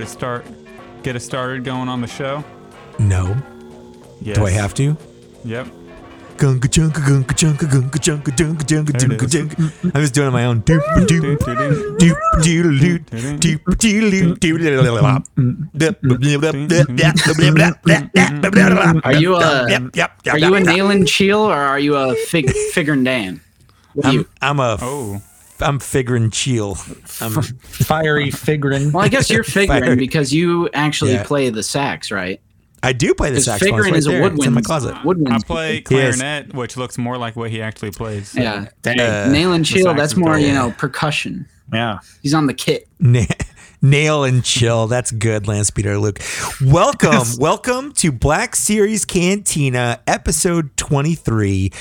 ready to start? Get us started going on the show? No. Yes. Do I have to? Yep. Gunka chunka gunka chunka gunka chunka dunka dunka There it dunka dunka. I'm just doing it my own. Doop doop doop doop doop doop doop Are you a are you a yep, yep. Nalan Cheel or are you a Fig Figrin D'an? What are I'm, you? I'm a Oh. I'm figuring chill. I'm Fiery figuring. Well, I guess you're figuring Fire. because you actually Yeah. play the sax, right? I do play the Because saxophone. figuring It's is right a there. It's woodwind. in my closet. Woodwind. I play Yes. clarinet, which looks more like what he actually plays. so- Yeah, Dang. Uh, Nalan Cheel. sax That's more you know percussion. yeah. He's on the kit. Na- Nail and chill. That's good, Landspeeder Luke. Welcome, welcome to Black Series Cantina, episode 23.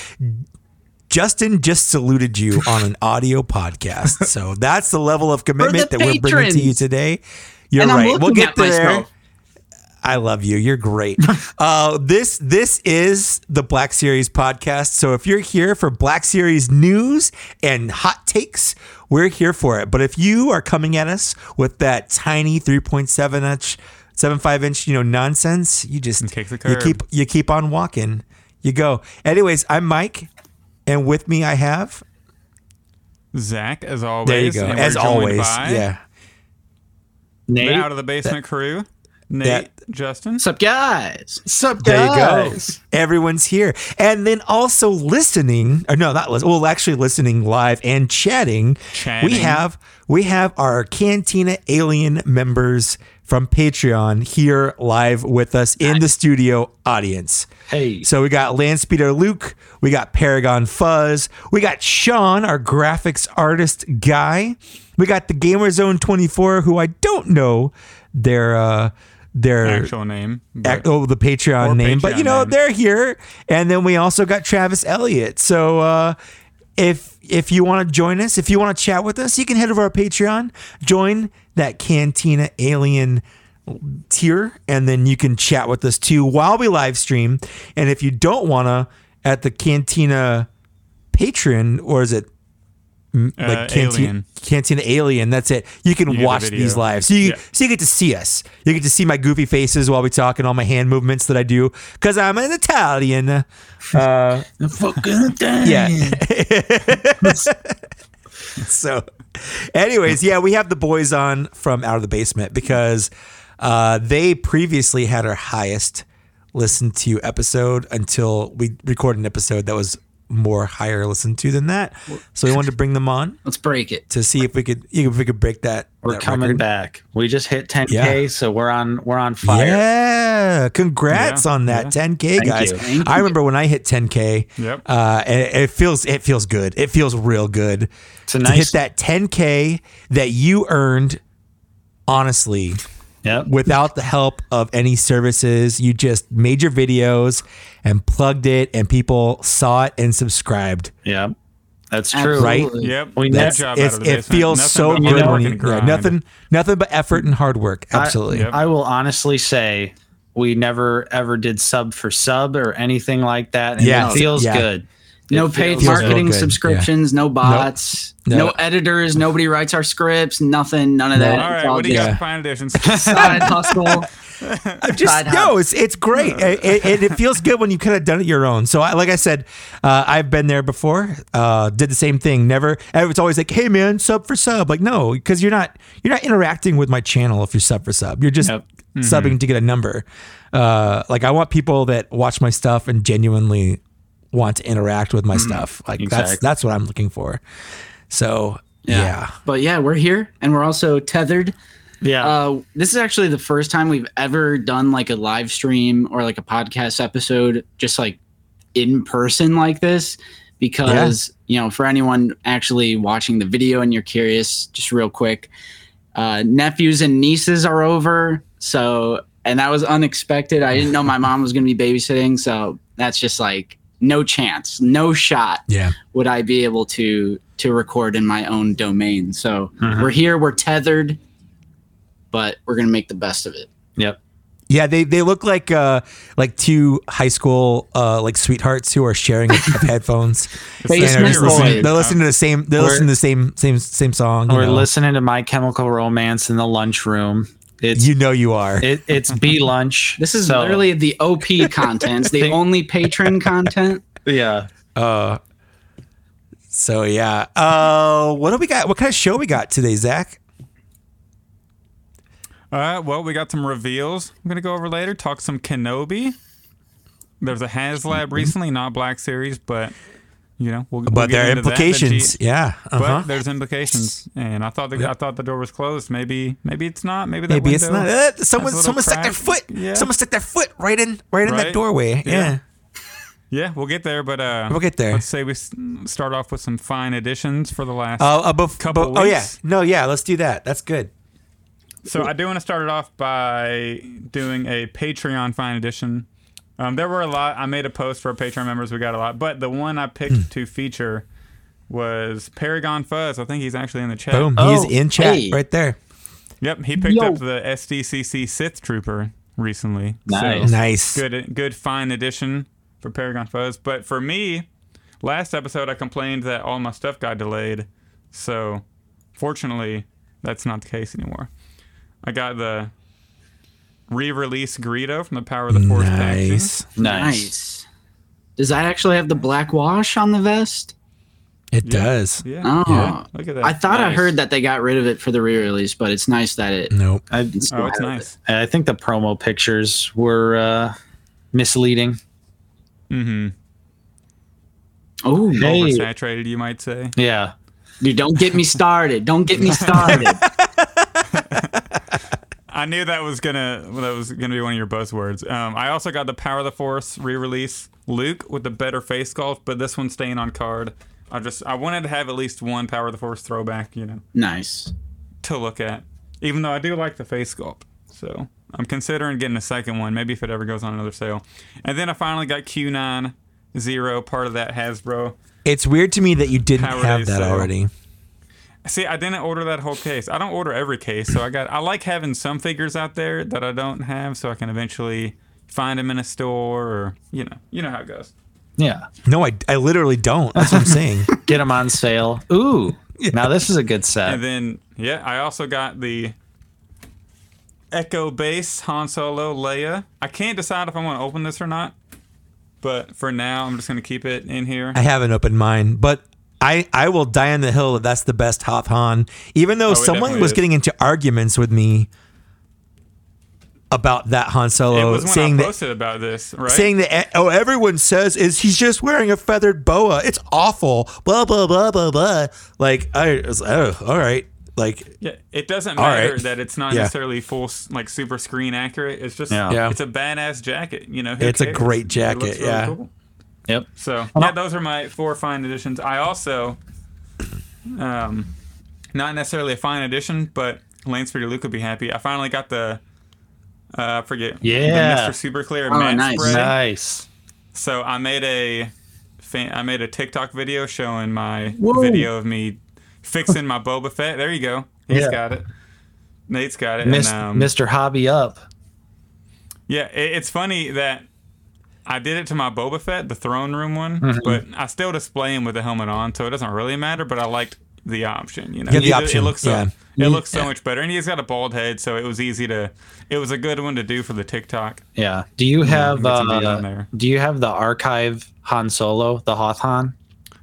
Justin just saluted you on an audio podcast. So that's the level of commitment that we're bringing to you today. You're right. We'll get there. myself. I love you. You're great. uh, this this is the Black Series podcast. So if you're here for Black Series news and hot takes, we're here for it. But if you are coming at us with that tiny 3.7 inch, 7.5 inch, you know, nonsense, you just you keep you keep on walking. You go. Anyways, I'm Mike, and with me I have Zach, as always. there you go. As always, by yeah. The Nate. out of the basement crew. Nate, that- Justin. What's up, guys? Sup, guys. There you go. Everyone's here. And then also listening, or no, not listening, well, actually listening live and chatting. Chatting. We have we have our Cantina Alien members from Patreon here live with us in the studio audience. Hey. So we got Landspeeder Luke, we got Paragon Fuzz, we got Sean, our graphics artist guy. We got the Gamer Zone 24, who I don't know their uh their Actual name. Ac- oh the Patreon name, but you know name. they're here, and then we also got Travis Elliott. So uh, if if you want to join us, if you want to chat with us, you can head over our Patreon, join that Cantina Alien tier, and then you can chat with us too while we live stream. And if you don't want to, at the Cantina Patreon, or is it mm, Uh, like Cantina Alien. Cantina Alien? That's it. You can get the watch video. these live, so you Yeah. so you get to see us. You get to see my goofy faces while we talk and all my hand movements that I do because I'm an Italian. Uh, Fucking dang. yeah. so, anyways, yeah, we have the boys on from Out of the Basement because uh, they previously had our highest listened to episode until we recorded an episode that was more higher listened to than that. So we wanted to bring them on Let's break it. to see if we could you if we could break that. We're that coming record. back. We just hit 10k, Yeah. so we're on we're on fire. Yeah, congrats Yeah, on that yeah. 10k, guys. you. I remember when I hit 10k. Yep. Uh, it, it feels it feels good. It feels real good It's a to hit that 10k that you earned. Honestly, Yep. without the help of any services, you just made your videos and plugged it, and people saw it and subscribed. Yeah. That's true. Right? Yep. We Good never- That's job out of the it feels Nothing so good when you and yeah, nothing nothing but effort and hard work. Absolutely. Yep. I will honestly say we never ever did sub for sub or anything like that. And Yeah. it feels Yeah. good. No paid feels real marketing yeah. subscriptions, no bots, No. no editors, nobody writes our scripts, nothing, none of No. that. All It's right. What do you got Yeah. for editions? Side hustle. I just Side no, it's it's great. It, it, it feels good when you could have done it your own. So, I, like I said, uh, I've been there before. Uh, did the same thing. Never. It's always like, hey man, sub for sub. Like no, because you're not you're not interacting with my channel if you're sub for sub. You're just Yep. subbing to get a number. Uh, like I want people that watch my stuff and genuinely want to interact with my stuff. Like that's Exactly. that's what I'm looking for. So yeah. But yeah, we're here and we're also tethered. Yeah. Uh, this is actually the first time we've ever done like a live stream or like a podcast episode, just like in person like this. Because, you know, for anyone actually watching the video and you're curious, just real quick, uh, nephews and nieces are over. So, and that was unexpected. I didn't know my mom was going to be babysitting. So that's just like no chance, no shot Yeah. would I be able to to record in my own domain. So Mhm. we're here, we're tethered, but we're gonna make the best of it. yep. Yeah, they, they look like uh like two high school uh like sweethearts who are sharing headphones. It's And like they're, Basement just you're listening, they're listening to the same they're We're- listening to the same same same song. We're know. listening to My Chemical Romance in the lunchroom. It's You know you are. it, it's B lunch. This is so- literally the OP content. The only patron content. yeah. Uh, so yeah. Uh, what do we got? What kind of show we got today, Zach? All right. Well, we got some reveals. I'm gonna go over later. Talk some Kenobi. There's a HasLab recently, not Black Series, but you know, we'll. we'll But there are into that. Implications. Yeah. Uh But there's implications, and I thought the I thought the door was closed. Maybe maybe it's not. Maybe that Maybe it's not. Uh, someone someone stuck their foot. Yeah. Someone stuck their foot right in right in that doorway. Yeah. Yeah. Yeah, we'll get there, but uh, We'll get there. Let's say we start off with some fine additions for the last. Uh, uh, bef- Couple oh yeah. No, yeah. Let's do that. That's good. So I do want to start it off by doing a Patreon fine edition. Um, there were a lot. I made a post for our Patreon members. We got a lot, but the one I picked Hmm. to feature was Paragon Fuzz. I think he's actually in the chat. Boom. Oh, He's in chat hey. right there. Yep, he picked Yo. up the SDCC Sith Trooper recently. Nice. So, Nice. good, good fine edition for Paragon Fuzz. But for me, last episode I complained that all my stuff got delayed. So, fortunately, that's not the case anymore. I got the re-release Greedo from the Power of the Force packaging. Nice. Nice. Nice. Does that actually have the black wash on the vest? It Yeah. does. Yeah. Oh. yeah. Look at that. I thought I heard that they got rid of it for the re-release, but it's nice that it. Nope. I, it's Oh, it's still nice. I think the promo pictures were uh, misleading. Mm-hmm. Oh, Hey. Oversaturated, you might say. Yeah. dude, don't get me started. Don't get me started. I knew that was gonna that was gonna be one of your buzzwords. Um, I also got the Power of the Force re-release Luke with the better face sculpt, but this one's staying on card. I just I wanted to have at least one Power of the Force throwback, you know, nice. to look at. Even though I do like the face sculpt, so I'm considering getting a second one, maybe if it ever goes on another sale. And then I finally got Q9 Zero, part of that Hasbro. It's weird to me that you didn't Power have that sale. already. See, I didn't order that whole case. I don't order every case, so I got. I like having some figures out there that I don't have, so I can eventually find them in a store, or you know, you know how it goes. Yeah. No, I, I literally don't. That's what I'm saying. Get them on sale. Ooh. Now this is a good set. And then, yeah, I also got the Echo Base Han Solo Leia. I can't decide if I want to open this or not, but for now, I'm just gonna keep it in here. I haven't opened mine, but I, I will die on the hill that that's the best Hoth Han. Even though Oh, someone was is. getting into arguments with me about that Han It Solo, was when saying I that about this, right? saying that eh, oh everyone says is he's just wearing a feathered boa. It's awful. Blah blah blah blah blah. Like I was oh all right. Like Yeah, it doesn't matter right. that it's not Yeah. necessarily full, like super screen accurate. It's just, Yeah. Yeah. it's a badass jacket. You know, who It's a cares? great It jacket, looks really yeah. cool. Yep. So yeah, those are my four fine editions. I also, um, not necessarily a fine edition, but Landspeeder Luke would be happy. I finally got the, uh, I forget, Yeah. the Mr. Super Clear Oh, matte nice. spray. Nice. So I made a, fan, I made a TikTok video showing my Whoa. video of me fixing my Boba Fett. There you go. He's Yeah. got it. Nate's got it. Mis- and, um, Mr. Hobby Up. Yeah, it, it's funny that I did it to my Boba Fett, the throne room one, Mm-hmm. but I still display him with the helmet on, so it doesn't really matter. But I liked the option. You know, Yeah, the It- option, It looks so. yeah. It looks so much better, and he's got a bald head, so it was easy to. It was a good one to do for the TikTok. Yeah. Do you have get some video on uh, do you have the archive Han Solo, the Hoth Han?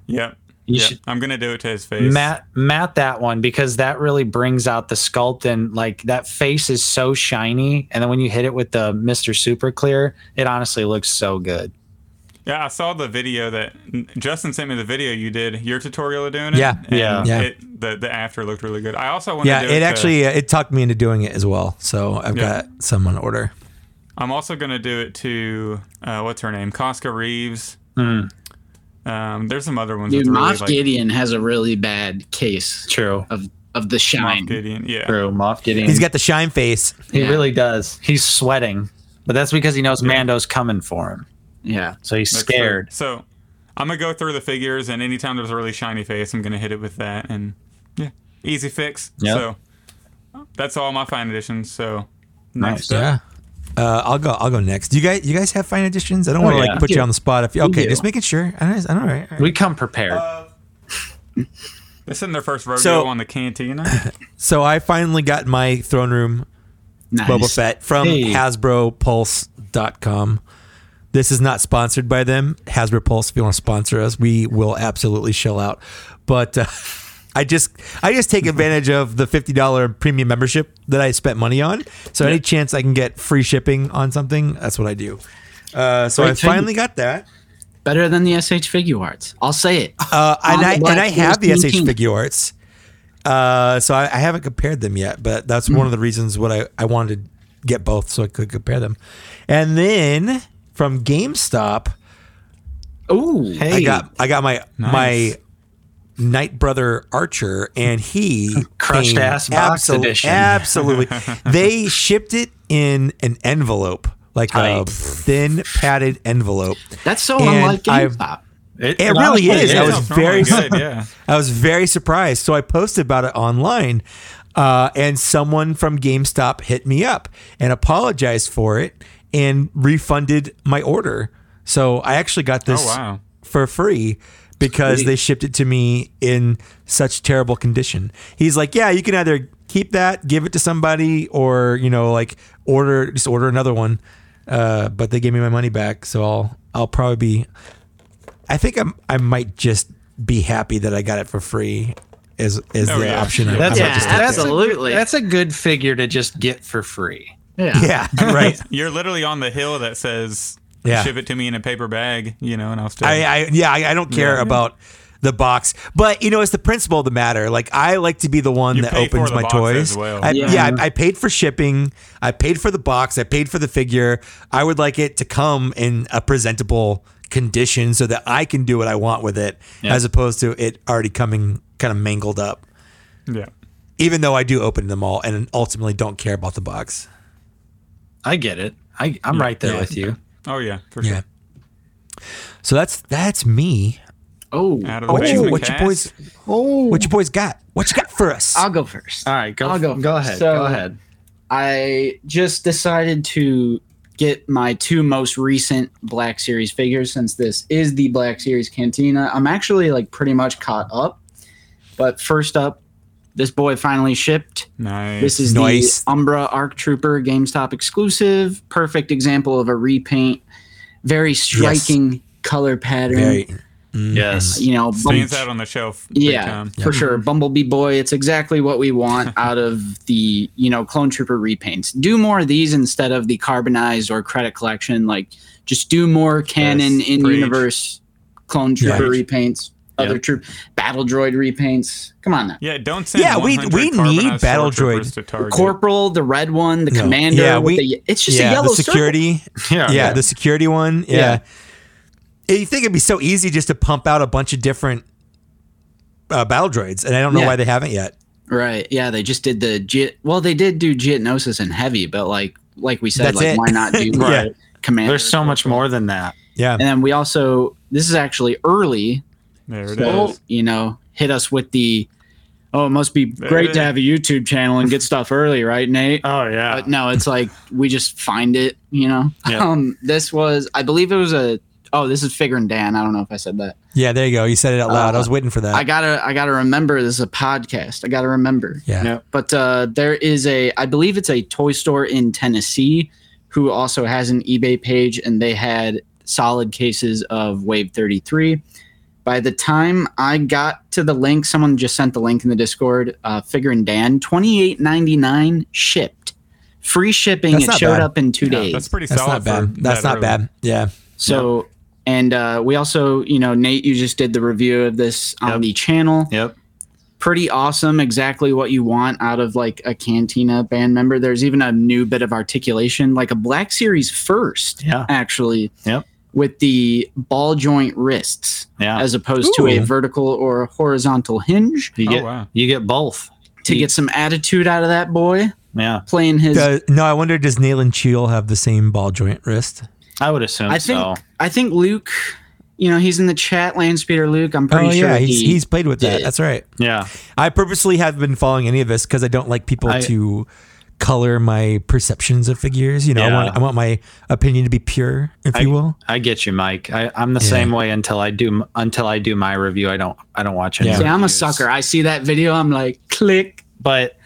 Yep. You yeah, should I'm gonna do it to his face. Matt Matt that one because that really brings out the sculpt and like that face is so shiny and then when you hit it with the Mr. Super Clear, it honestly looks so good. Yeah, I saw the video that Justin sent me. The video you did your tutorial of doing it. Yeah, and yeah. Yeah. It, the the after looked really good. I also want yeah, to do it to- actually uh, it talked me into doing it as well. So I've Yeah. got some on order. I'm also gonna do it to uh, what's her name, Koska Reeves. Hmm. Um, there's some other ones. Dude, with really, Moff like, Gideon has a really bad case True. of of the Moff shine. Gideon. Yeah. True. Moff Gideon. He's got the shine face. he Yeah. really does. He's sweating. But that's because he knows Mando's coming for him. Yeah. So he's That's true. scared. So I'm gonna go through the figures, and anytime there's a really shiny face, I'm gonna hit it with that, and yeah, easy fix. Yep. So that's all my fine editions. So Nice. next up, Yeah. Uh, I'll go. I'll go next. Do you guys? You guys have fine editions? I don't want to Oh, yeah. like put you on the spot. If you, okay, do. just making sure. I don't. I don't. All right. all right. We come prepared. this isn't their first rodeo So- on the cantina. So I finally got my throne room Nice. Boba Fett from Hey. HasbroPulse.com. This is not sponsored by them. Hasbro Pulse, if you want to sponsor us, we will absolutely shell out. But uh, I just I just take advantage of the fifty dollar premium membership that I spent money on. So any chance I can get free shipping on something, that's what I do. Uh, so Great I thing. finally got that. Better than the SH Figuarts. I'll say it. Uh, and I and I have the SH Figuarts. Uh, so I, I haven't compared them yet, but that's Hmm. one of the reasons what I, I wanted to get both so I could compare them. And then from GameStop, Ooh. Hey, I got I got my Nice. my Night Brother Archer, and he Crushed ass box absol- edition. Absolutely, they shipped it in an envelope, like a thin padded envelope. That's so And unlike I've- GameStop. it, It really is. I was Sounds very good, yeah. I was very surprised. So I posted about it online, uh, and someone from GameStop hit me up and apologized for it and refunded my order. So I actually got this Oh, wow. for free because they shipped it to me in such terrible condition. He's like, "Yeah, you can either keep that, give it to somebody, or you know, like order just order another one." Uh, but they gave me my money back, so I'll I'll probably be. I think I'm I might just be happy that I got it for free. As as Oh, the yeah. option. That's, Yeah, might just that's, absolutely. a, that's a good figure to just get for free. Yeah. yeah, right. You're literally on the hill that says, Yeah. ship it to me in a paper bag, you know, and I'll still. I, I yeah, I, I don't care Yeah. about the box, but you know, it's the principle of the matter. Like I like to be the one You that opens my toys. well. I, Yeah. yeah, I, I paid for shipping. I paid for the box. I paid for the figure. I would like it to come in a presentable condition so that I can do what I want with it, Yeah. as opposed to it already coming kind of mangled up. yeah. Even though I do open them all and ultimately don't care about the box. I get it. I, I'm right there Yeah. with you. Oh, yeah, for Yeah. sure. So that's that's me. Oh. Out of the What you, what you cast. boys? What you boys got? What you got for us? I'll go first. All right, go. I'll go go ahead. So- go ahead. I just decided to get my two most recent Black Series figures since this is the Black Series Cantina. I'm actually like pretty much caught up. But first up, this boy finally shipped. Nice. This is Nice. the Umbara Arc Trooper GameStop exclusive. Perfect example of a repaint. Very striking color pattern. Very. Mm. Yes. You know, Stands bum- out on the shelf. yeah, time. for sure. Bumblebee Boy, it's exactly what we want out of the, you know, Clone Trooper repaints. Do more of these instead of the carbonized or credit collection. Like, just do more canon Yes, in preach. universe Clone Trooper Yeah. repaints, other Yep. troop battle droid repaints. Come on now. Yeah, don't send Yeah, we- we need battle stormtroopers droid. to Target. Corporal, the red one, the No. commander. Yeah, we- the, it's just yeah, a yellow the security. Yeah. yeah, the security one. Yeah. Yeah. You think it'd be so easy just to pump out a bunch of different uh, battle droids, and I don't know Yeah. why they haven't yet. Right. Yeah, they just did the Ge- well, they did do Geonosis and heavy, but like like we said, That's like it. why not do Yeah. commander? There's so much more than that. Yeah, And then we also this is actually early There it is. So, you know, hit us with the, oh, it must be great to have a YouTube channel and get stuff early, right, Nate? Oh yeah. But no, it's like we just find it, you know. Yeah. Um, this was, I believe it was a. Oh, this is Figrin D'an. I don't know if I said that. yeah. There you go. You said it out loud. I Uh, was waiting for that. I gotta, I gotta remember. This is a podcast. I gotta remember. yeah. Yeah. But uh, there is a, I believe it's a toy store in Tennessee, who also has an eBay page, and they had solid cases of Wave 33. By the time I got to the link, someone just sent the link in the Discord. Uh, Figrin D'an, twenty eight ninety nine shipped, free shipping. That's it showed bad. up in two Yeah, days. that's pretty That's solid. not bad. That's that not early. bad. Yeah. so, and uh, we also, you know, Nate, you just did the review of this on Yep. the channel. Yep. pretty awesome. Exactly what you want out of like a Cantina band member. There's even a new bit of articulation, like a Black Series first, Yeah. actually. Yep. With the ball joint wrists, Yeah. as opposed to a vertical or a horizontal hinge, you Oh, get wow. you get both. to You- get some attitude out of that boy Yeah. playing his. Does- no, I wonder does Nalan Cheel have the same ball joint wrist? I would assume I think so. I think Luke, you know, he's in the chat. Landspeeder Luke. I'm pretty oh sure yeah, he's he, he's played with that. That's right. Yeah. I purposely haven't been following any of this because I don't like people I- to color my perceptions of figures. You know, I want I want my opinion to be pure, if I, you will. I get you, Mike. I, I'm the Yeah. same way until I do until I do my review. I don't I don't watch any. Yeah. See, I'm a sucker. I see that video. I'm like, click. But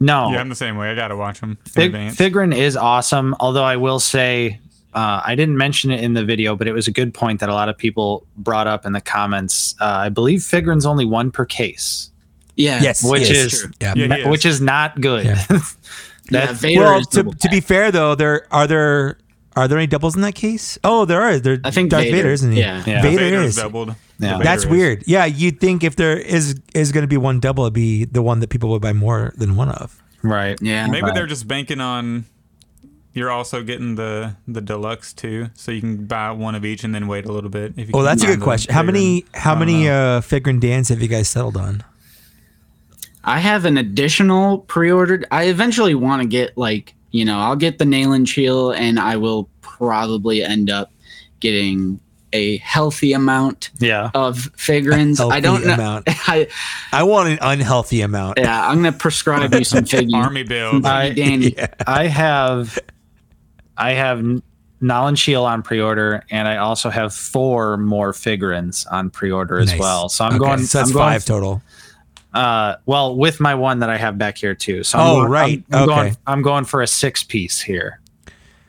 No, Yeah, I'm the same way. I gotta watch them in Fig- Figrin is awesome. Although I will say, uh, I didn't mention it in the video, but it was a good point that a lot of people brought up in the comments. Uh, I believe Figrin's only one per case, Yeah. Yes, which yes. is. Yeah. Yeah, he which is not good. Yeah. Yeah, That- Vader well, is to, to be fair though, there are there are there any doubles in that case? Oh, there are. There, I think Darth Vader, Vader, isn't he? yeah. Yeah. Vader Vader's is. doubled. Yeah. Vader That's is. weird. Yeah, you'd think if there is is going to be one double, it'd be the one that people would buy more than one of. right. Yeah. Maybe Right. they're just banking on. You're also getting the the deluxe too, so you can buy one of each and then wait a little bit. If you Well, that's a good question. How many how many know. uh Figrin Dans have you guys settled on? I have an additional pre-ordered. I eventually want to get like you know I'll get the nail and chill, and I will probably end up getting a healthy amount Yeah. of figurines. I don't know. amount. I, I want an unhealthy amount. yeah, I'm gonna prescribe you some figurines. army build? I- Danny. Yeah. I have, I have Nalan Cheel on pre-order, and I also have four more figurines on pre-order as Nice. well. So I'm Okay, going. So that's I'm going, five total. Uh, well, with my one that I have back here too. So I'm Oh, going, right. I'm, I'm Okay. going. I'm going for a six piece here.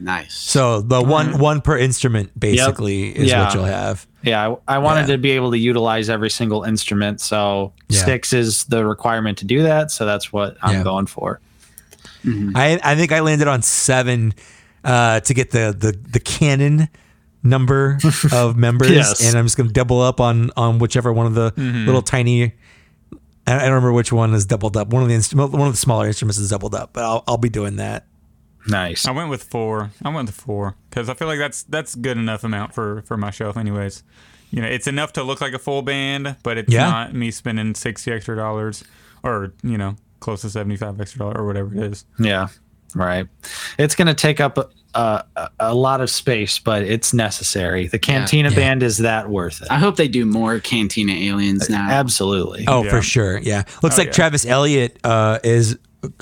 Nice. So the one one per instrument basically is Yeah. what you'll have. Yeah, I, I wanted Yeah. to be able to utilize every single instrument. So Yeah. sticks is the requirement to do that. So that's what I'm Yeah. going for. I I think I landed on seven uh, to get the the the canon number of members, Yes. and I'm just gonna double up on on whichever one of the little tiny. I I don't remember which one is doubled up. One of the inst- one of the smaller instruments is doubled up, but I'll I'll be doing that. Nice. I went with four. I went with four because I feel like that's that's good enough amount for for my shelf, anyways. You know, it's enough to look like a full band, but it's Yeah. not me spending sixty extra dollars or you know close to seventy five extra dollars or whatever it is. Yeah, right. It's going to take up a, a, a lot of space, but it's necessary. The Cantina Yeah. band is that worth it. I hope they do more Cantina aliens now. Absolutely. Oh, Yeah. for sure. Yeah. Looks Oh, like yeah. Travis Elliott uh, is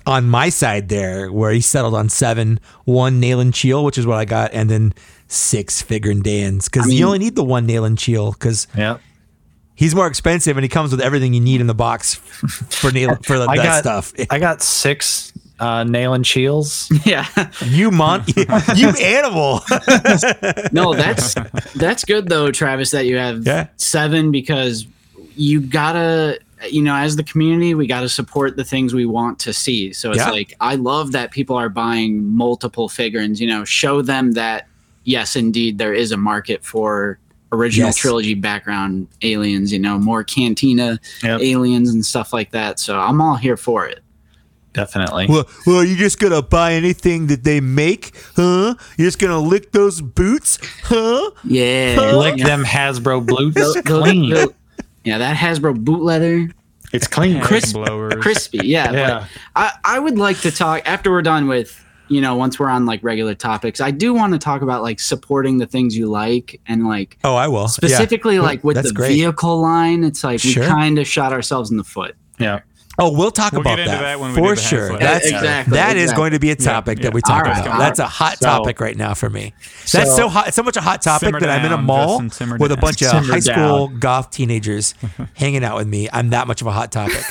on my side there, where he settled on seven, one nail and cheel, which is what I got, and then six Figrin D'ans because I mean- you only need the one nail and cheel because Yeah. he's more expensive and he comes with everything you need in the box for nail for the, I that got stuff. I got six uh, nail and shields. yeah. You mon, you animal. No, that's that's good though, Travis, that you have Yeah. seven because you gotta you know, as the community, we gotta support the things we want to see. So it's Yeah. like I love that people are buying multiple figurines, you know, show them that yes, indeed there is a market for original Yes. trilogy background aliens, you know, more cantina Yep. aliens and stuff like that. So I'm all here for it. Definitely. well, well, you just gonna buy anything that they make, huh? You're just gonna lick those boots, huh? Yeah. Lick Yeah. them Hasbro boots Those- those- clean. those- yeah, that Hasbro boot leather. it's clean. Crisp- crispy. Yeah, Yeah. but I, I would like to talk after we're done with you know once we're on like regular topics. I do want to talk about like supporting the things you like and like Oh, I will. Yeah. specifically like with That's the great. vehicle line. It's like Sure. we kind of shot ourselves in the foot. Yeah. Oh, we'll talk We'll about get into that, that when we for do the sure. Hasbro. That's Exactly, that is exactly. going to be a topic Yeah, that we talk All right, about. all That's a hot So- topic right now for me. That's So- so hot. It's so much a hot topic Simmer that I'm in a mall Justin, simmer with a down. bunch of Simmer high school down. goth teenagers hanging out with me. I'm that much of a hot topic.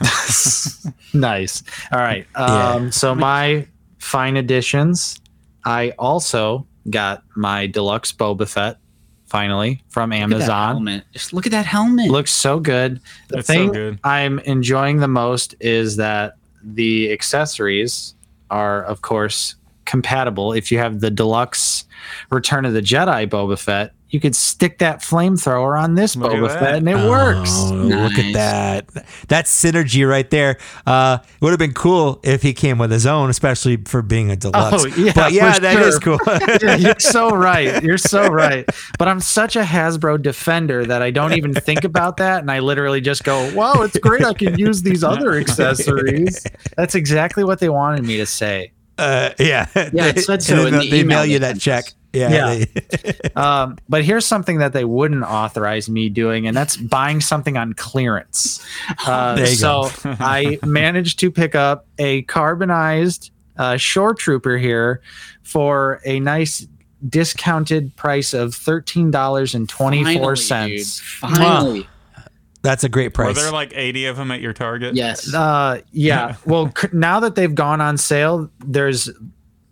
nice. All right. Um, So my fine additions. I also got my deluxe Boba Fett finally from Look at that Amazon. helmet. Just look at that helmet. Looks so good. The It's so thing good. I'm enjoying the most is that the accessories are, of course, compatible. If you have the deluxe Return of the Jedi Boba Fett, you could stick that flamethrower on this Look at Boba that. Fett and it works. Oh, Look at Nice. that. That's synergy right there. Uh, it would have been cool if he came with his own, especially for being a deluxe. Oh, yeah, but yeah, for that is sure. cool. Yeah, you're so right. You're so right. But I'm such a Hasbro defender that I don't even think about that. And I literally just go, wow, it's great. I can use these other accessories. That's exactly what they wanted me to say. Uh, yeah. Yeah, it said so then in the they mail email you that sent check. Yeah. Yeah. Um, but here's something that they wouldn't authorize me doing, and that's buying something on clearance. Uh, so I managed to pick up a carbonized uh, shore trooper here for a nice discounted price of $13.24. Finally, dude. cents. Finally. That's a great price. Were price. there like 80 of them at your Target? Yes. Uh, yeah. well, c- now that they've gone on sale, there's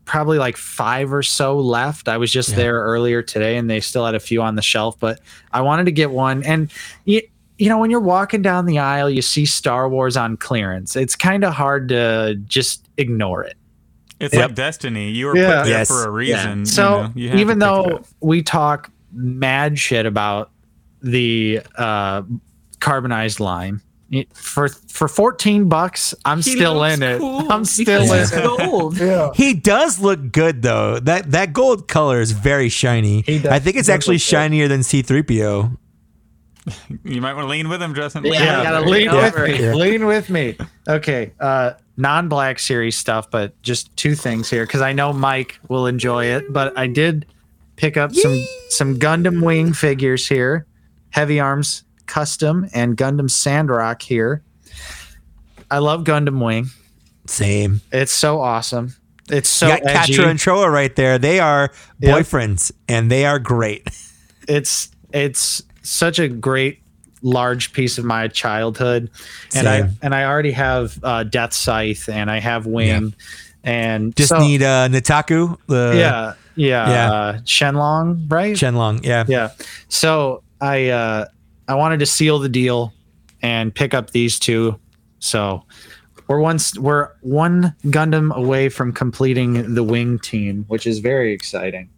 probably like five or so left. I was just Yeah. there earlier today, and they still had a few on the shelf. But I wanted to get one, and you, you know, when you're walking down the aisle, you see Star Wars on clearance. It's kind of hard to just ignore it. It's Yep. like Destiny. You were Yeah. put there Yes. for a reason. you So know, you have even to pick it though we talk mad shit about the uh, carbonized lime. it- For for fourteen bucks, I'm still in it. I'm still in it. gold. Yeah. He does look good though. That that gold color is very shiny. I think it's actually look good. shinier than C3PO. you might want to lean with him, Justin. Yeah, Lean with gotta lean lean with me. Yeah. Lean with me. Okay. Uh, non-black series stuff, but just two things here because I know Mike will enjoy it. But I did pick up some some Gundam Wing figures here, Heavy Arms Custom and Gundam Sandrock here. I love Gundam Wing. Same. It's so awesome. It's so you got edgy. Quatre and Trowa right there. They are Yep. boyfriends and they are great. it's it's such a great large piece of my childhood and i and i already have uh death scythe and i have wing and Just so- need uh Nataku, the yeah yeah, Yeah. Uh, shenlong right Shenlong. Yeah. yeah so i uh i wanted to seal the deal and pick up these two. So we're st- we're one gundam away from completing the wing team which is very exciting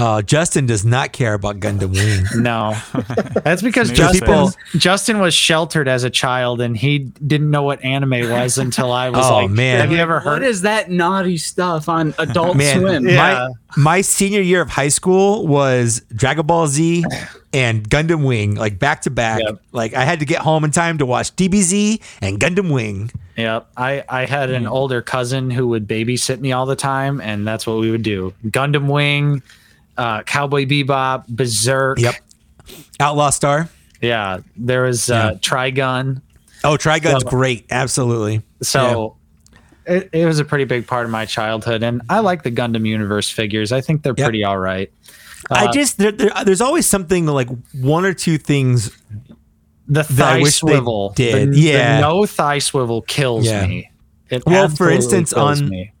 Uh, Justin does not care about Gundam Wing. No, that's because Justin people- Justin was sheltered as a child and he didn't know what anime was until I was Oh, like, man. Have you ever heard? What is that naughty stuff on Adult Man, Swim? Yeah. my my senior year of high school was Dragon Ball Z and Gundam Wing, like back to back. Yep. Like I had to get home in time to watch DBZ and Gundam Wing. Yep. I I had an older cousin who would babysit me all the time, and that's what we would do: Gundam Wing, uh, Cowboy Bebop, Berserk. Yep. Outlaw Star. Yeah. There was uh, Trigun. Oh, Trigun's So- great. Absolutely. So. It, it was a pretty big part of my childhood, and I like the Gundam Universe figures. I think they're Yep. pretty all right. I Uh, just there, there, there's always something like one or two things. the I thigh swivel. did. The, Yeah. the no thigh swivel kills Yeah. me. It Well, for instance, on- me.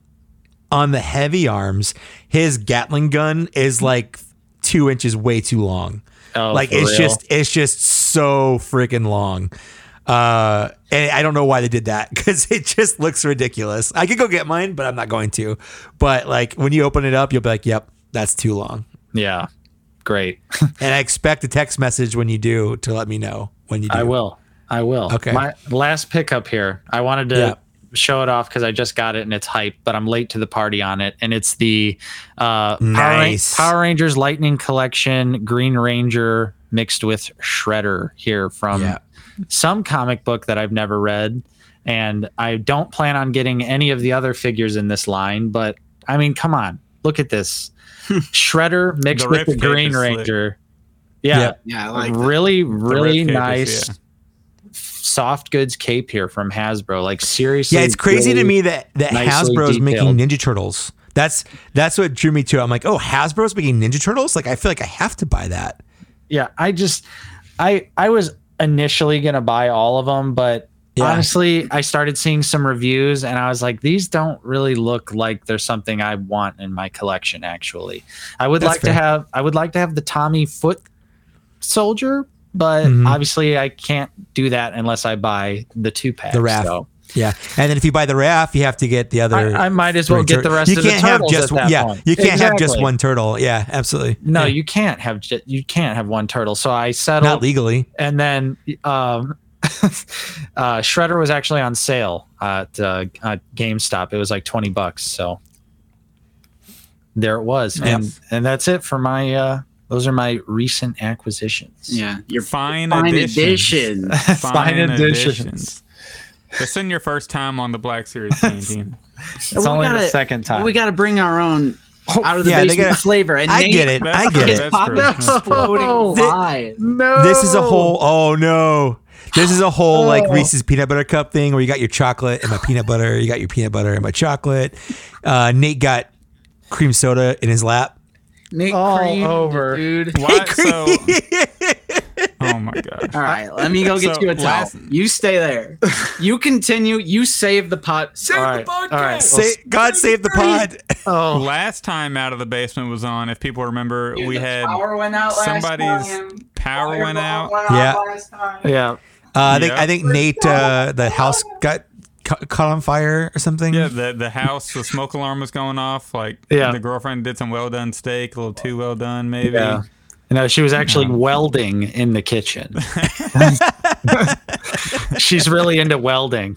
On the heavy arms, his Gatling gun is like two inches way too long. Oh, like it's real? just it's just so freaking long. Uh, and I don't know why they did that because it just looks ridiculous. I could go get mine, but I'm not going to. But like when you open it up, you'll be like, "Yep, that's too long." yeah, great. And I expect a text message when you do to let me know when you do. I will. I will. Okay. My last pickup here. I wanted to Yeah. Show it off because I just got it and it's hype, but I'm late to the party on it. And it's the uh, Power, Ra- Nice. Power Rangers Lightning Collection Green Ranger mixed with Shredder here from Yeah. some comic book that I've never read. And I don't plan on getting any of the other figures in this line, but I mean, come on, look at this. Shredder mixed The with the Green is slick. Ranger. Yeah, Yep. Yeah, like really, really rip cape is- nice yeah. Soft goods cape here from Hasbro. Like seriously, Yeah, it's crazy to me that that nicely Hasbro's making. Ninja Turtles. That's that's what drew me to. it. I'm like, oh, Hasbro's making Ninja Turtles. Like, I feel like I have to buy that. Yeah, I just, I, I was initially gonna buy all of them, but Yeah. honestly, I started seeing some reviews and I was like, these don't really look like there's something I want in my collection. Actually, I would That's like fair. to have, I would like to have the Tommy Foot Soldier, but Mhm. obviously I can't do that unless I buy the two pack. The Raph. So Yeah, and then if you buy the Raph, you have to get the other. I, I might as well get the rest you of can't have just that yeah. point. You can't have just one turtle. Yeah, absolutely. No, Yeah. you can't have ju- you can't have one turtle. So I settled, not legally. and then um, uh, Shredder was actually on sale at, uh, at GameStop. It was like twenty bucks. So there it was, and and that's it for my. Uh, those are my recent acquisitions. Yeah, your Fine, fine editions. edition. Fine editions. editions. This isn't your first time on the Black Series canteen. It's We only the gotta- second time. we got to bring our own out of the yeah, they basement gotta- flavor. And I get it. I get it. That's Pop true. That's true. exploding Thi- live. no, This is a whole. Oh no. This is a whole like Oh. Reese's peanut butter cup thing where you got your chocolate and my peanut butter. You got your peanut butter and my chocolate. Uh, Nate got cream soda in his lap. Nate All Cream, over. dude. Why, so Oh my god. All right, let me go get So, you a towel. last- You stay there. You continue. You save the pot. Save All right, the podcast. all right. Say, God save the pod. Oh, Last time out of the basement was on. If people remember, Dude, we had power went out last somebody's time. power went out. Yeah. last time. yeah. Uh, I think Yeah. I think Nate, uh, the house got ca- caught on fire or something. Yeah, the the house, the smoke alarm was going off. Like, Yeah. the girlfriend did some well done steak, a little too well done, maybe. Yeah. No, she was actually welding in the kitchen. She's really into welding.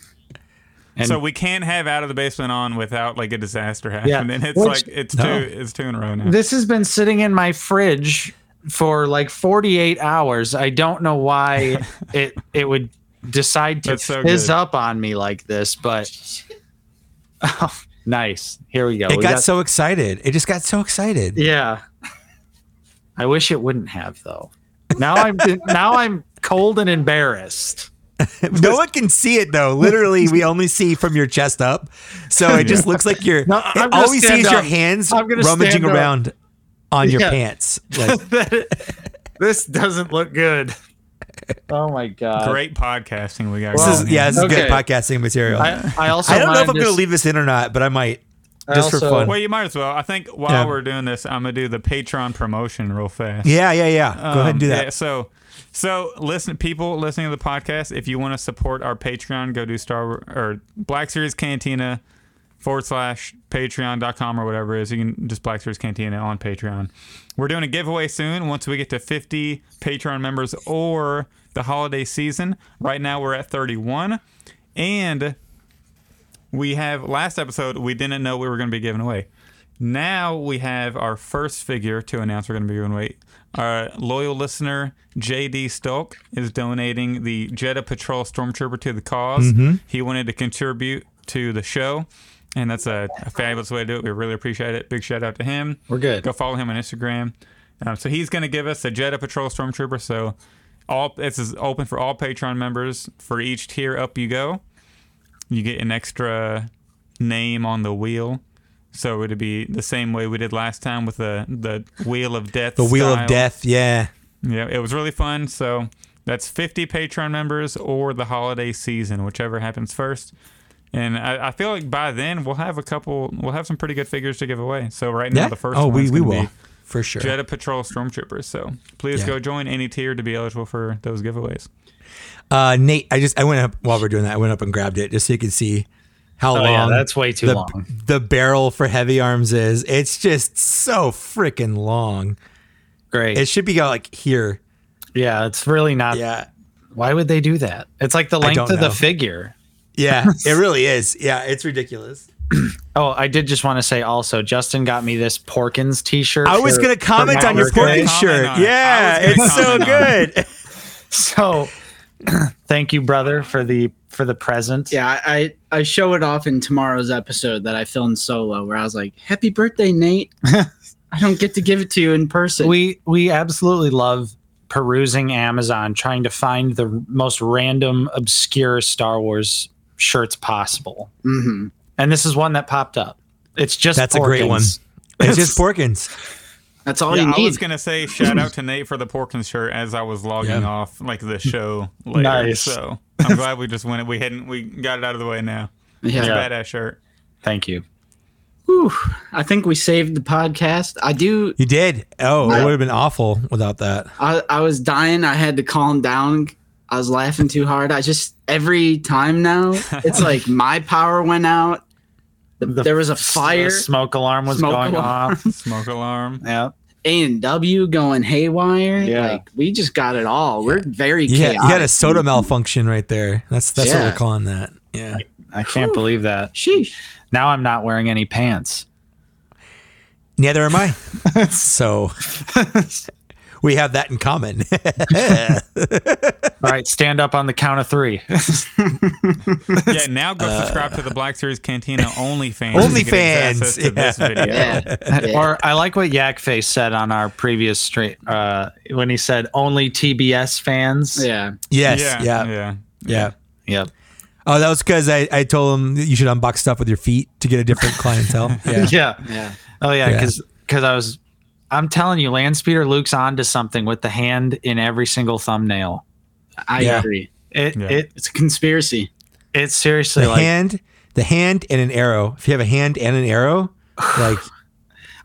And so we can't have out of the basement on without like a disaster happening. Yeah. happening. It's Which- like it's No. two it's two in a row now. this has been sitting in my fridge for like 48 hours. I don't know why it it would decide to so fizz good. up on me like this, but oh, nice. Here we go. it We got, so excited. It just got so excited. yeah. I wish it wouldn't have though. Now I'm now I'm cold and embarrassed. No one can see it though. Literally, we only see from your chest up, so it just looks like you're. No, all we see is your hands rummaging around on your Yeah. pants. Like, this doesn't look good. Oh my god. Great podcasting we got. this is yeah, this is good podcasting material. I, I, I don't know if I'm going to to leave this in or not, but I might I just for fun. Well, you might as well. I think while Yeah. we're doing this, I'm gonna do the Patreon promotion real fast. Yeah, yeah, yeah. Go ahead Um, and do that. yeah, so, so listen, people listening to the podcast, if you want to support our Patreon, go to Star or Black Series Cantina forward slash Patreon.com or whatever it is. You can just Black Series Cantina on Patreon. We're doing a giveaway soon once we get to 50 Patreon members or the holiday season. Right now we're at 31, and we have last episode we didn't know we were going to be giving away. Now we have our first figure to announce we're going to be giving away. Our loyal listener JD Stolk is donating the Jedha Patrol Stormtrooper to the because mm-hmm. He wanted to contribute to the show, and that's a, a fabulous way to do it. We really appreciate it. Big shout out to him. We're good. Go follow him on Instagram. Um, so he's going to give us a Jedha Patrol Stormtrooper. So all this is open for all Patreon members. For each tier up you go, you get an extra name on the wheel. So it'd be the same way we did last time with the the wheel of death. The Wheel style. of Death. Yeah. Yeah, it was really fun. So that's 50 Patreon members or the holiday season, whichever happens first. And I, I feel like by then we'll have a couple. We'll have some pretty good figures to give away. So right now Yeah. the first oh, we we will be For sure. Jedha Patrol Stormtroopers. So please Yeah. go join any tier to be eligible for those giveaways. Uh, Nate, I just I went up while we're doing that. I went up and grabbed it just so you could see how Oh, yeah, long that's way too the, long. the barrel for heavy arms is. It's just so freaking long. Great. It should be got like here. yeah, it's really not. Yeah. Why would they do that? It's like the length don't of the figure. Yeah, it really is. Yeah, it's ridiculous. Oh, I did just want to say also, Justin got me this Porkins T-shirt. I was gonna comment on your. Porkins shirt. on it. Yeah, I was gonna it's so comment on good. So, thank you, brother, for the for the present. Yeah, I I show it off in tomorrow's episode that I filmed solo, where I was like, "Happy birthday, Nate." I don't get to give it to you in person. we we absolutely love perusing Amazon, trying to find the most random, obscure Star Wars shirts possible. hmm And this is one that popped up. It's just That's a great one. Porkins. It's just Porkins. That's all Yeah, you I was gonna say shout out to Nate for the Porkins shirt as I was logging Yeah. off like the show later. Nice. So I'm glad we just went. We hadn't. We got it out of the way now. It's yeah. Yeah. badass shirt. Thank you. Whew. I think we saved the podcast. I do. You did. Oh, it would have been awful without that. I, I was dying. I had to calm down. I was laughing too hard. I just every time now, it's like my power went out. The- The there was a The fire. smoke alarm was Smoke going alarm. off. Smoke alarm. Yeah. A and W going haywire. Yeah. Like we just got it all. We're very Yeah, chaotic. you got a soda malfunction right there. That's that's what we're calling that. Yeah. I can't believe that. Sheesh. Now I'm not wearing any pants. Neither am I. so we have that in common. All right, stand up on the count of three. Yeah, now go subscribe to the Black Series Cantina OnlyFans. OnlyFans, to get access to this yeah. video. Yeah. yeah. Or I like what Yak Face said on our previous stream uh, when he said only TBS fans. yeah. yes. yeah, Yeah. yeah. Yeah. Yep. Oh, that was because I, I told him that you should unbox stuff with your feet to get a different clientele. Yeah. Yeah. Yeah. Oh yeah, Yeah. because I was I'm telling you, Landspeeder Luke's onto something with the hand in every single thumbnail. I Yeah. agree. It Yeah. it It's a conspiracy. it's seriously The like hand, the hand and an arrow. If you have a hand and an arrow, like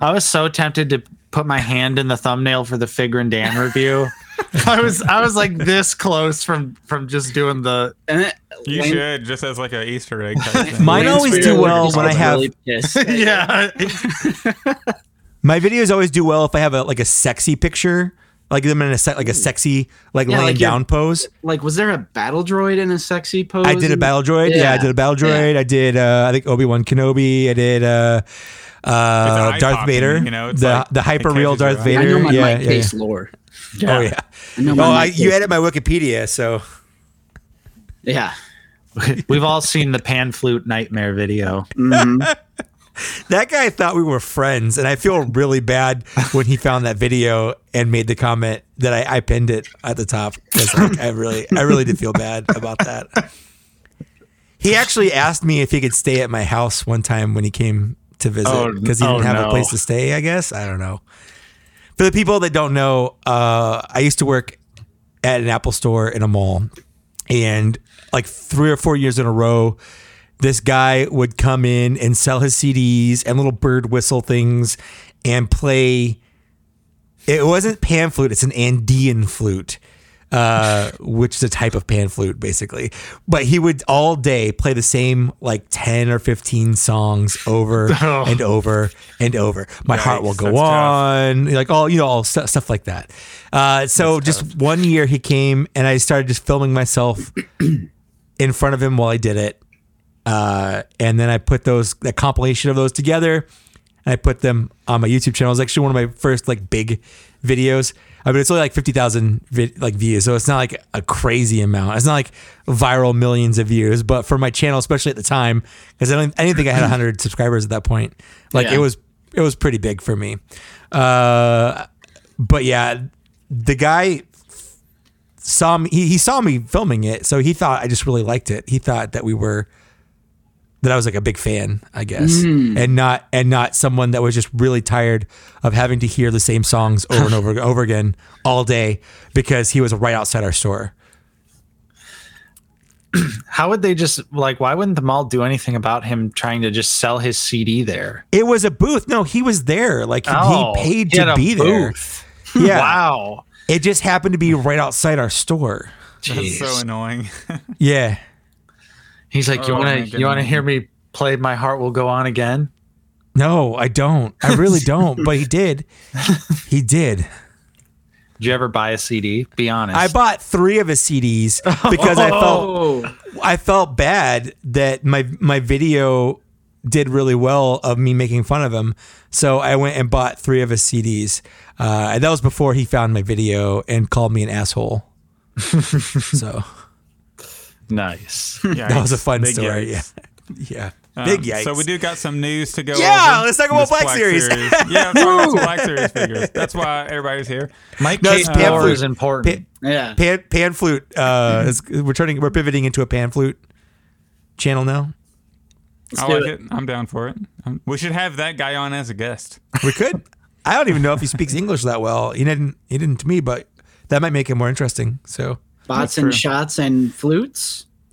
I was so tempted to put my hand in the thumbnail for the Figrin D'an review. I was I was like this close from from just doing the And it, You Lane- should just as like a Easter egg type thing. Mine always do well when I have- really yeah. My videos always do well if I have a like a sexy picture, like them in a se- like a sexy like Yeah, laying like down pose. Like, was there a battle droid in a sexy pose? I did a battle droid. Yeah, I did a battle droid. I did uh, I think Obi Wan Kenobi. I did uh, uh, Darth Vader. you know, it's the like- the hyper real catches your Darth eye. I Vader. know my yeah, Mike yeah, lore. yeah. Oh yeah. I know Oh, I, you edit my Wikipedia, so Yeah. We've all seen the pan flute nightmare video. Mhm. that guy thought we were friends, and I feel really bad when he found that video and made the comment that I, I pinned it at the top. like, I really, I really did feel bad about that. He actually asked me if he could stay at my house one time when he came to visit Oh, because he didn't oh, have a place to stay. I guess I don't know. For the people that don't know, uh, I used to work at an Apple store in a mall, and like three or four years in a row, this guy would come in and sell his CDs and little bird whistle things and play. It wasn't pan flute; it's an Andean flute, uh, which is a type of pan flute, basically. But he would all day play the same like ten or fifteen songs over Oh. and over and over. My heart will go that's tough. on, like all you know, all stu- stuff like that. Uh, so just one year he came and I started just filming myself in front of him while I did it. Uh, and then I put those that compilation of those together and I put them on my YouTube channel. It was actually one of my first like big videos. I mean, it's only like fifty thousand vi- like views, so it's not like a crazy amount. It's not like viral millions of views, but for my channel, especially at the time, because I don't, I didn't think I had hundred subscribers at that point. Like Yeah. it was, it was pretty big for me. Uh, but yeah, the guy saw me. He, he saw me filming it, so he thought I just really liked it. He thought that we were that I was like a big fan, I guess, mm. and not and not someone that was just really tired of having to hear the same songs over and over over again all day because he was right outside our store. How would they just like? Why wouldn't the mall do anything about him trying to just sell his CD there? It was a booth. No, he was there. Like he- Oh, he paid he to a be there. Yeah, Wow. it just happened to be right outside our store. That's so annoying. Yeah. He's like, you Oh, want to you want to hear me play "My Heart Will Go On" again? No, I don't. I really don't. But he did. He did. Did you ever buy a CD? Be honest. I bought three of his CDs because I felt Oh, I felt bad that my my video did really well of me making fun of him. So I went and bought three of his CDs. Uh, and that was before he found my video and called me an asshole. so nice. that was a fun Big story. yikes. Yeah. Yeah. Um, Big yikes. So we do got some news to go. Yeah, over. let's talk about This Black Series. yeah, talk Black Series figures. That's why everybody's here. Mike No, Case it's pan lore flute. is important. Pa- yeah. pan, pan flute. Uh, is, we're turning. We're pivoting into a pan flute channel now. Let's I like it. it. I'm down for it. Um, we should have that guy on as a guest. We could. I don't even know if he speaks English that well. He didn't. He didn't to me, but that might make it more interesting. So Bots That's and true. shots and flutes.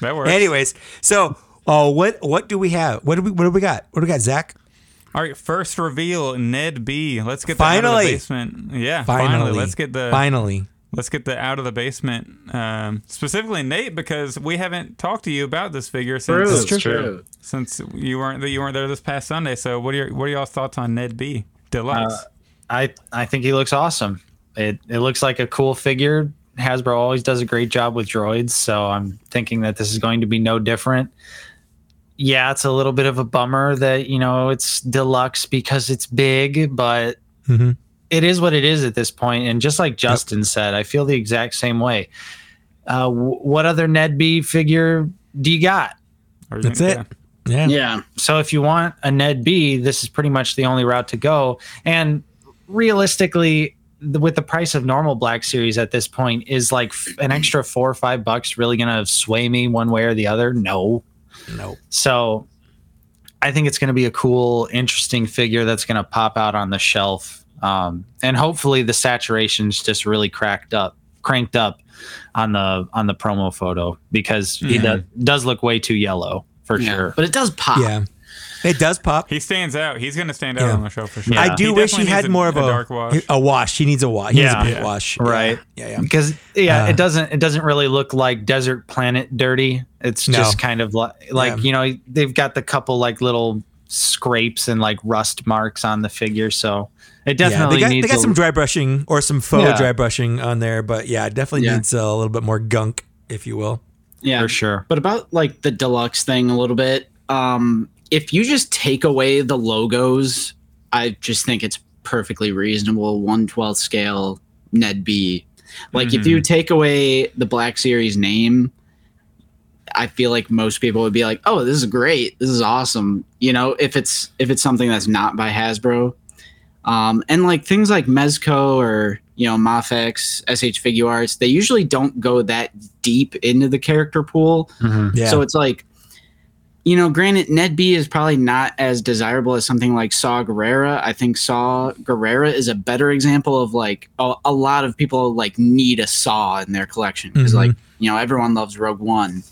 That works. Anyways, so oh, what what do we have? What do we what do we got? What do we got, Zach? All right, first reveal Ned B. Let's get the out of Finally. the basement. Yeah, Finally, finally. Let's get the finally. let's get the out of the basement. Um, specifically Nate because we haven't talked to you about this figure since True, true. true. since you weren't that you weren't there this past Sunday. So what are your what are y'all's thoughts on Ned B Deluxe? Uh, I I think he looks awesome. It it looks like a cool figure. Hasbro always does a great job with droids, so I'm thinking that this is going to be no different. Yeah, it's a little bit of a bummer that you know it's deluxe because it's big, but hmm it is what it is at this point. And just like Justin said, I feel the exact same way. Uh, w- what other Ned B figure do you got? Or That's think- it. Yeah. Yeah. So if you want a Ned B, this is pretty much the only route to go. And realistically, the, with the price of normal Black Series at this point, is like f- an extra four or five bucks really going to sway me one way or the other? No. No. So I think it's going to be a cool, interesting figure that's going to pop out on the shelf. Um, and hopefully the saturation's just really cracked up, cranked up on the on the promo photo because he Mhm. do, does look way too yellow for Yeah. sure. But it does pop. Yeah, it does pop. He stands out. He's going to stand out Yeah. on the show for sure. Yeah. I do wish he had needs more of a, dark wash. a wash. He needs a wash. He Yeah. needs a paint Yeah. wash. Right. Yeah, yeah. because yeah, Uh, it doesn't it doesn't really look like desert planet dirty. It's No. just kind of like like Yeah. you know they've got the couple like little scrapes and like rust marks on the figure, so it Yeah, definitely they got, needs they got a- some dry brushing or some faux Yeah. dry brushing on there, but yeah, it definitely Yeah. needs a little bit more gunk, if you will. Yeah. for sure. But about like the deluxe thing a little bit, um, if you just take away the logos, I just think it's perfectly reasonable. One twelfth scale Ned B. Like if you take away the Black Series name, I feel like most people would be like, "Oh, this is great. This is awesome." You know, if it's if it's something that's not by Hasbro, um, and like things like Mezco or you know Mafex, SH Figuarts, they usually don't go that deep into the character pool. Yeah. So it's like, you know, granted, Ned B is probably not as desirable as something like Saw Gerrera. I think Saw Gerrera is a better example of like a, a lot of people like need a Saw in their collection because Mhm. like you know everyone loves Rogue One, and,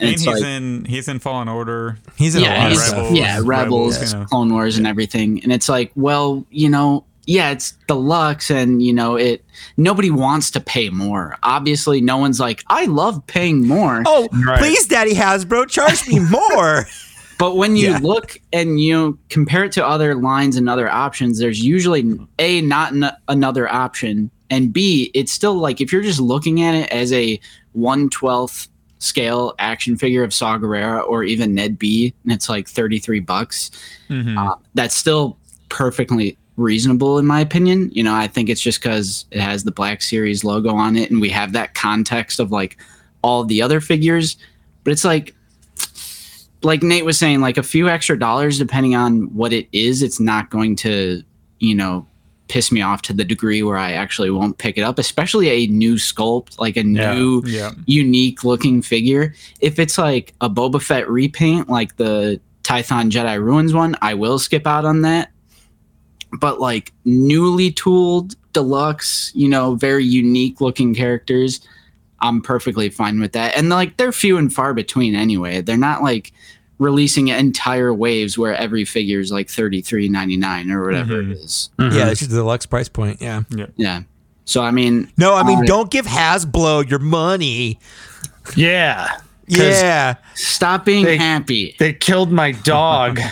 And he's like in he's in Fallen Order. he's in a yeah, lot of. Rebels, yeah, Rebels, Rebels, you know. Clone Wars, and everything. And it's like, well, you know, yeah, it's deluxe, and you know, it. Nobody wants to pay more. Obviously, no one's like, I love paying more. Oh, Right. please, Daddy Hasbro, charge me more. But when you Yeah. look and you compare it to other lines and other options, there's usually a not n- another option, and b it's still like if you're just looking at it as a one twelfth scale action figure of Saw Gerrera or even Ned B, and it's like thirty three bucks. Mhm. Uh, that's still perfectly reasonable in my opinion. You know, I think it's just because it has the Black Series logo on it, and we have that context of like all the other figures. But it's like, like Nate was saying, like a few extra dollars, depending on what it is, it's not going to, you know, piss me off to the degree where I actually won't pick it up, especially a new sculpt, like a Yeah. new yeah. unique looking figure. If it's like a Boba Fett repaint, like the Tython Jedi Ruins one, I will skip out on that. But like newly tooled deluxe, you know, very unique looking characters, I'm perfectly fine with that. And like they're few and far between anyway. They're not like releasing entire waves where every figure is like thirty three ninety nine or whatever Mhm. it is. yeah, that's just the deluxe price point. Yeah. Yeah. So I mean, No, I mean, Uh, don't give Hasbro your money. Yeah. Yeah. stop being They- happy. They killed my dog.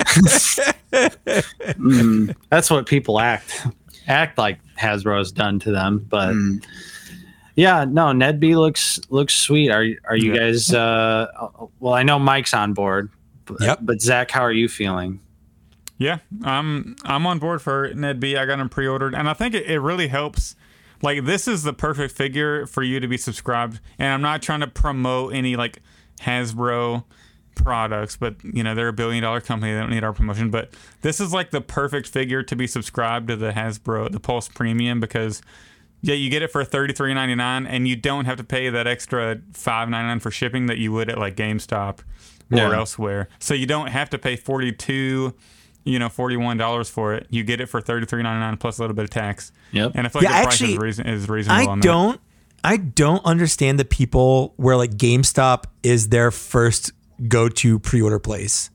Mm, That's what people act act like Hasbro's done to them. But mm. yeah, no, Ned B looks looks sweet. Are are you Yeah. guys? Uh, well, I know Mike's on board. But, Yep. but Zach, how are you feeling? Yeah, I'm I'm on board for Ned B. I got him pre-ordered, and I think it, it really helps. Like this is the perfect figure for you to be subscribed. And I'm not trying to promote any like Hasbro products, but you know they're a billion dollar company. They don't need our promotion. But this is like the perfect figure to be subscribed to the Hasbro the Pulse Premium because yeah, you get it for thirty three ninety nine, and you don't have to pay that extra five ninety nine for shipping that you would at like GameStop or Yeah. elsewhere. So you don't have to pay forty two you know, forty one dollars for it. You get it for thirty three ninety nine plus a little bit of tax. Yep. And I feel like Yeah, the price is, reason- is reasonable. I on don't I don't understand the people where like GameStop is their first go-to pre-order place.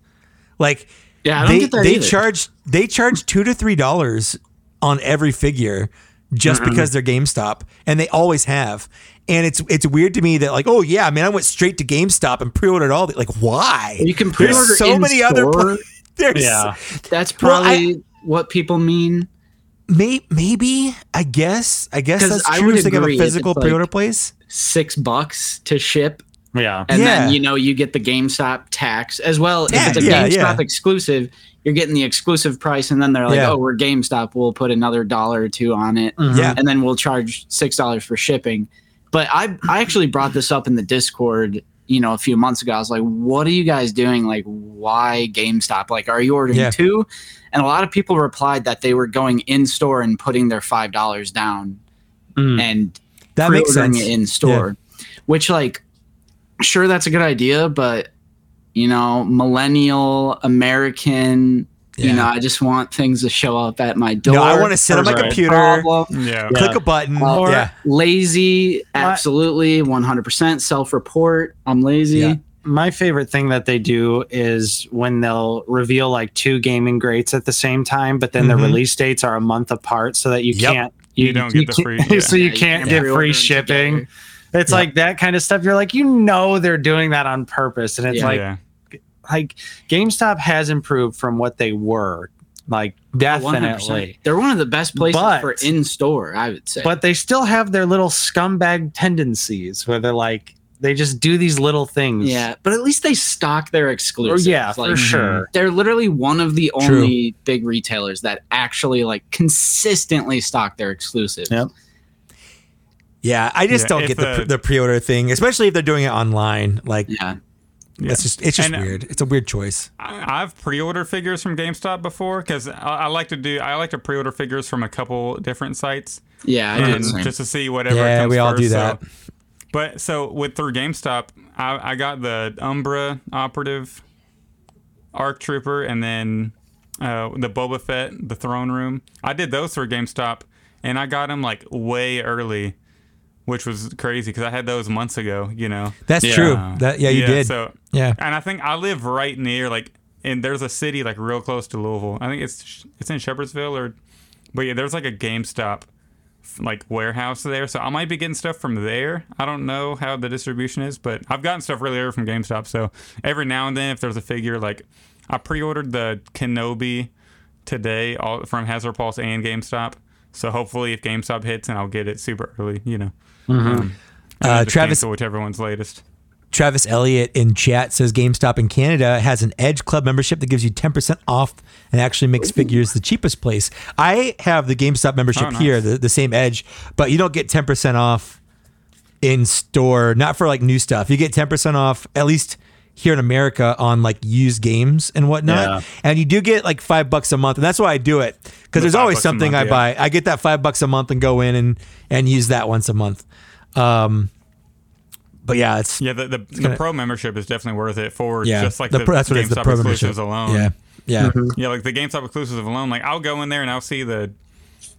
Like Yeah, I don't they get that they either. charge they charge 2 to 3 dollars on every figure just Mm-hmm. because they're GameStop and they always have. And it's it's weird to me that like, oh yeah, man, I went straight to GameStop and pre-ordered all the like why? You can pre-order There's so many other store. pla- there's Yeah. That's Well, probably what people mean. may, maybe I guess I guess that's I true. would So they have a physical pre-order place. Six bucks to ship, Yeah. and Yeah. then you know you get the GameStop tax as well. Yeah, if it's a yeah, GameStop yeah. exclusive, you're getting the exclusive price, and then they're like, Yeah. "Oh, we're GameStop. We'll put another dollar or two on it, Yeah. and then we'll charge six dollars for shipping." But I I actually brought this up in the Discord. You know, a few months ago, I was like, "What are you guys doing? Like, why GameStop? Like, are you ordering Yeah. two? And a lot of people replied that they were going in store and putting their five dollars down Mm. and That makes sense. it in store. Which, like, sure, that's a good idea, but you know, millennial American. Yeah. You know, I just want things to show up at my door. No, I want to sit on my There's computer, problem. Yeah. click a button. Or yeah. lazy, absolutely, 100% self report. I'm lazy. Yeah. my favorite thing that they do is when they'll reveal like two gaming greats at the same time, but then Mhm. the release dates are a month apart, so that you Yep. can't You don't get the free- yeah. so you Yeah, can't can't get free shipping. together. It's Yeah. like that kind of stuff. You're like, you know, they're doing that on purpose, and it's Yeah. like, yeah. like GameStop has improved from what they were, like 100%. definitely. They're one of the best places But- for in store, I would say. But they still have their little scumbag tendencies where they're like, they just do these little things. yeah, but at least they stock their exclusives. Or, exclusives. yeah, like, for sure. Mhm. They're literally one of the True. only big retailers that actually like consistently stock their exclusives. Yep. Yeah, I just Yeah, don't get the, the- the pre-order thing, especially if they're doing it online. Like, Yeah. Yeah. it's just it's just And, uh, weird. It's a weird choice. I- I've pre-ordered figures from GameStop before because I, I like to do. I like to pre-order figures from a couple different sites Yeah, I do and just to see whatever. Yeah, comes we all first, do so- that. But so with through GameStop, I, I got the Umbra operative, Arc Trooper, and then uh, the Boba Fett, the Throne Room. I did those through GameStop, and I got them like way early, which was crazy because I had those months ago. You know. That's Yeah. true. That yeah, you did. So yeah. and I think I live right near like, and there's a city like real close to Louisville. I think it's it's in Shepherdsville or, but yeah, there's like a GameStop like warehouse there, so I might be getting stuff from there. I don't know how the distribution is, but I've gotten stuff really early from GameStop. So every now and then, if there's a figure like, I pre-ordered the Kenobi today, all from Hasbro Pulse and GameStop. So hopefully, if GameStop hits, and I'll get it super early, you know. Um, and Uh, Travis- whichever one's latest. Travis Elliott in chat says GameStop in Canada has an Edge Club membership that gives you 10% off and actually makes figures the cheapest place. I have the GameStop membership Oh, nice. here, the, the same Edge, but you don't get 10% off in store, not for like new stuff. You get 10% off, at least here in America, on like used games and whatnot. Yeah. And you do get like five bucks a month. And that's why I do it because The there's always something month, I buy. I get that five bucks a month and go in and, and use that once a month. Um, but yeah, it's Yeah, the the, gonna- the pro membership is definitely worth it for yeah, just like the the, pro- that's what it is, the pro exclusives membership. alone. Yeah, yeah, yeah, like the GameStop exclusives alone. Like I'll go in there and I'll see the,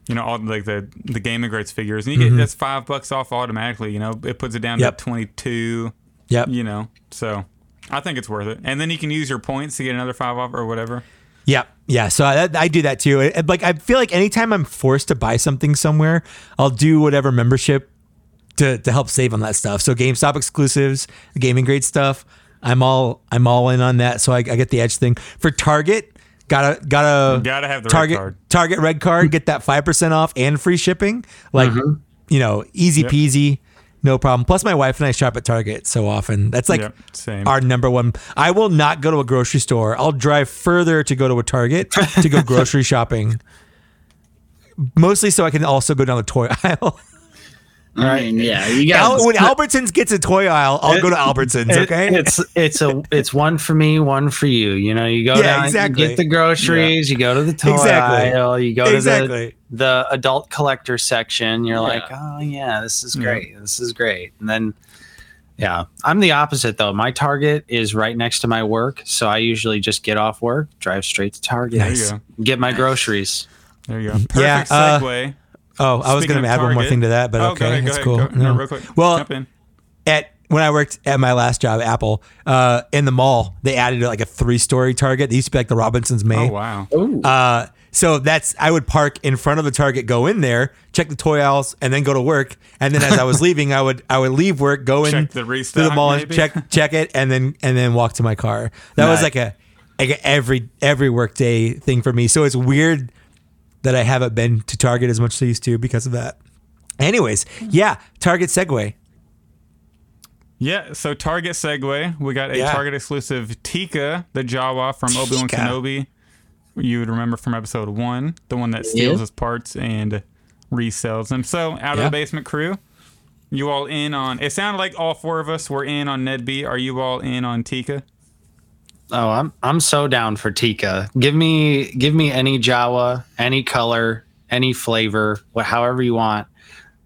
you know, all like the the Gaming Greats figures, and you get that's five bucks off automatically. You know, it puts it down Mm-hmm. Yep. to twenty two. yep, You know, so I think it's worth it. And then you can use your points to get another five off or whatever. yep, yeah. So I, I do that too. It- like I feel like anytime I'm forced to buy something somewhere, I'll do whatever membership to to help save on that stuff. So GameStop exclusives, gaming grade stuff. I'm all I'm all in on that. So I, I get the edge thing for Target. Gotta gotta Gotta have the red Target card. Target red card. Get that five percent off and free shipping. Like mm-hmm. you know, easy Yep. peasy, no problem. Plus, my wife and I shop at Target so often. That's like same. our number one. I will not go to a grocery store. I'll drive further to go to a Target to go grocery shopping. Mostly so I can also go down the toy aisle. I mean, yeah, you Al- when Albertsons gets a toy aisle, I'll go to Albertsons. It- Okay. it's it's a it's one for me, one for you. You know, you go Yeah, down, exactly. you get the groceries, you go to the toy Exactly. aisle, you go to the the adult collector section. You're like, oh yeah, this is Yeah. great. This is great. And then, yeah, I'm the opposite though. My Target is right next to my work, so I usually just get off work, drive straight to Target, There Nice. get my groceries. There you go. Perfect Yeah, uh, segue. Oh, I was going to of add one more thing to that, but oh, okay, go ahead, that's go cool. Go, No. no, real quick. Well, at when I worked at my last job, Apple, uh, in the mall, they added like a three-story Target. They used to be like the Robinsons May. Oh wow. Uh, so that's I would park in front of the Target, go in there, check the toy aisles, and then go to work. And then as I was leaving, I would I would leave work, go in Check the to the restock, mall, and maybe? check check it, and then and then walk to my car. That was like a like a every every workday thing for me. So it's weird that I haven't been to Target as much as I used to because of that. Anyways, mm-hmm. yeah, Target segue. Yeah, so Target segue. We got a Yeah. Target exclusive Teeka, the Jawa from Obi Wan Kenobi. You would remember from episode one, the one that steals Yeah. his parts and resells them. So, out of the basement crew, you all in on? It sounded like all four of us were in on Ned B. Are you all in on Teeka? Oh, I'm I'm so down for Teeka. Give me give me any Jawa, any color, any flavor, what however you want.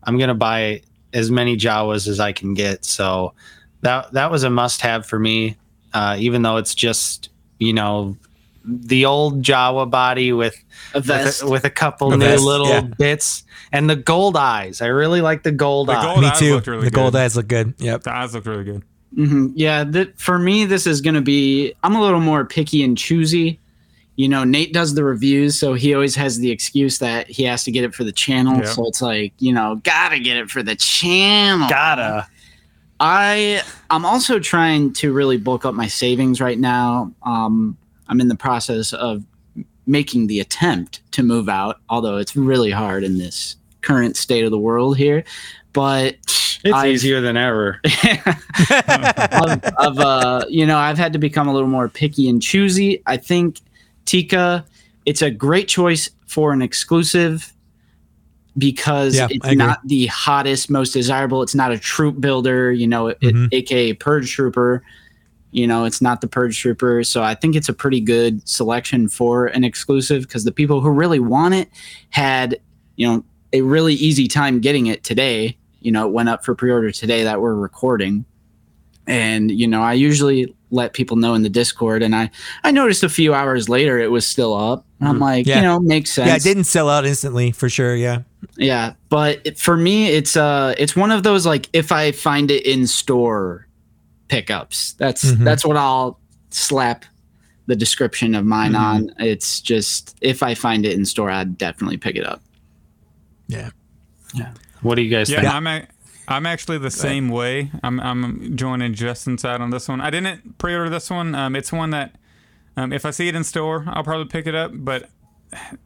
I'm gonna buy as many Jawas as I can get. So that that was a must have for me. uh, even though it's just you know the old Jawa body with A with a, with a couple A new vest, little yeah. bits and the gold eyes. I really like the gold The eyes. gold Me eyes too. really the gold eyes look good. Yep. The eyes look really good. Hmm Yeah, that for me, this is going to be. I'm a little more picky and choosy. You know, Nate does the reviews, so he always has the excuse that he has to get it for the channel. Yeah. So it's like, you know, gotta get it for the channel. Gotta. I I'm also trying to really bulk up my savings right now. Um, I'm in the process of making the attempt to move out, although it's really hard in this current state of the world here. But It's I've- easier than ever. of, of uh, you know, I've had to become a little more picky and choosy. I think Teeka, it's a great choice for an exclusive because Yeah, it's not the hottest, most desirable. It's not a troop builder, you know, it, Mhm. aka Purge Trooper. You know, it's not the Purge Trooper. So I think it's a pretty good selection for an exclusive because the people who really want it had, you know, a really easy time getting it today. You know, it went up for pre order today that we're recording. And, you know, I usually let people know in the Discord and I, I noticed a few hours later it was still up. I'm like, Yeah. you know, makes sense. Yeah, it didn't sell out instantly for sure. Yeah. Yeah, but it- for me, it's uh, it's one of those like if I find it in store pickups. That's Mhm. that's what I'll slap the description of mine on. It's just if I find it in store, I'd definitely pick it up. Yeah. Yeah. What do you guys Yeah, think? I'm a, I'm actually the same way. I'm I'm joining Justin's side on this one. I didn't pre-order this one. Um, it's one that um, if I see it in store, I'll probably pick it up. But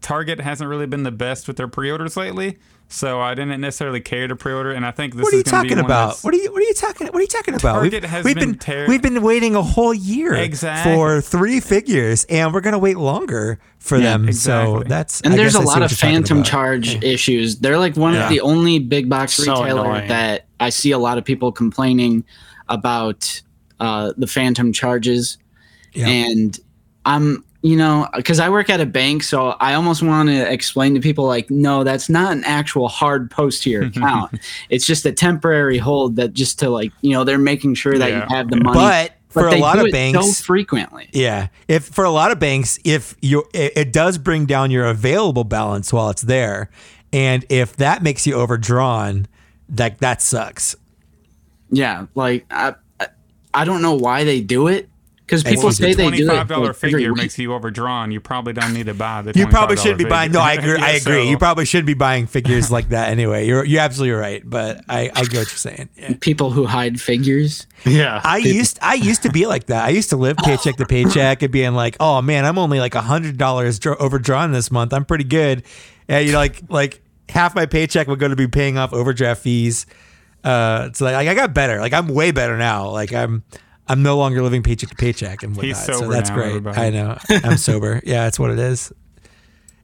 Target hasn't really been the best with their pre-orders lately, so I didn't necessarily care to pre-order. And I think this What are you is talking about? What are you What are you talking What are you talking about? Target we've, has we've been been ter- we've been waiting a whole year Exactly. for three figures, and we're gonna wait longer for Yeah, them. So that's And I there's guess a I lot of phantom about. charge issues. They're like one Yeah. of the only big box So retailer annoying. that I see a lot of people complaining about uh, the phantom charges. Yeah. And I'm, you know, because I work at a bank, so I almost want to explain to people like, no, that's not an actual hard post to your account. it's just a temporary hold that just to like, you know, they're making sure that Yeah. you have the money. But for a lot do of banks, so frequently. Yeah, if for a lot of banks, if you it, it does bring down your available balance while it's there, and if that makes you overdrawn, that that sucks. Yeah, like I, I- I don't know why they do it because people Well, say they do twenty-five it. dollar like, every figure week. makes you overdrawn. You probably don't need to buy the. You probably shouldn't be buying. No, I figure. agree. I agree. so- You probably shouldn't be buying figures like that anyway. You're you're absolutely right. But I I get what you're saying. Yeah. people who hide figures. yeah. I used I used to be like that. I used to live paycheck to paycheck and being like, oh man, I'm only like a hundred dollars overdrawn this month. I'm pretty good. And you know, like like half my paycheck would go to be paying off overdraft fees. Uh, so like I got better. Like I'm way better now. Like I'm I'm no longer living paycheck to paycheck and whatnot. He's so that's now, great. everybody. I know. I'm sober. Yeah, that's what it is.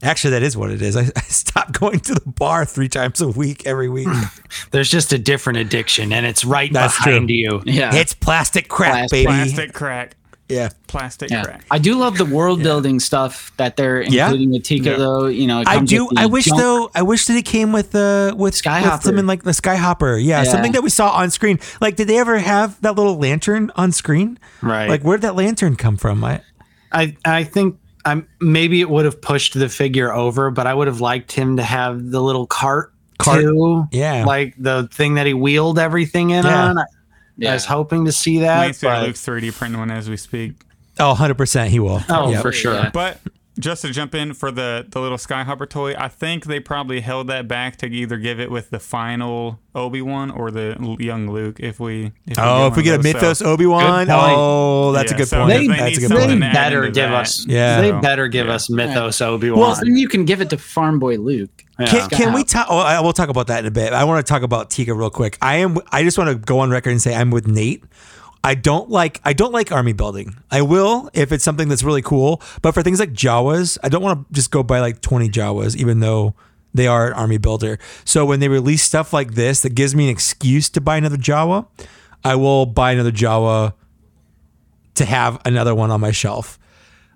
Actually, that is what it is. I, I stopped going to the bar three times a week every week. There's just a different addiction, and it's right That's behind true. you. Yeah, It's plastic crack, Plastic- baby. Plastic crack. Yeah. Plastic yeah. crack. I do love the world building stuff that they're Yeah. including with Teeka, Yeah. though. You know, I do. I wish jump- though. I wish that it came with uh with Skyhopper. with something like the Skyhopper. Yeah, Yeah. something that we saw on screen. Like, did they ever have that little lantern on screen? Right. Like, where did that lantern come from? I I I think I'm maybe it would have pushed the figure over, but I would have liked him to have the little cart, Cart, too. yeah. Like the thing that he wheeled everything in Yeah. on. I, I was hoping to see that. need to but- Luke's 3D printing one as we speak. oh, 100 percent he will. oh, Yep. for sure. Yeah. But just to jump in for the the little Skyhopper toy, I think they probably held that back to either give it with the final Obi Wan or the young Luke. If we if Oh, one if we get a those. Mythos So- Obi Wan, oh, that's a good so point. They- they that's a good something point. better give that, us. Yeah. They so, better give yeah. us Mythos Obi Wan. Well, Wan. then you can give it to Farm Boy Luke. Can, can we talk? Oh, I will talk about that in a bit. I want to talk about Teeka real quick. I am. I just want to go on record and say I'm with Nate. I don't like. I don't like army building. I will if it's something that's really cool. But for things like Jawas, I don't want to just go buy like 20 Jawas, even though they are an army builder. So when they release stuff like this that gives me an excuse to buy another Jawa, I will buy another Jawa to have another one on my shelf.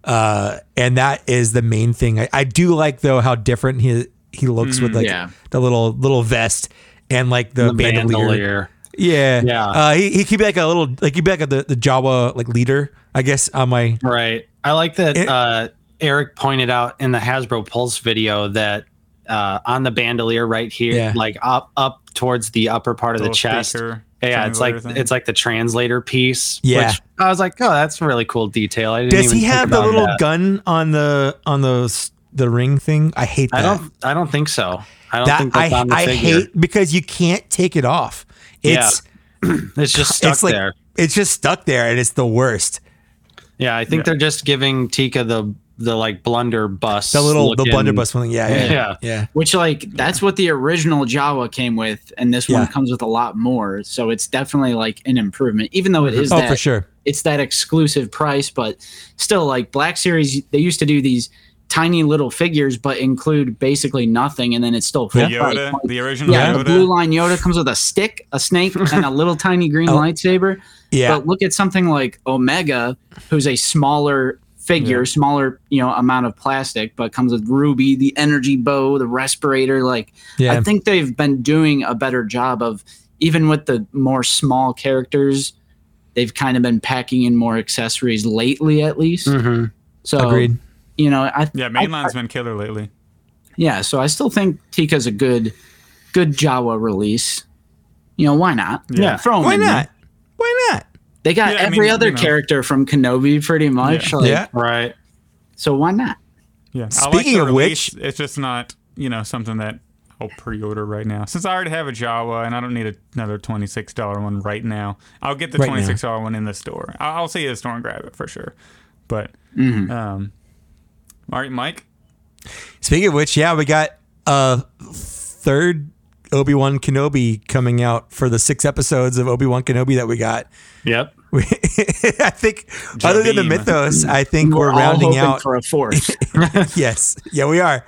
Uh, and that is the main thing. I, I do like though how different he he looks with like yeah. the little little vest and like the, the bandolier. bandolier. Yeah, Yeah. Uh, he, he could be like a little, like he'd be like a, the the Jawa like leader, I guess. On my Right. I like that It- uh, Eric pointed out in the Hasbro Pulse video that uh, on the bandolier right here, Yeah. like up up towards the upper part of the Little chest. speaker, Yeah, it's like thing. it's like the translator piece. Yeah. which I was like, oh, that's a really cool detail. I didn't does even he have the little that. gun on the on the s- the ring thing? I hate that. I don't. I don't think so. I don't that think that's I on the I figure. hate because you can't take it off. It's It's just stuck it's like there. it's just stuck there, and it's the worst. Yeah, I think Yeah. they're just giving Teeka the the like blunderbuss. The little the looking- blunderbuss one. Yeah, yeah, yeah. Yeah. yeah. Which like that's what the original Jawa came with, and this one Yeah. comes with a lot more. So it's definitely like an improvement, even though it mm-hmm. is Oh, that for sure. it's that exclusive price, but still like Black Series, they used to do these tiny little figures, but include basically nothing, and then it's still full The price. Yoda, Like, the original yeah, Yoda. the blue line Yoda comes with a stick, a snake, and a little tiny green Oh. lightsaber. Yeah, But look at something like Omega, who's a smaller figure, Yeah. smaller you know amount of plastic, but comes with Ruby, the energy bow, the respirator. Like yeah. I think they've been doing a better job of even with the more small characters. They've kind of been packing in more accessories lately, at least. Mhm. So Agreed. You know, I yeah, I- mainline's been killer lately. yeah. So I still think Teeka's a good, good Jawa release. You know, why not? Yeah. throw 'em Why in there. not? Why not? They got Yeah, I every mean, other you know. character from Kenobi pretty much. Yeah. Like, Yeah. Right. So why not? Yeah. Speaking like of release. which- it's just not you know something that I'll pre-order right now since I already have a Jawa and I don't need another twenty six dollar one right now. I'll get the Right twenty six dollar one in the store. I'll, I'll see you at the store and grab it for sure. But Mhm. um, all right, Mike. Speaking of which, yeah, we got a third Obi Wan Kenobi coming out for the six episodes of Obi Wan Kenobi that we got. Yep. We, I think, other than the mythos, I think we're, all rounding out. for a fourth. yes, yeah, we are.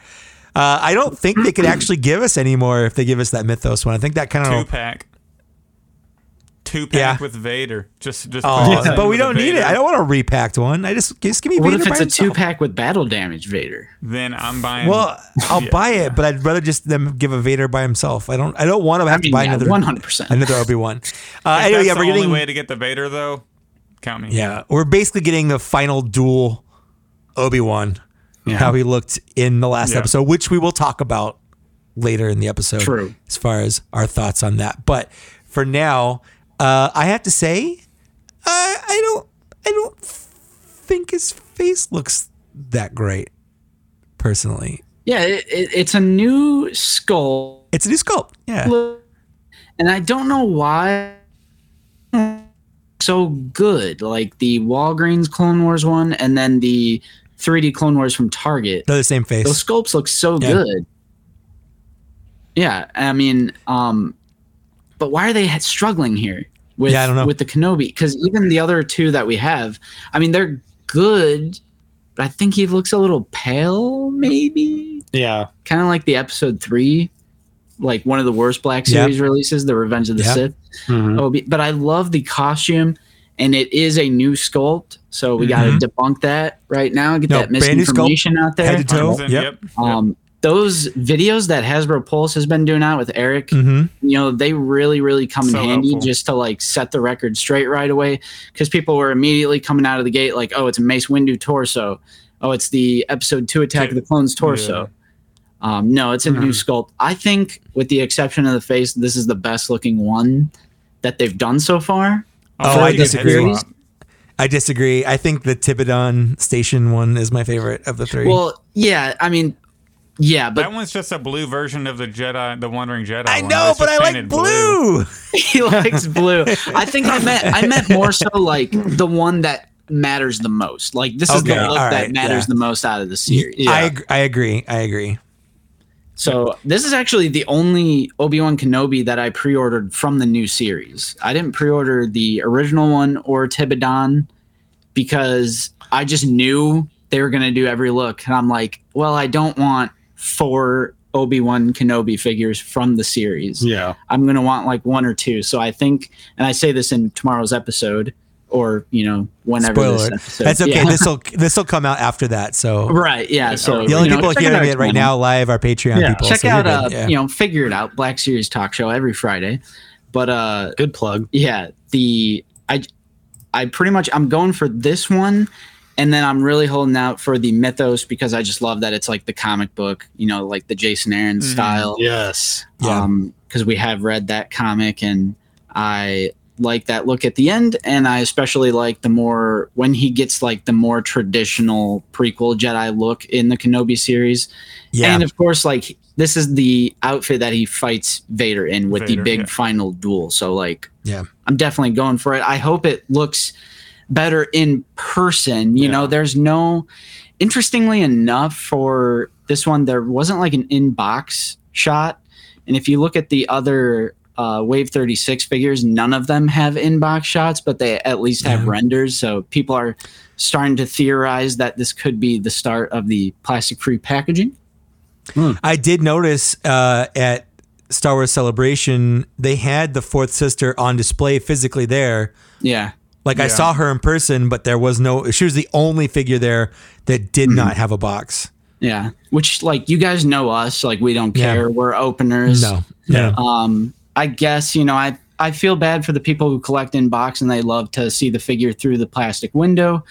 Uh, I don't think they could actually give us any more if they give us that mythos one. I think that kind of Two of. pack. Two pack Yeah. with Vader. Just just. Oh, put it in but we don't need it. I don't want a repacked one. I just just give me what Vader if it's by a two pack with battle damage Vader? Then I'm buying. Well, I'll Yeah. buy it, but I'd rather just them give a Vader by himself. I don't. I don't want to have to buy another one hundred percent. another Obi Wan. Uh, If anyway, that's yeah, the we're only getting way to get the Vader though. Count me. yeah, we're basically getting the final duel Obi Wan. Yeah. How he looked in the last Yeah. episode, which we will talk about later in the episode. True. As far as our thoughts on that, but for now, uh, I have to say, I I don't I don't think his face looks that great. Personally, Yeah, it, it, it's a new skull, it's a new sculpt. Yeah. and I don't know why so good. Like the Walgreens Clone Wars one, and then the 3D Clone Wars from Target. They're the same face. Those sculpts look so Yeah. good. Yeah, I mean, um, but why are they struggling here with Yeah, I don't know. with the Kenobi? Because even the other two that we have, I mean, they're good, but I think he looks a little pale, maybe Yeah. kind of like the Episode Three, like one of the worst Black Yeah. Series releases, The Revenge of the Yeah. Sith. Mhm. Obi- but I love the costume, and it is a new sculpt, so we got to debunk that right now. Get Mm-hmm. No, that brand new sculpt, misinformation out there. head to toe. Yep. Yep. yep. Um, those videos that Hasbro Pulse has been doing out with Eric, Mm-hmm. you know, they really, really come So in handy helpful. just to like set the record straight right away. Because people were immediately coming out of the gate like, oh, it's a Mace Windu torso. Oh, it's the Episode Two Attack of the Clones torso. Um, no, it's a new sculpt. I think, with the exception of the face, this is the best looking one that they've done so far. Oh, For I a good head disagree. I disagree. I think the Tibidon Station one is my favorite of the three. Well, yeah, I mean, yeah, but That one's just a blue version of the Jedi, the Wandering Jedi. I know, It's but I like painted blue. he likes blue. I think I meant I meant more so like the one that matters the most. Like this is the look all that matters yeah. the most out of the series. I I agree. I agree. So this is actually the only Obi Wan Kenobi that I pre-ordered from the new series. I didn't pre-order the original one or Tibidon because I just knew they were going to do every look, and I'm like, well, I don't want four Obi Wan Kenobi figures from the series. Yeah. I'm gonna want like one or two. So I think, and I say this in tomorrow's episode, or you know, whenever Spoiler. this episode. That's okay. Yeah. This will this will come out after that. So right? Yeah. So the only you know, people hearing out it right now live are Patreon Yeah. people. Check so out, uh. Yeah. you know, figure it out. Black Series Talk Show every Friday. But uh, Good plug. yeah, the I I pretty much I'm going for this one, and then I'm really holding out for the Mythos because I just love that it's like the comic book, you know, like the Jason Aaron Mhm. style. Yes. Yeah. Um, because we have read that comic and I like that look at the end, and I especially like the more when he gets like the more traditional prequel Jedi look in the Kenobi series. Yeah. And of course, like this is the outfit that he fights Vader in with the big yeah. final duel. So like Yeah. I'm definitely going for it. I hope it looks better in person. You Yeah. know, there's no interestingly enough for this one, there wasn't like an in-box shot. And if you look at the other uh, Wave 36 figures, none of them have in-box shots, but they at least have Yeah. renders. So people are starting to theorize that this could be the start of the plastic-free packaging. I did notice uh, at Star Wars Celebration they had the fourth sister on display physically there. Yeah. Like I saw her in person, but there was no. She was the only figure there that Mm-hmm. did not have a box. Yeah. Which like you guys know us, like we don't Yeah. care. We're openers. No, Yeah. Um, I guess you know I I feel bad for the people who collect in box and they love to see the figure through the plastic window.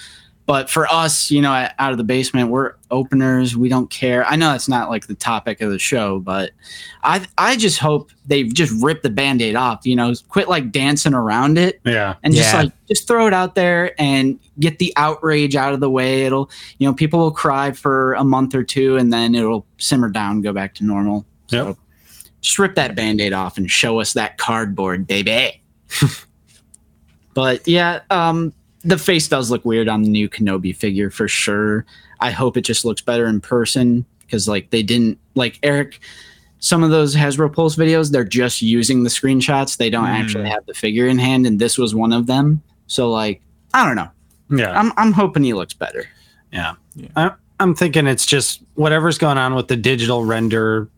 But for us, you know, out of the basement, we're openers. We don't care. I know that's not like the topic of the show, but I I just hope they've just rip the band-aid off. You know, quit like dancing around it Yeah. and just Yeah. like just throw it out there and get the outrage out of the way. It'll you know people will cry for a month or two and then it'll simmer down, go back to normal. So Yep. just rip that band-aid off and show us that cardboard, baby. but yeah, um, the face does look weird on the new Kenobi figure for sure. I hope it just looks better in person because like they didn't like Eric. Some of those Hasbro Pulse videos, they're just using the screenshots. They don't Mm. actually have the figure in hand, and this was one of them. So like, I don't know. Yeah. I'm I'm hoping he looks better. Yeah. Yeah. I, I'm thinking it's just whatever's going on with the digital render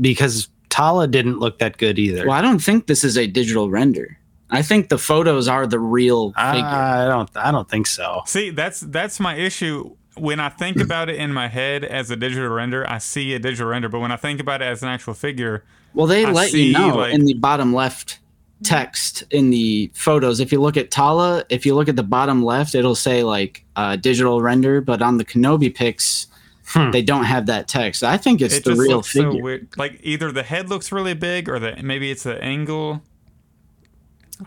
because Tala didn't look that good either. Well, I don't think this is a digital render. I think the photos are the real figure. I don't I don't think so. See, that's that's my issue. When I think about it in my head as a digital render, I see a digital render. But when I think about it as an actual figure, Well, they I let see, you know like- in the bottom left text in the photos. If you look at Tala, if you look at the bottom left, it'll say like uh, digital render, but on the Kenobi pics, Hmm. they don't have that text. I think it's it the just real looks figure. so weird. Like either the head looks really big, or the maybe it's the angle.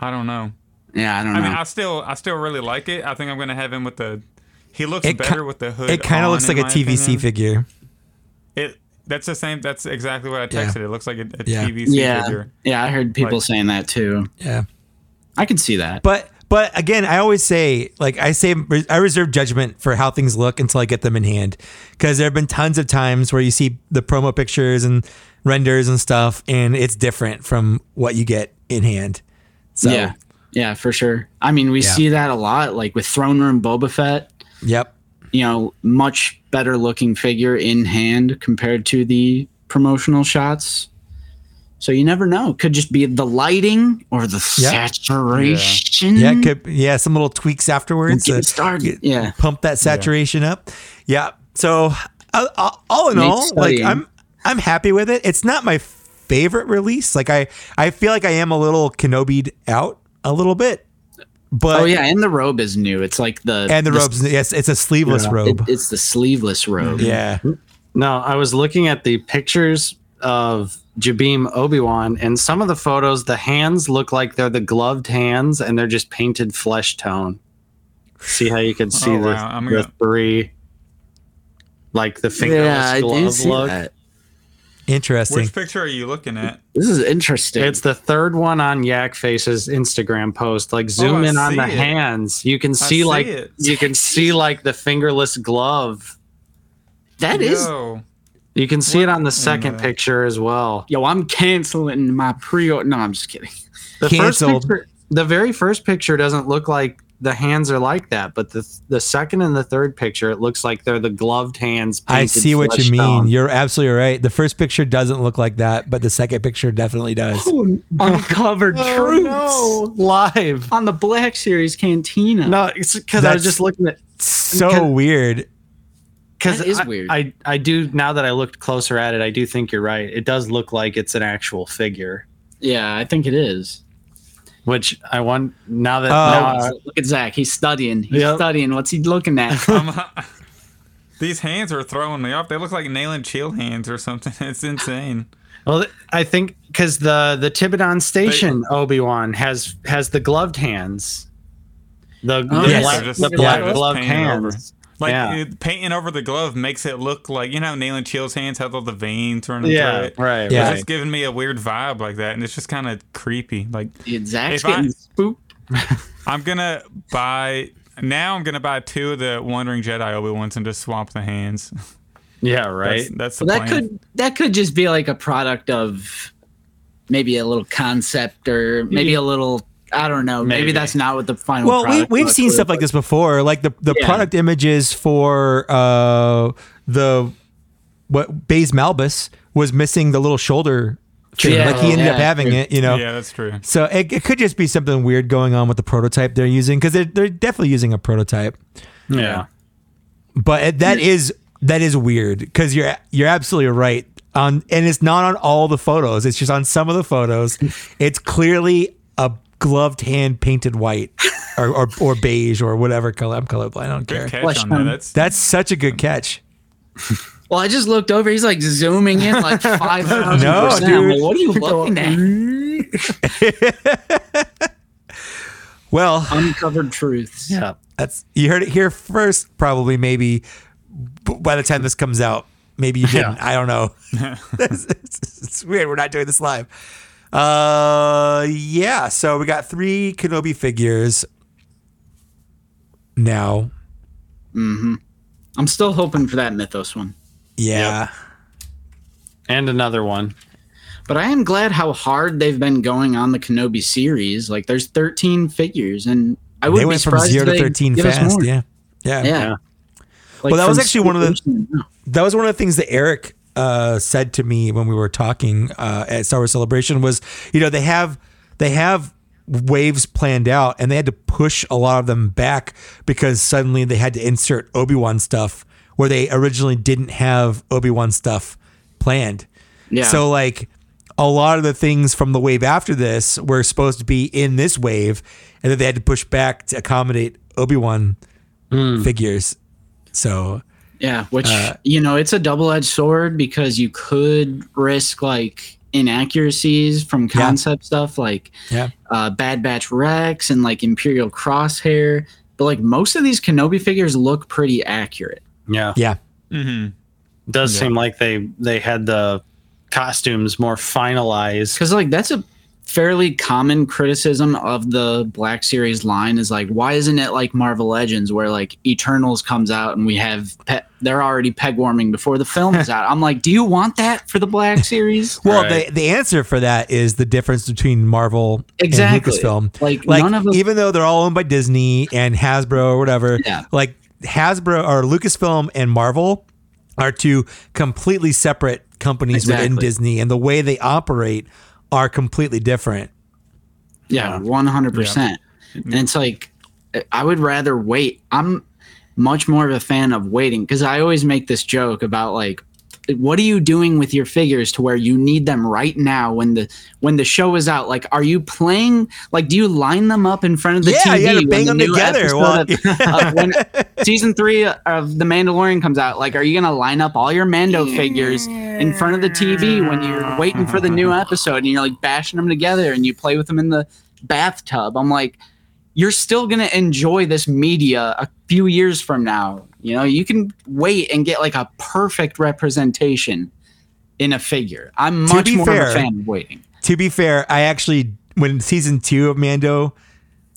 I don't know. yeah, I don't know. I know. mean, I still I still really like it. I think I'm gonna have him with the. He looks It ki- better with the hood. It kind of on, looks like a my TVC opinion. figure. It that's the same. That's exactly what I Yeah. texted. It looks like a, a Yeah. TVC yeah, figure. yeah, I heard people Like- saying that too. Yeah. I can see that. But but again, I always say like I say I reserve judgment for how things look until I get them in hand because there have been tons of times where you see the promo pictures and renders and stuff, and it's different from what you get in hand. So yeah, yeah, for sure. I mean, we Yeah. see that a lot, like with Throne Room Boba Fett. yep, you know, much better looking figure in hand compared to the promotional shots. So you never know. Could just be the lighting or the Yeah. saturation. yeah, it could yeah, some little tweaks afterwards. Get started. get- yeah. pump that saturation up. Yeah. So uh, all in all, like. I'm I'm happy with it. It's not my favorite release. Like I I feel like I am a little Kenobi'd out a little bit. But Oh yeah, and the robe is new. It's like the and the robes yes, it's a sleeveless Yeah. robe. it- it's the sleeveless robe. yeah. No, I was looking at the pictures of Jabiim Obi Wan, and some of the photos, the hands look like they're the gloved hands, and they're just painted flesh tone. See how you can oh, see Oh, the, wow. I'm the gonna- three, like the fingerless Yeah, I glove look. that. Interesting. Which picture are you looking at? This is interesting. It's the third one on Yak Face's Instagram post. Like oh, zoom Oh, in on the it. hands, you can see see like it. you can see like the fingerless glove. that is Yo. You can see it on the second the- picture as well. yo, I'm canceling my pre order. No, I'm just kidding. The Canceled. first picture, the very first picture doesn't look like the hands are like that, but the the second and the third picture, it looks like they're the gloved hands. I see what you mean. tone. You're absolutely right. The first picture doesn't look like that, but the second picture definitely does. Oh, Uncovered oh, truths Oh, no. live. on the Black Series Cantina. No, it's because I was just looking at So weird. because That is I, weird. I I do now that I looked closer at it, I do think you're right. It does look like it's an actual figure. Yeah, I think it is. Which I want now that Oh. now Uh, Look at Zach. He's studying. He's Yep. studying. What's he looking at? These hands are throwing me off. They look like nail and chill hands or something. It's insane. well, I think because the the Tibidon Station Obi Wan has has the gloved hands, the, Oh, the yes. black, the black they're gloved painted over. hands. Like Yeah. it- painting over the glove makes it look like you know how Nalan Cheel's hands have all the veins running through Yeah, it. right. Yeah. It's just giving me a weird vibe like that, and it's just kind of creepy. Like Dude, Zach's I- getting spooked. I'm gonna buy now. I'm gonna buy two of the Wandering Jedi Obi Wans and just swap the hands. Yeah, right. That's, that's the Well, that plan. could that could just be like a product of maybe a little concept or maybe a little I don't know. Maybe, Maybe. that's not what the final. Well, we, product we've looks seen stuff like this before. Like the, the Yeah. product images for uh, the what Baze Malbus was missing the little shoulder. thing. Yeah. like he ended Yeah, up having it, you know. Yeah, that's true. So it, it could just be something weird going on with the prototype they're using because they're, they're definitely using a prototype. yeah. But it, that is that is weird because you're you're absolutely right on, and it's not on all the photos. It's just on some of the photos. It's clearly a gloved hand painted white or, or, or beige or whatever color. I'm colorblind. I don't care. Good catch Flesh on that. That's That's such a good um, catch. Well, I just looked over. He's like zooming in like five thousand No, dude. Well, what are you looking at? Well, Uncovered truths. Yeah. that's you heard it here first. Probably, maybe by the time this comes out, maybe you didn't. Yeah. I don't know. it's, it's- it's weird. We're not doing this live. Uh, yeah. So we got three Kenobi figures now. Hmm. I'm still hoping for that Mythos one. Yeah. And another one. But I am glad how hard they've been going on the Kenobi series. Like, there's 13 figures, and I would They be went from surprised zero to they thirteen fast. more. Yeah. yeah. Yeah. Yeah. Like, Well, that was actually one of the- that was one of the things that Eric uh, said to me when we were talking uh, at Star Wars Celebration was, you know, they have they have waves planned out and they had to push a lot of them back because suddenly they had to insert Obi-Wan stuff where they originally didn't have Obi-Wan stuff planned. Yeah. So like a lot of the things from the wave after this were supposed to be in this wave and then they had to push back to accommodate Obi-Wan figures. So Yeah, which Uh, you know, it's a double-edged sword because you could risk like inaccuracies from concept stuff like yeah. uh, Bad Batch Rex and like Imperial Crosshair. But like most of these Kenobi figures look pretty accurate. Yeah. Yeah. Mm-hmm. does Yeah. seem like they they had the costumes more finalized. Because like that's a fairly common criticism of the Black Series line is like, why isn't it like Marvel Legends where like Eternals comes out and we have pe- they're already peg warming before the film is out? I'm like, do you want that for the Black Series? Well, Right. the the answer for that is the difference between Marvel Exactly. and Lucasfilm. Like, Like none of us- even though they're all owned by Disney and Hasbro or whatever, Yeah. like Hasbro or Lucasfilm and Marvel are two completely separate companies within Disney, and the way they operate are completely different. Yeah, one hundred percent. And it's like I would rather wait. I'm much more of a fan of waiting because I always make this joke about like, what are you doing with your figures to where you need them right now when the when the show is out? Like, are you playing? Like, do you line them up in front of the Yeah, TV? gotta bang the them together while- of- uh, when season three of The Mandalorian comes out, like, are you gonna line up all your Mando figures in front of the TV when you're waiting for the new episode and you're like bashing them together and you play with them in the bathtub? I'm like, you're still gonna enjoy this media a few years from now. You know, you can wait and get like a perfect representation in a figure. I'm much be more fair- of a fan of waiting. To be fair, I actually when season two of Mando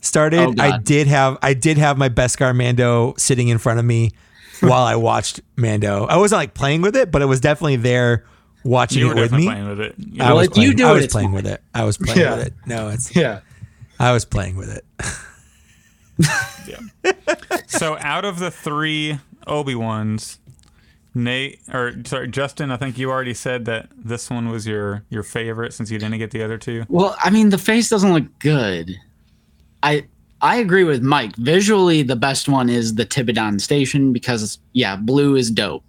started, Oh, I did have I did have my Beskar Mando sitting in front of me while I watched Mando. I wasn't like playing with it, but it was definitely there watching You were it with me. playing with it. I Well, was if you playing, do I was it's playing with it. I was playing Yeah. with it. No, it's Yeah. I was playing with it. so out of the three Obi Wans, Nate or sorry, Justin, I think you already said that this one was your your favorite since you didn't get the other two. Well, I mean, the face doesn't look good. I I agree with Mike. Visually, the best one is the Tibidon station because yeah, blue is dope.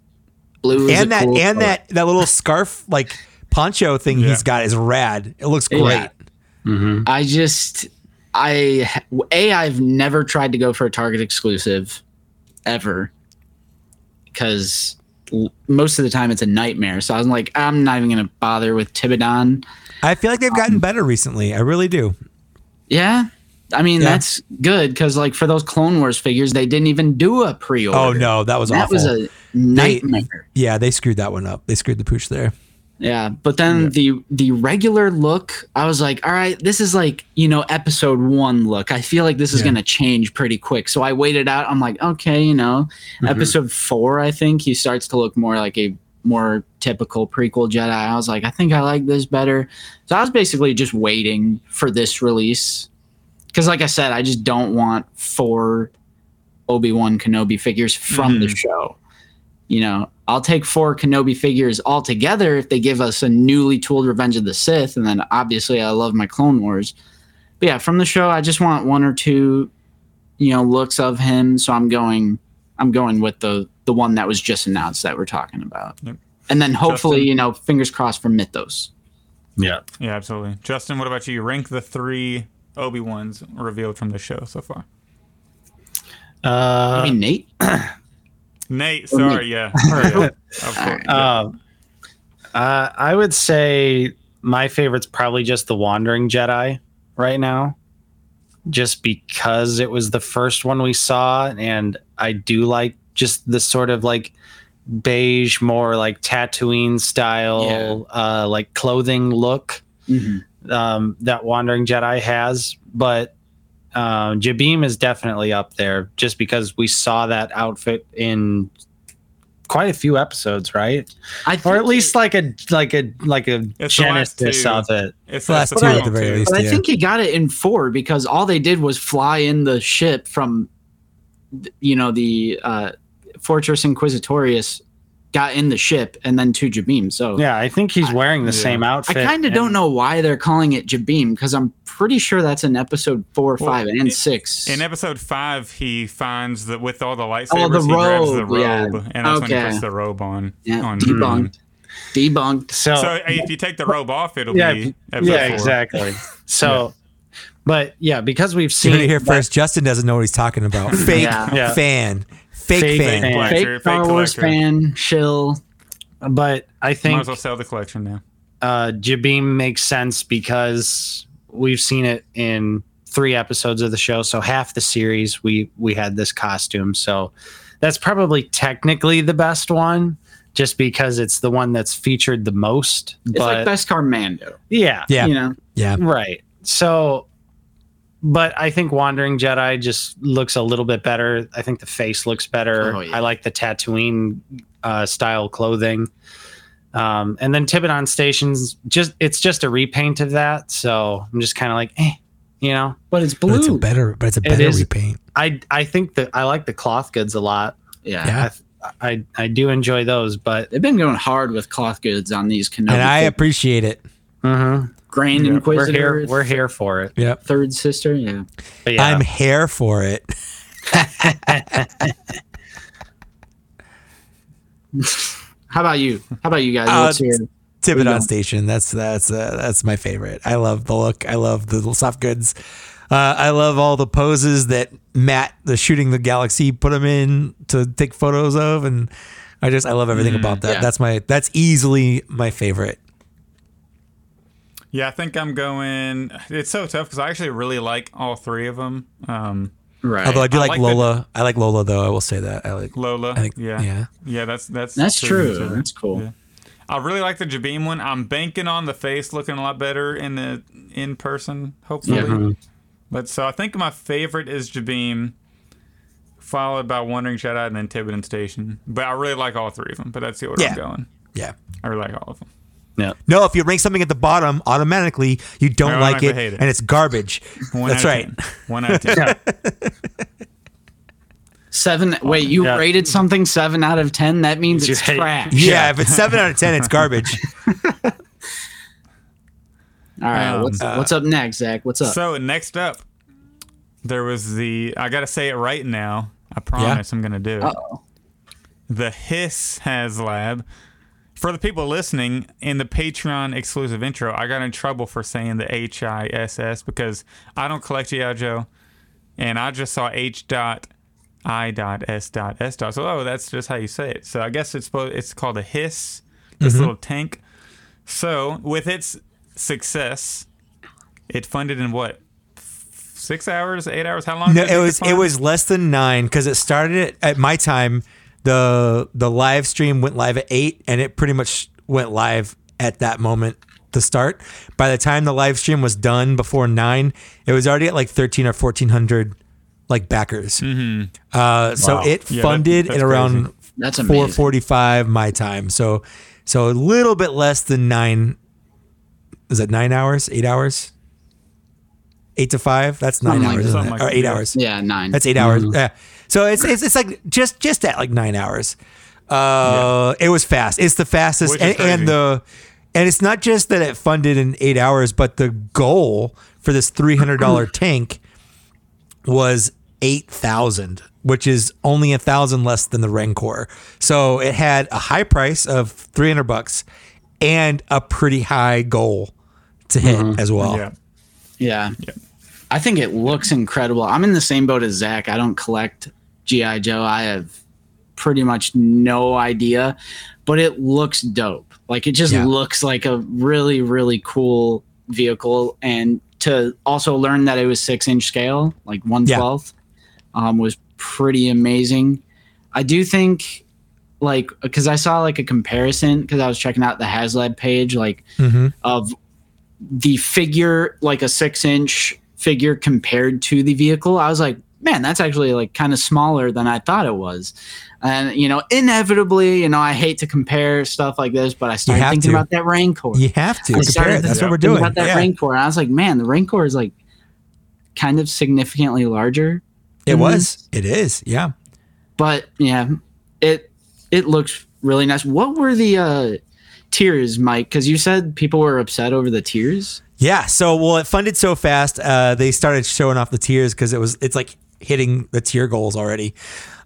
Blue is and a that cool and color. that that little scarf like poncho thing Yeah. he's got is rad. It looks great. Yeah. I just I a I've never tried to go for a Target exclusive, ever, because most of the time it's a nightmare. So I was like, I'm not even gonna bother with Tibidon. I feel like they've gotten um, better recently. I really do. Yeah. I mean Yeah. that's good because like for those Clone Wars figures, they didn't even do a pre-order. Oh no, that was that awful. was a nightmare. yeah, they screwed that one up. They screwed the pooch there. Yeah, but then the the regular look, I was like, all right, this is like you know episode one look. I feel like this is Yeah. gonna change pretty quick. So I waited out. I'm like, okay, you know, Mm-hmm. episode four, I think he starts to look more like a more typical prequel Jedi. I was like, I think I like this better. So I was basically just waiting for this release because, like I said, I just don't want four Obi Wan Kenobi figures from the Mhm. show. You know, I'll take four Kenobi figures altogether if they give us a newly tooled Revenge of the Sith, and then obviously I love my Clone Wars. But yeah, from the show, I just want one or two, you know, looks of him. So I'm going, I'm going with the the one that was just announced that we're talking about, Yep. and then hopefully, Justin? you know, fingers crossed for Mythos. Yeah. Yeah, absolutely. Justin, what about you? you? Rank the three Obi Wans revealed from the show so far. Uh, I mean, Nate. Nate, sorry, yeah, of course. Alright. yeah. Um, uh, I would say my favorite's probably just the Wandering Jedi right now, just because it was the first one we saw, and I do like just the sort of like beige, more like Tatooine style, uh, like clothing look Mhm. um, that Wandering Jedi has, but uh, Jabiim is definitely up there just because we saw that outfit in quite a few episodes, right? I Or think at least like a like a like a It's genesis of it. It's the Last two at the very two. least. But I think he got it in four because all they did was fly in the ship from, you know, the uh, Fortress Inquisitorius, got in the ship and then to Jabiim. So Yeah, I think he's wearing the Yeah. same outfit. I kind of and- don't know why they're calling it Jabiim because I'm pretty sure that's in episode four, Well, five, and in- six. In episode five, he finds that with all the lightsabers, Oh, the he grabs the robe, yeah. and that's when he puts the robe on. yeah, on debunked. Debunked. So, So if you take the robe off, it'll yeah, be episode yeah, four. exactly. So, but yeah, because we've seen it here that- first. Justin doesn't know what he's talking about. Fake Yeah. Yeah. fan. Fake, Fake fan. fan. Fake fake Star Wars fan, shill. but I Might think as well sell the collection now. uh, Jabiim makes sense because we've seen it in three episodes of the show. So half the series we we had this costume. So that's probably technically the best one, just because it's the one that's featured the most. It's but like Beskar Mando. yeah, Yeah. You know, Yeah. right. So, but I think Wandering Jedi just looks a little bit better. I think the face looks better. Oh, yeah. I like the Tatooine uh, style clothing. Um, and then Tibidon Stations, just it's just a repaint of that. So I'm just kind of like, eh, you know. but it's But it's a better but it's a better is. repaint. I I think that I like the cloth goods a lot. yeah. Yeah. I, I I do enjoy those, but They've been going hard with cloth goods on these Kenobi. And I figures. appreciate it. mhm. Grand we're Inquisitor. here. We're here for it. Yep. Third sister. Yeah. Yeah, I'm here for it. How about you? How about you guys? Uh, What's your Tibidon going? Station. That's that's uh, that's my favorite. I love the look. I love the little soft goods. Uh, I love all the poses that Matt, the shooting the galaxy, put him in to take photos of, and I just I love everything about that. yeah. That's my that's easily my favorite. Yeah, I think I'm going. It's so tough because I actually really like all three of them. Um, right? Although I do I like, like the- Lola. I like Lola though. I will say that I like. Lola. I think yeah. yeah. Yeah, that's that's That's true. too. That's cool. Yeah. I really like the Jabiim one. I'm banking on the face looking a lot better in the in person, hopefully. Mhm. But so I think my favorite is Jabiim, followed by Wandering Jedi and then Tibidon Station. But I really like all three of them. But that's the order Yeah. I'm going. Yeah. I really like all of them. Yeah. No, if you rank something at the bottom, automatically you don't I like it, it. and it's garbage. One That's right. 10. One out of ten. Yeah. Seven. Wait, you Yeah. rated something seven out of ten? That means You it's hate- trash. Yeah, if it's seven out of ten, it's garbage. All right. Um, what's uh, what's up next, Zach? What's up? So next up, there was the. I gotta say it right now. I promise I'm gonna do it. Uh-oh. The Hiss HasLab for the people listening in the Patreon exclusive intro, I got in trouble for saying the H I S S because I don't collect GI Joe, and I just saw H dot I dot S dot S dot. So oh, that's just how you say it. So I guess it's supposed it's called a hiss. This mm-hmm. little tank. So with its success, it funded in what six hours, eight hours? How long? No, did it was it was less than nine because it started at, at my time. The the live stream went live at eight, and it pretty much went live at that moment to start. By the time the live stream was done before nine, it was already at like thirteen or fourteen hundred like backers. Uh, so Wow. it Yeah, funded that's at around crazy. That's four amazing. forty five my time. So so a little bit less than nine. Is it nine hours? Eight hours? Eight to five? That's nine Something like hours, that. isn't it? like or eight yeah. hours. Yeah, nine. That's eight hours. Yeah. So it's, it's it's like just just at like nine hours. Uh, it was fast. It's the fastest, Which is and, and the and it's not just that it funded in eight hours, but the goal for this three hundred dollar tank was eight thousand, which is only a thousand less than the Rancor. So it had a high price of three hundred bucks and a pretty high goal to hit as well. Yeah. Yeah. I think it looks incredible. I'm in the same boat as Zach. I don't collect G.I. Joe. I have pretty much no idea, but it looks dope. Like it just Yeah. looks like a really, really cool vehicle. And to also learn that it was six inch scale, like one twelfth, um, was pretty amazing. I do think like because I saw like a comparison because I was checking out the HasLab page, like Mhm. of the figure, like a six inch figure compared to the vehicle. I was like, man, that's actually like kind of smaller than I thought it was. And you know, inevitably, you know, I hate to compare stuff like this, but I started thinking to. about that Rancor. You have to I compare it. That's what we're doing. About that Yeah. Rancor, I was like, man, the Rancor is like kind of significantly larger. It was. this. It is. Yeah. but yeah, it it looks really nice. What were the uh tiers, Mike? Because you said people were upset over the tiers. Yeah. So well, it funded so fast. Uh, they started showing off the tiers because it was it's like hitting the tier goals already.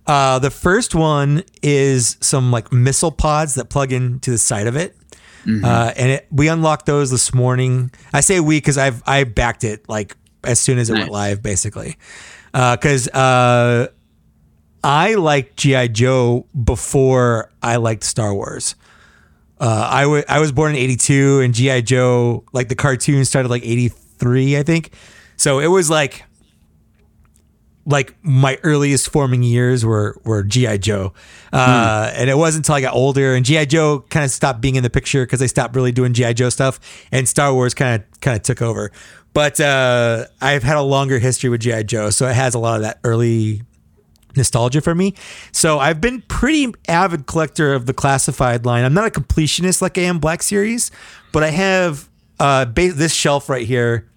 Uh, the first one is some like missile pods that plug into the side of it. Uh, and it, we unlocked those this morning. I say we because I've I backed it like as soon as it went live, basically. Because uh, I liked GI Joe before I liked Star Wars. Uh, I wa- I was born in '82, and GI Joe, like the cartoon, started like '83, I think. So it was like, like my earliest forming years were were GI Joe, uh, and it wasn't until I got older and GI Joe kind of stopped being in the picture because they stopped really doing GI Joe stuff, and Star Wars kind of kind of took over. But uh, I've had a longer history with GI Joe, so it has a lot of that early nostalgia for me. So I've been pretty avid collector of the classified line. I'm not a completionist like I am Black Series, but I have uh ba- this shelf right here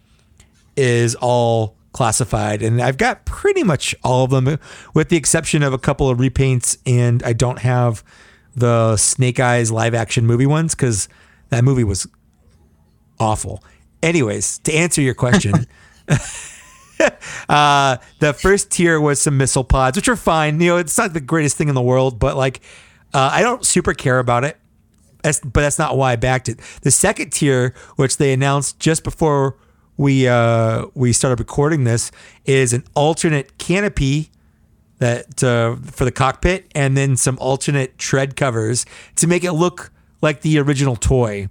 is all classified and I've got pretty much all of them with the exception of a couple of repaints and I don't have the Snake Eyes live action movie ones cuz that movie was awful. Anyways, to answer your question, uh, the first tier was some missile pods, which are fine. You know, it's not the greatest thing in the world, but like, uh, I don't super care about it. That's, but that's not why I backed it. The second tier, which they announced just before we uh, we started recording this, is an alternate canopy that uh, for the cockpit, and then some alternate tread covers to make it look like the original toy.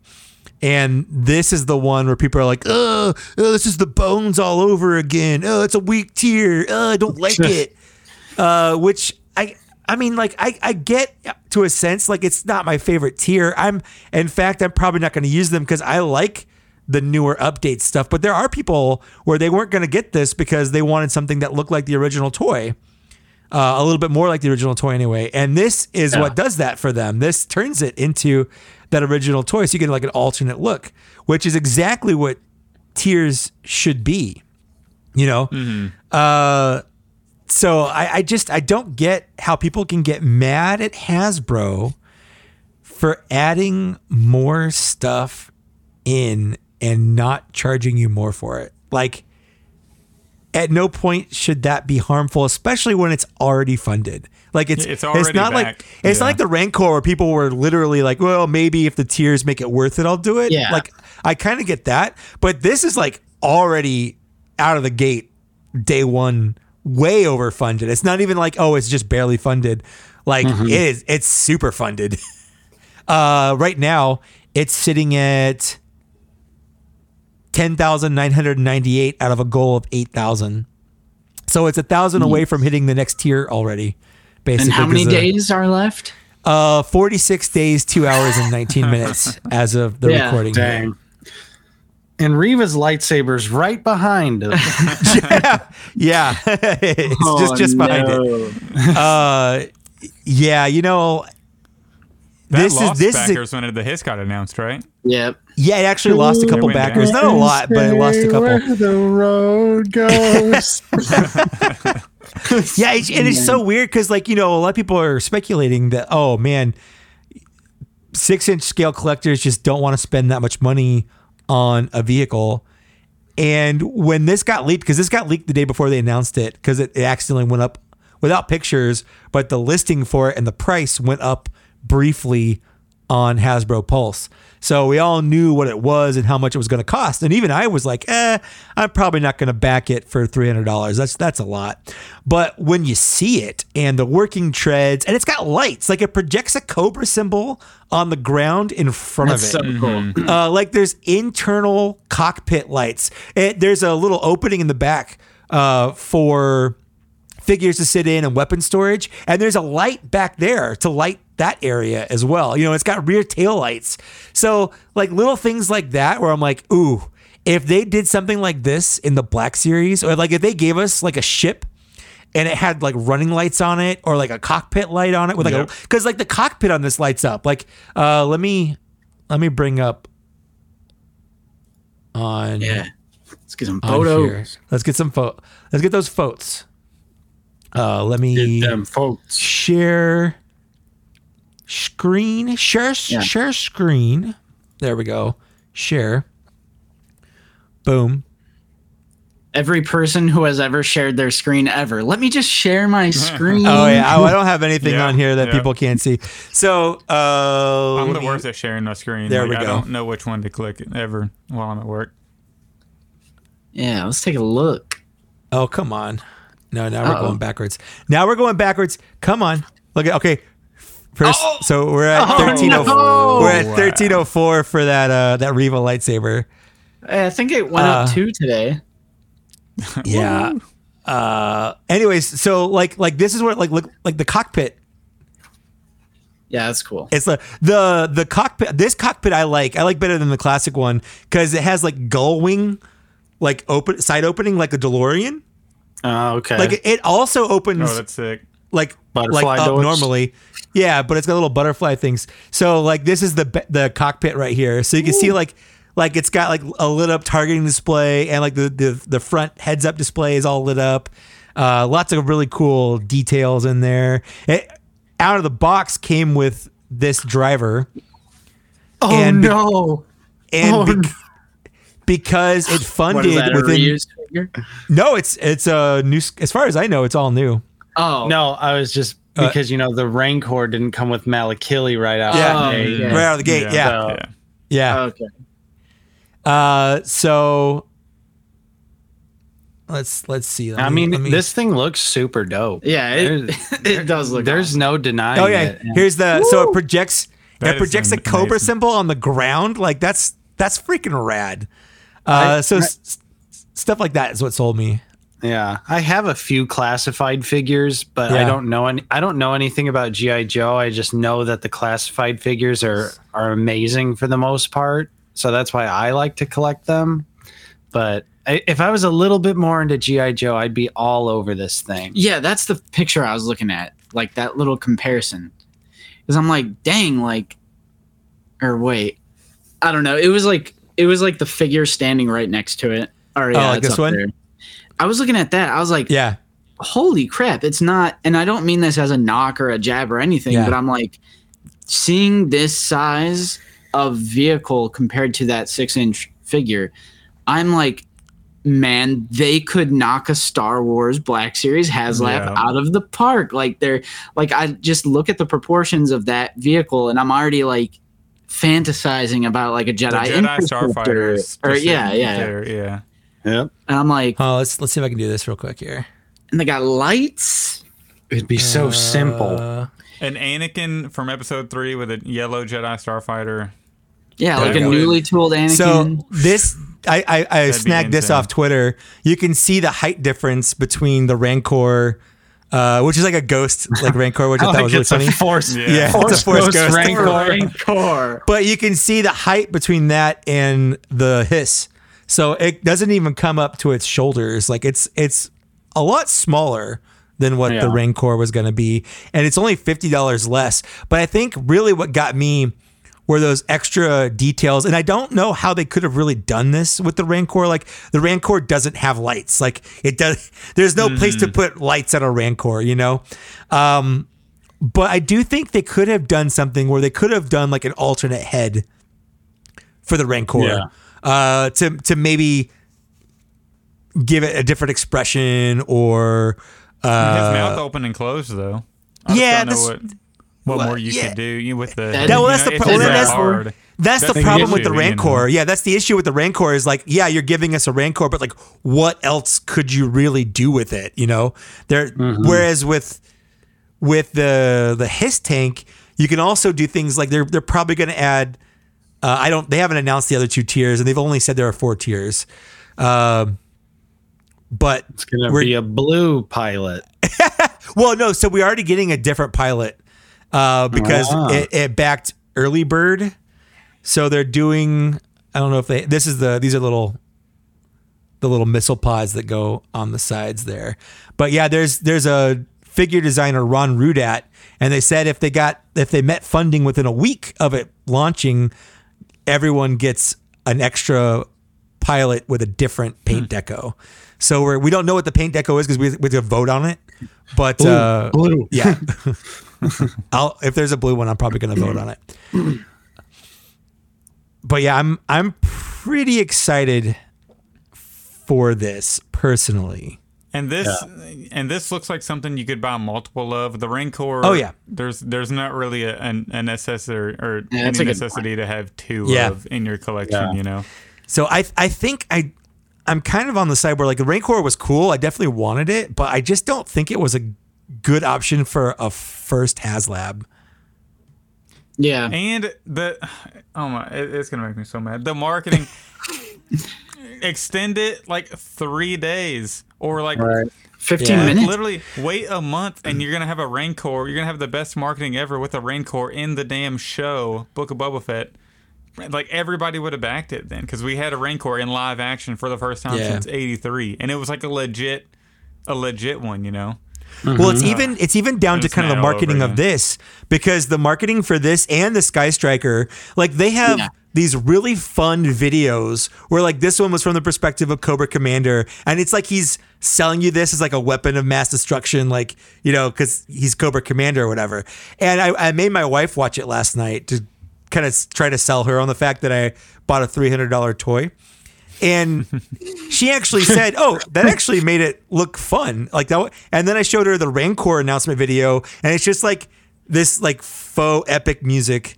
And this is the one where people are like, oh, oh this is the bones all over again. Oh, it's a weak tier. Oh, I don't like it. Uh, which I, I mean, like I, I get to a sense, like it's not my favorite tier. I'm, in fact, I'm probably not going to use them because I like the newer update stuff. But there are people where they weren't going to get this because they wanted something that looked like the original toy uh, a little bit more like the original toy anyway. And this is what does that for them. This turns it into that original toy, so you get like an alternate look, which is exactly what tiers should be. You know, uh, so I, I just I don't get how people can get mad at Hasbro for adding more stuff in and not charging you more for it. Like at no point should that be harmful, especially when it's already funded. Like it's It's already not like it's Yeah. not like the Rancor where people were literally like, well, maybe if the tiers make it worth it, I'll do it. Yeah. Like I kind of get that, but this is like already out of the gate, day one, way overfunded. It's not even like oh, it's just barely funded. Like it is, it's super funded. Uh, right now, it's sitting at ten thousand nine hundred ninety-eight out of a goal of eight thousand. So it's a thousand away from hitting the next tier already. Basically, And how many uh, days are left? Uh, forty-six days, two hours, and nineteen minutes as of the Yeah. recording. Dang. And Reva's lightsaber's right behind him. yeah, yeah. it's Oh, just just behind it. Uh, yeah, you know, That this is lost this is a- backers when the Hiss got announced, right? Yep. yeah. It actually lost a couple went down. backers, not a lot, but it lost a couple. Where the road goes. Yeah, it's, and it's so weird because, like, you know, a lot of people are speculating that, oh man, six inch scale collectors just don't want to spend that much money on a vehicle. And when this got leaked, because this got leaked the day before they announced it, because it, it accidentally went up without pictures, but the listing for it and the price went up briefly on Hasbro Pulse. So we all knew what it was and how much it was going to cost. And even I was like, eh, I'm probably not going to back it for $300. That's that's a lot. But when you see it and the working treads, and it's got lights, like it projects a Cobra symbol on the ground in front That's of it. so cool. Uh, like there's internal cockpit lights. It, there's a little opening in the back uh, for figures to sit in and weapon storage, and there's a light back there to light that area as well. You know, it's got rear tail lights. So like little things like that, where I'm like, ooh, if they did something like this in the Black Series, or like if they gave us like a ship and it had like running lights on it or like a cockpit light on it with like Yep. a because like the cockpit on this lights up like uh let me let me bring up on Yeah. Let's get some photos. let's get some photo let's get those photos uh let me Them folks. share screen share Yeah. share screen there we go share boom Every person who has ever shared their screen ever. Let me just share my screen. oh yeah oh, i don't have anything Yeah, on here that yeah. people can't see so uh I'm the me- worst at sharing my screen. There Like, we I don't know which one to click ever while I'm at work. Yeah, let's take a look. Oh, come on. No, now we're Uh-oh. going backwards. Now we're going backwards. Come on. Look at okay. First, Oh! so we're at Oh, 1304. no! We're at 1304 for that uh that Reva lightsaber. I think it went Uh, up two today. Yeah. Uh anyways, so like like this is what like look like the cockpit. Yeah, that's cool. It's the the the cockpit this cockpit I like. I like better than the classic one cuz it has like gull wing like open side opening like a DeLorean. Oh, okay. Like it also opens Oh, that's sick. like Butterfly like up doors? normally. Yeah, but it's got little butterfly things. So like this is the the cockpit right here. So you can see like like it's got like a lit up targeting display and like the the, the front heads up display is all lit up. Uh, lots of really cool details in there. It, out of the box came with this driver oh and be- no. and Oh, bec- no. because it What is funded that, a within reused figure? no it's it's a new as far as I know it's all new. Oh, No, I was just Uh, because you know the Rancor didn't come with Malakili right out. Yeah. the gate. yeah. Right out of the gate. Yeah. Yeah. So- yeah. Okay. Uh, so let's let's see. Let I me- mean, me- this thing looks super dope. Yeah, it, it does look. There's awesome. no denying Oh yeah, it. here's the so it projects That it is projects a cobra amazing. symbol on the ground. Like that's that's freaking rad. Uh, I- so I- s- stuff like that is what sold me. Yeah, I have a few classified figures, but I don't know any. I don't know anything about GI Joe. I just know that the classified figures are are amazing for the most part. So that's why I like to collect them. But I, if I was a little bit more into GI Joe, I'd be all over this thing. Yeah, that's the picture I was looking at. Like that little comparison. Because I'm like, dang, like, or wait, I don't know. It was like it was like the figure standing right next to it. Or yeah, Oh, like this one? there. I was looking at that. I was like, Yeah, holy crap! It's not, and I don't mean this as a knock or a jab or anything, Yeah. but I'm like, seeing this size of vehicle compared to that six inch figure, I'm like, man, they could knock a Star Wars Black Series HasLab Yeah. out of the park. Like they're like I just look at the proportions of that vehicle and I'm already like fantasizing about like a The Jedi, Jedi. Starfighters. or just yeah, yeah. There, yeah. And I'm like, Oh, let's let's see if I can do this real quick here. and they got lights. It'd be so simple. Uh, An Anakin from Episode Three with a yellow Jedi Starfighter. Yeah, like Yeah. a newly tooled Anakin. So this, I I, I snagged this off Twitter. You can see the height difference between the Rancor, uh, which is like a ghost like Rancor, which I, I thought like was really a funny. force. Yeah. Yeah, Force it's a force ghost ghost. Rancor. Rancor. But you can see the height between that and the hiss. So it doesn't even come up to its shoulders. Like it's it's a lot smaller than what the Rancor was going to be, and it's only fifty dollars less. But I think really what got me were those extra details, and I don't know how they could have really done this with the Rancor. Like the Rancor doesn't have lights. Like it does. There's no place to put lights on a Rancor. You know. Um, but I do think they could have done something where they could have done like an alternate head for the Rancor Yeah. Uh, to to maybe give it a different expression or His uh, mouth open and closed though. I yeah, don't know that's- what, what well, more you yeah. could do you with the. That- you well, that's know, the it's pro- just well, that that's- That's, That's the the problem with the issue, you know. Rancor. Yeah, that's the issue with the Rancor is like, yeah, you're giving us a Rancor, but like, what else could you really do with it? You know, there. Whereas with with the the Hiss tank, you can also do things like they're they're probably going to add. Uh, I don't. They haven't announced the other two tiers, and they've only said there are four tiers. Um, but It's gonna be a blue pilot. well, no. So we're already getting a different pilot uh, because Ah. it, it backed early bird. So they're doing. I don't know if they. This is the. These are little. The little missile pods that go on the sides there, but yeah, there's there's a figure designer Ron Rudat, and they said if they got if they met funding within a week of it launching, everyone gets an extra pilot with a different paint deco. So we're, we don't know what the paint deco is because we, we have to vote on it. But uh, blue. yeah, I'll if there's a blue one, I'm probably going to vote on it. But yeah, I'm I'm pretty excited for this personally. And this and this looks like something you could buy multiple of. The Rancor. Oh, yeah. There's there's not really a, an, a necessity or Yeah, any a necessity to have two Yeah. of in your collection. Yeah. You know. So I I think I I'm kind of on the side where like the Rancor was cool. I definitely wanted it, but I just don't think it was a good option for a first HasLab. yeah. And the oh my, it, it's gonna make me so mad. The marketing extend it like three days or like Right. 15 Yeah. minutes. literally wait a month and you're gonna have a Rancor. You're gonna have the best marketing ever with a Rancor in the damn show, Book of Boba Fett. Like everybody would have backed it then because we had a Rancor in live action for the first time Yeah. since '83, and it was like a legit, a legit one. You know. Well, it's even it's even down to kind of the marketing over of this because the marketing for this and the Sky Striker, like they have Yeah. these really fun videos where like this one was from the perspective of Cobra Commander, and it's like he's selling you this as like a weapon of mass destruction, like you know, because he's Cobra Commander or whatever. And I, I made my wife watch it last night to kind of try to sell her on the fact that I bought a three hundred dollar toy. And she actually said, "Oh, that actually made it look fun." Like that. And then I showed her the Rancor announcement video, and it's just like this like faux epic music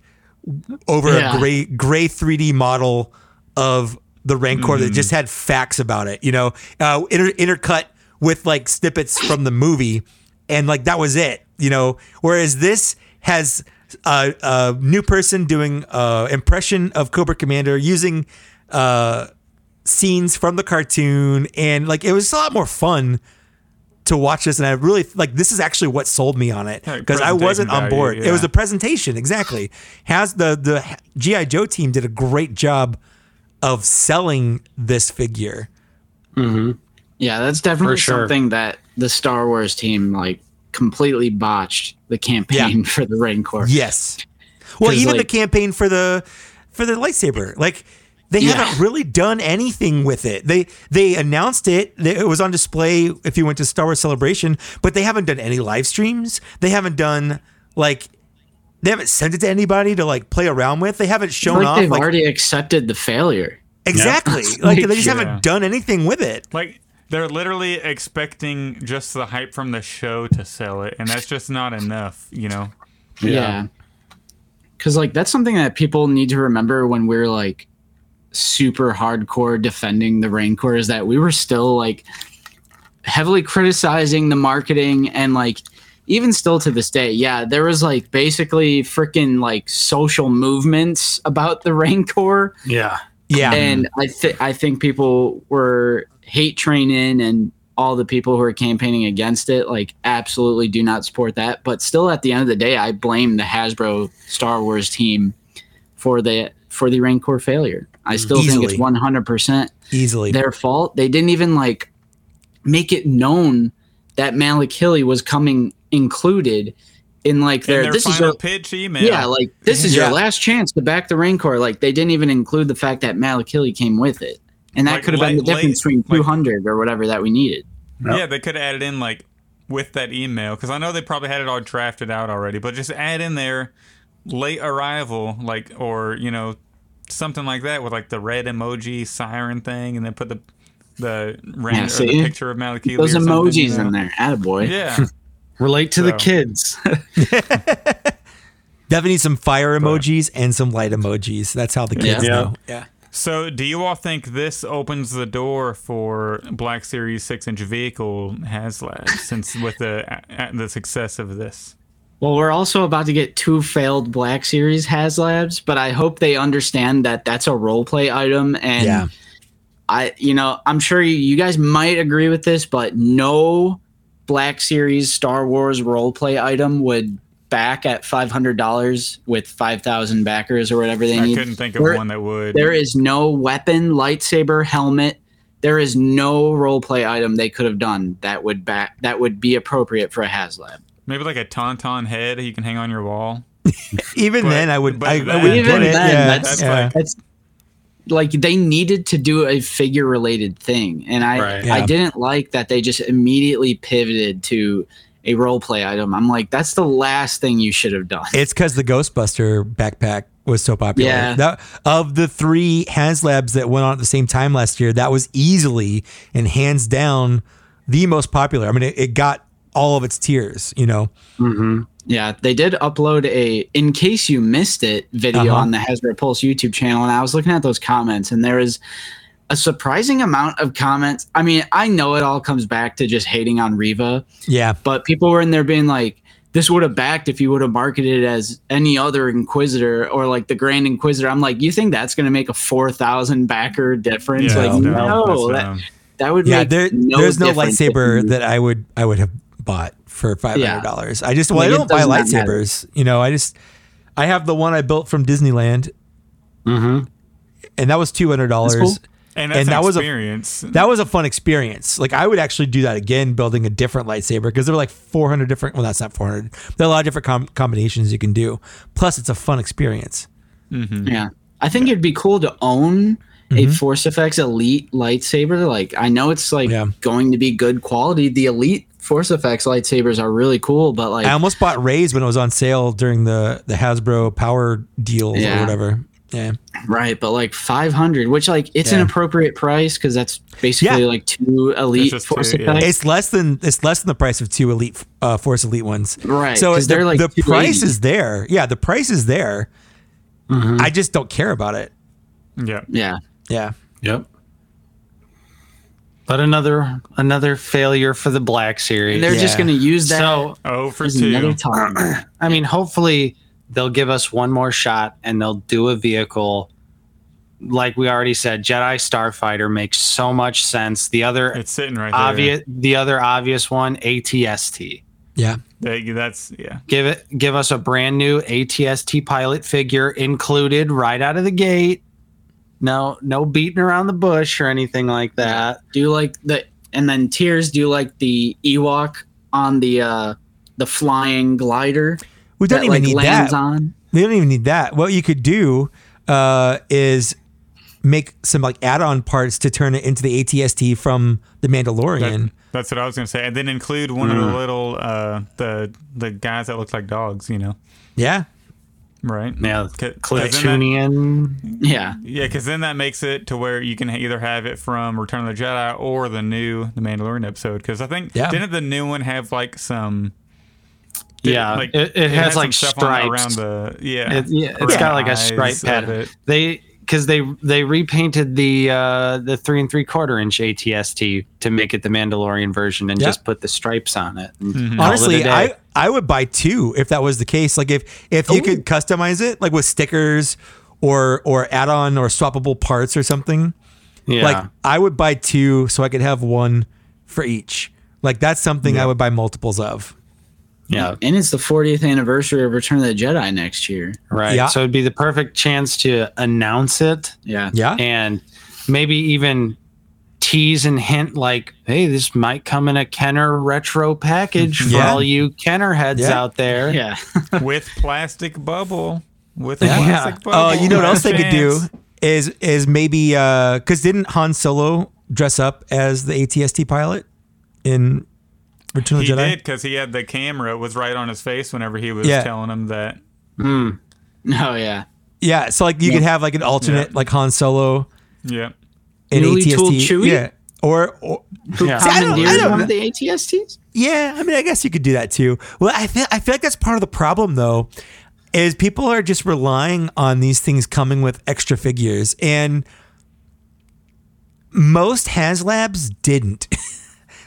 over Yeah. a gray gray 3D model of the Rancor that just had facts about it. You know, uh, inter- intercut with like snippets from the movie, and like that was it. You know, whereas this has a, a new person doing uh, impression of Cobra Commander using. Uh, scenes from the cartoon and like it was a lot more fun to watch this and I really like this is actually what sold me on it because I wasn't on board. value, It was yeah. the presentation exactly. Has the the GI Joe team did a great job of selling this figure. Mm-hmm. Yeah, that's definitely sure. something that the Star Wars team like completely botched the campaign for the Rancor. Yes. Well, even the campaign for the for the lightsaber, like they Yeah. haven't really done anything with it. They they announced it. It was on display if you went to Star Wars Celebration, but they haven't done any live streams. They haven't done like they haven't sent it to anybody to like play around with. They haven't shown like off. they've Like, already accepted the failure. Exactly. Like they just Yeah. haven't done anything with it. Like they're literally expecting just the hype from the show to sell it, and that's just not enough, you know. Yeah. Cause like that's something that people need to remember when we're like super hardcore defending the Rancor is that we were still like heavily criticizing the marketing and like even still to this day, yeah, there was like basically freaking like social movements about the Rancor Yeah. Yeah. and I think I think people were hate training and all the people who are campaigning against it like absolutely do not support that. But still, at the end of the day, I blame the Hasbro Star Wars team for the for the Rancor failure. I still think it's one hundred percent Easily. their fault. They didn't even like make it known that Malakili was coming included in like In their, their this is final your pitch email. yeah, like this is Yeah. your last chance to back the Rancor. Like they didn't even include the fact that Malakili came with it, and that Like, could have been the late- difference between like- 200 or whatever that we needed. Yeah, they could have added in like with that email because I know they probably had it all drafted out already, but just add in there late arrival, like or you know something like that with like the red emoji siren thing, and then put the the ring Yeah, see? the picture of Malakili. Those emojis you know? in there, attaboy. Yeah, Relate to the So- kids. Definitely some fire emojis and some light emojis. That's how the kids Yeah. know. Yeah. So, do you all think this opens the door for Black Series six inch vehicle HasLab since with the the success of this? Well, we're also about to get two failed Black Series HasLabs, but I hope they understand that that's a role play item. And Yeah. I, you know, I'm sure you, you guys might agree with this, but no Black Series Star Wars role play item would back at $500 with 5,000 backers or whatever they I need. couldn't think of There- one that would. There is no weapon, lightsaber, helmet. There is no role play item they could have done that would back that would be appropriate for a HasLab. Maybe like a tauntaun head you can hang on your wall. Even But- then, I would. but I, I would Even get it. then, yeah. that's yeah. like- That's like they needed to do a figure related thing, and I Right. Yeah. I didn't like that they just immediately pivoted to a role play item. I'm like, that's the last thing you should have done. It's because the Ghostbuster backpack was so popular. Yeah. That, of the three HasLabs that went on at the same time last year, that was easily and hands down the most popular. I mean, it, it got all of its tiers. You know. Yeah, they did upload a in case you missed it video Uh-huh. on the Hasbro Pulse YouTube channel, and I was looking at those comments, and there is a surprising amount of comments. I mean, I know it all comes back to just hating on Reva, Yeah. but people were in there being like, "This would have backed if you would have marketed it as any other Inquisitor or like the Grand Inquisitor." I'm like, you think that's going to make a four thousand backer difference? Yeah, like, that's no, that, that would Yeah. make There, no there's no lightsaber that I would I would have bought for five hundred dollars. I just well, Like, I don't buy does not matter. lightsabers. You know, I just I have the one I built from Disneyland, Mm-hmm. and that was two hundred dollars. Cool. And that's And an that was a- That was a fun experience. Like I would actually do that again, building a different lightsaber because there were like 400 different. Well, that's not 400. There are a lot of different com- combinations you can do. Plus, it's a fun experience. Yeah. I think it'd be cool to own a Force Effects Elite lightsaber. Like, I know it's like Yeah. going to be good quality. The Elite Force Effects lightsabers are really cool, but like, I almost bought Rey's when it was on sale during the the Hasbro Power deals or whatever. Yeah, right, but like 500, which like it's an appropriate price because that's basically Yeah. like two Elite just Force two, yeah. Effects. it's less than it's less than the price of two Elite uh, Force Elite ones. Right, So the, they're like the price is there. Yeah, the price is there. I just don't care about it. yeah. yeah. Yeah. Yep. But another another failure for the Black Series. And they're just going to use that so Oh for as another two. time. I mean, hopefully they'll give us one more shot and they'll do a vehicle. Like we already said, Jedi Starfighter makes so much sense. The other It's sitting right there. the other obvious one, ATST. Yeah. That- That's yeah. Give it, give us a brand new ATST pilot figure included right out of the gate. No, no beating around the bush or anything like that. Do you like the and then Tears? Do you like the Ewok on the uh the flying glider? We don't that, even like, need lands that. on. They don't even need that. What you could do uh, is make some like add-on parts to turn it into the ATST from the That- Mandalorian. that's what I was gonna say. And then include one of the little uh the the guys that look like dogs. You know. yeah, right? Yeah, 'Cause- 'cause that- Klatooinian. Yeah. Yeah, because then that makes it to where you can either have it from Return of the Jedi or the new The Mandalorian episode. Because I think Yeah. didn't the new one have like some? did Yeah, like, it, it has had like stuff stripes. around the yeah. It, yeah, it's got like a stripe pattern. it. They because they they repainted the uh, the three and three quarter inch ATST to make it the Mandalorian version and Yeah. just put the stripes on it. Mm-hmm. call it Honestly. I I would buy two if that was the case. Like if if you could customize it, like with stickers or or add-on or swappable parts or something. yeah. Like I would buy two so I could have one for each. Like that's something I would buy multiples of. Yeah, And it's the 40th anniversary of Return of the Jedi next year. right. Yeah. So it'd be the perfect chance to announce it Yeah. Yeah. and maybe even tease and hint like, hey, this might come in a Kenner retro package for Yeah. all you Kenner heads Yeah. out there. Yeah. with plastic bubble. With a Yeah. plastic bubble. Oh, you know what else they could do is is maybe uh because didn't Han Solo dress up as the ATST pilot in Return of He the Jedi? did because he had the camera was right on his face whenever he was Yeah. telling him that. Hmm. Oh, yeah. Yeah, so like you could have like an alternate Yeah. like Han Solo Yeah. in Newly tooled ATST. Chewie? Yeah. Or, or Yeah. See, I don't- I don't one know. of the ATSTs? yeah, I mean I guess you could do that too. Well, I feel I feel like that's part of the problem though, is people are just relying on these things coming with extra figures and most HasLabs didn't.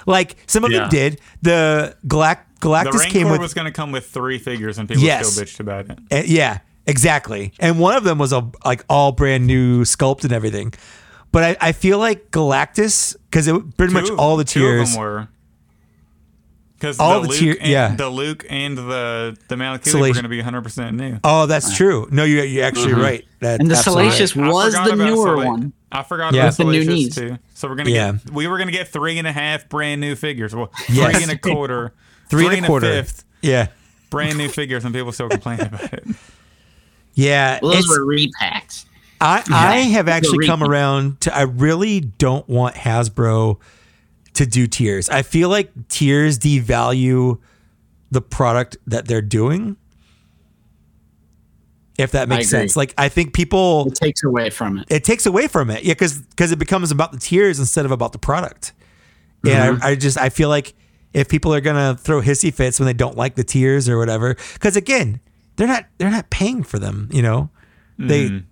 like some of Yeah. them did. The Galact The Galactus came with was going to come with three figures, and people Yes. still bitched about it. Uh, yeah, exactly. And one of them was a like all brand new sculpt and everything. But I, I feel like Galactus because it pretty much all the two tiers. of them were. Because All the, the Luke tier- and, yeah. the Luke and the the Malakili Salati- were going to be 100 percent new. Oh, that's true. No, you're you're actually right. That, And the absolutely Salacious I was the newer Sala- one. I forgot Yeah. about With the new Salacious knees. too. So we're gonna Yeah. get we were gonna get three and a half brand new figures. Well, Yes. three and a quarter, Three and a quarter. fifth Yeah, brand new figures, and people still complain about it. yeah. Well, those it's- were repacks. I I have actually come around to I really don't want Hasbro to do tiers. I feel like tiers devalue the product that they're doing. If that makes sense. Like I think people It takes away from it. it takes away from it. Yeah, because because it becomes about the tiers instead of about the product. And I, mm-hmm. I just I feel like if people are gonna throw hissy fits when they don't like the tiers or whatever, because again, they're not they're not paying for them. You know, they mm.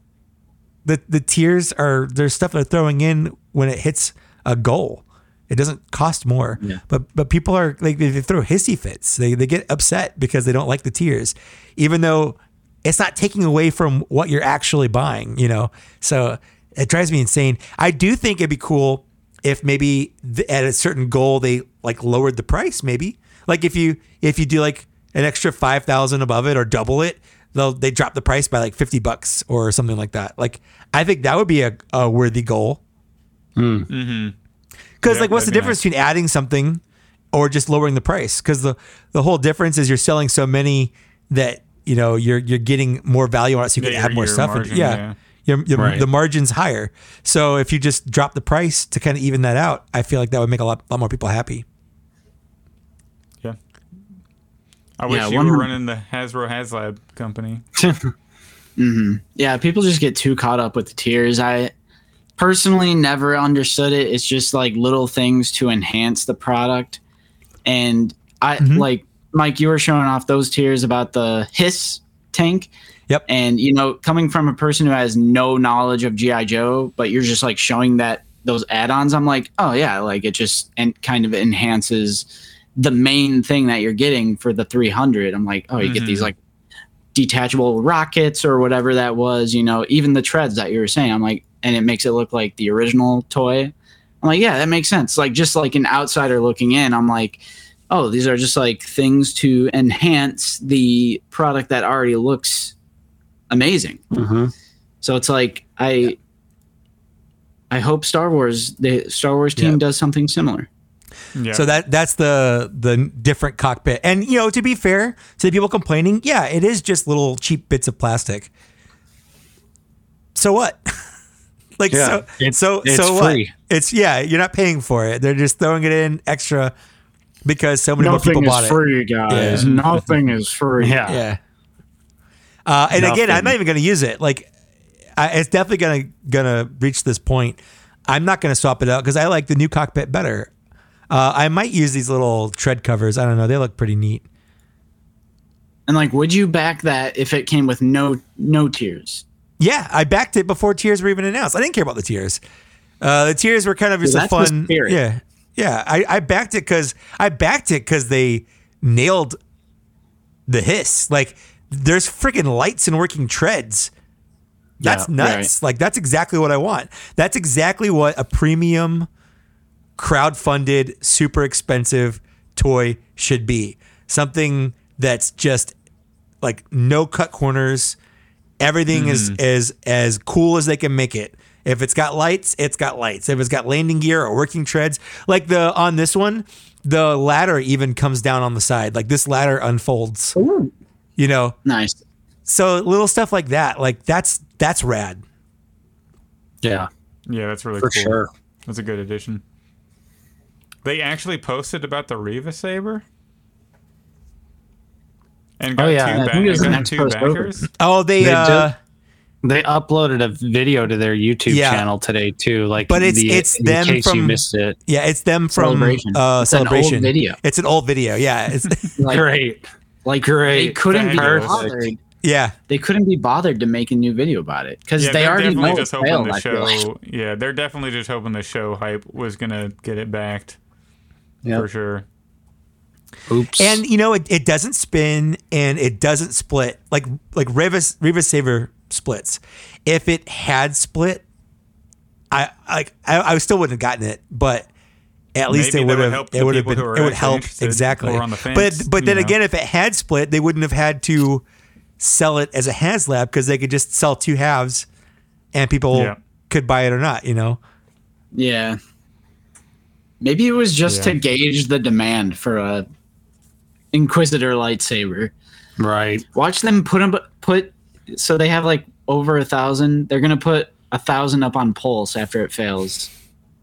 the the tiers are there's stuff they're throwing in when it hits a goal. It doesn't cost more, Yeah. but but people are like they, they throw hissy fits. They they get upset because they don't like the tiers, even though it's not taking away from what you're actually buying. You know, so it drives me insane. I do think it'd be cool if maybe th- at a certain goal they like lowered the price. Maybe like if you if you do like an extra five thousand above it or double it, they'll they drop the price by like fifty bucks or something like that. Like I think that would be a, a worthy goal. Hmm. Mm-hmm. Because Yeah, like, what's the that'd be difference between adding something or just lowering the price? Because the the whole difference is you're selling so many that you know you're you're getting more value on it, so you Yeah, can your- add more your stuff. margin, yeah, yeah. Your, your, Right. the margin's higher. So if you just drop the price to kind of even that out, I feel like that would make a lot, lot more people happy. Yeah. I wish Yeah, you one- were running the Hasbro HasLab company. Mm-hmm. Yeah, people just get too caught up with the tiers. I personally never understood it. It's just like little things to enhance the product. And I mm-hmm. like Mike, you were showing off those tiers about the hiss tank. Yep. And you know, coming from a person who has no knowledge of GI Joe, but you're just like showing that those add-ons, I'm like, oh yeah, like it just and kind of enhances the main thing that you're getting for the 300. I'm like, oh, you get these mm-hmm. like detachable rockets or whatever that was, you know, even the treads that you were saying. I'm like, and it makes it look like the original toy. I'm like, yeah, that makes sense. Like just like an outsider looking in, I'm like, oh, these are just like things to enhance the product that already looks amazing. Mm-hmm. So it's like I I hope Star Wars the Star Wars team Yeah. does something similar. Yeah. So that that's the the different cockpit. And you know, to be fair to the people complaining, yeah, it is just little cheap bits of plastic. So what? like Yeah, so it's- so it's so what? It's yeah, you're not paying for it. They're just throwing it in extra because so many more people bought it. free, guys. Nothing is free. Yeah. Yeah. Uh, and again, I'm not even going to use it. Like, I, it's definitely gonna gonna reach this point. I'm not gonna swap it out because I like the new cockpit better. Uh, I might use these little tread covers. I don't know. They look pretty neat. And like, would you back that if it came with no no tiers? Yeah, I backed it before tiers were even announced. I didn't care about the tiers. Uh, the tiers were kind of just Yeah, a fun. Yeah, yeah. I, I backed it because I backed it because they nailed the hiss. Like, there's freaking lights and working treads. That's Yeah, nuts. Like, that's exactly what I want. That's exactly what a premium, crowd-funded, super expensive toy should be. Something that's just like no cut corners. Everything is mm-hmm. is as cool as they can make it. If it's got lights, it's got lights. If it's got landing gear or working treads, like the on this one, the ladder even comes down on the side. Like this ladder unfolds. You know, Nice. so little stuff like that. Like that's that's rad. Yeah, Yeah, that's really for cool. sure. That's a good addition. They actually posted about the Reva Saber. And got Oh, yeah. two, I ba- think it was and the got two post over. backers. Oh, they, They uh did- They uploaded a video to their YouTube Yeah. channel today too. Like, But it's- the, it's in them case you from- missed it. yeah, it's them from Celebration. uh It's an old celebration video. It's an old video. Yeah, it's Like, Great, like Great. they couldn't be bothered. yeah. They couldn't be bothered to make a new video about it because Yeah, they they're already definitely know just hoping failed. the show. like. Yeah, they're definitely just hoping the show hype was gonna get it backed Yep. for sure. oops. And you know, it, it doesn't spin and it doesn't split like like Reva Reva Saber splits. If it had split, I like I, I still wouldn't have gotten it, but at least Maybe it would would have it would have been it would help exactly. or on the but but then know. again, if it had split, they wouldn't have had to sell it as a HasLab because they could just sell two halves, and people Yeah. could buy it or not. You know. Yeah. Maybe it was just Yeah. to gauge the demand for a Inquisitor lightsaber. right. Watch them put them put so they have like over a thousand. They're gonna put a thousand up on Pulse after it fails,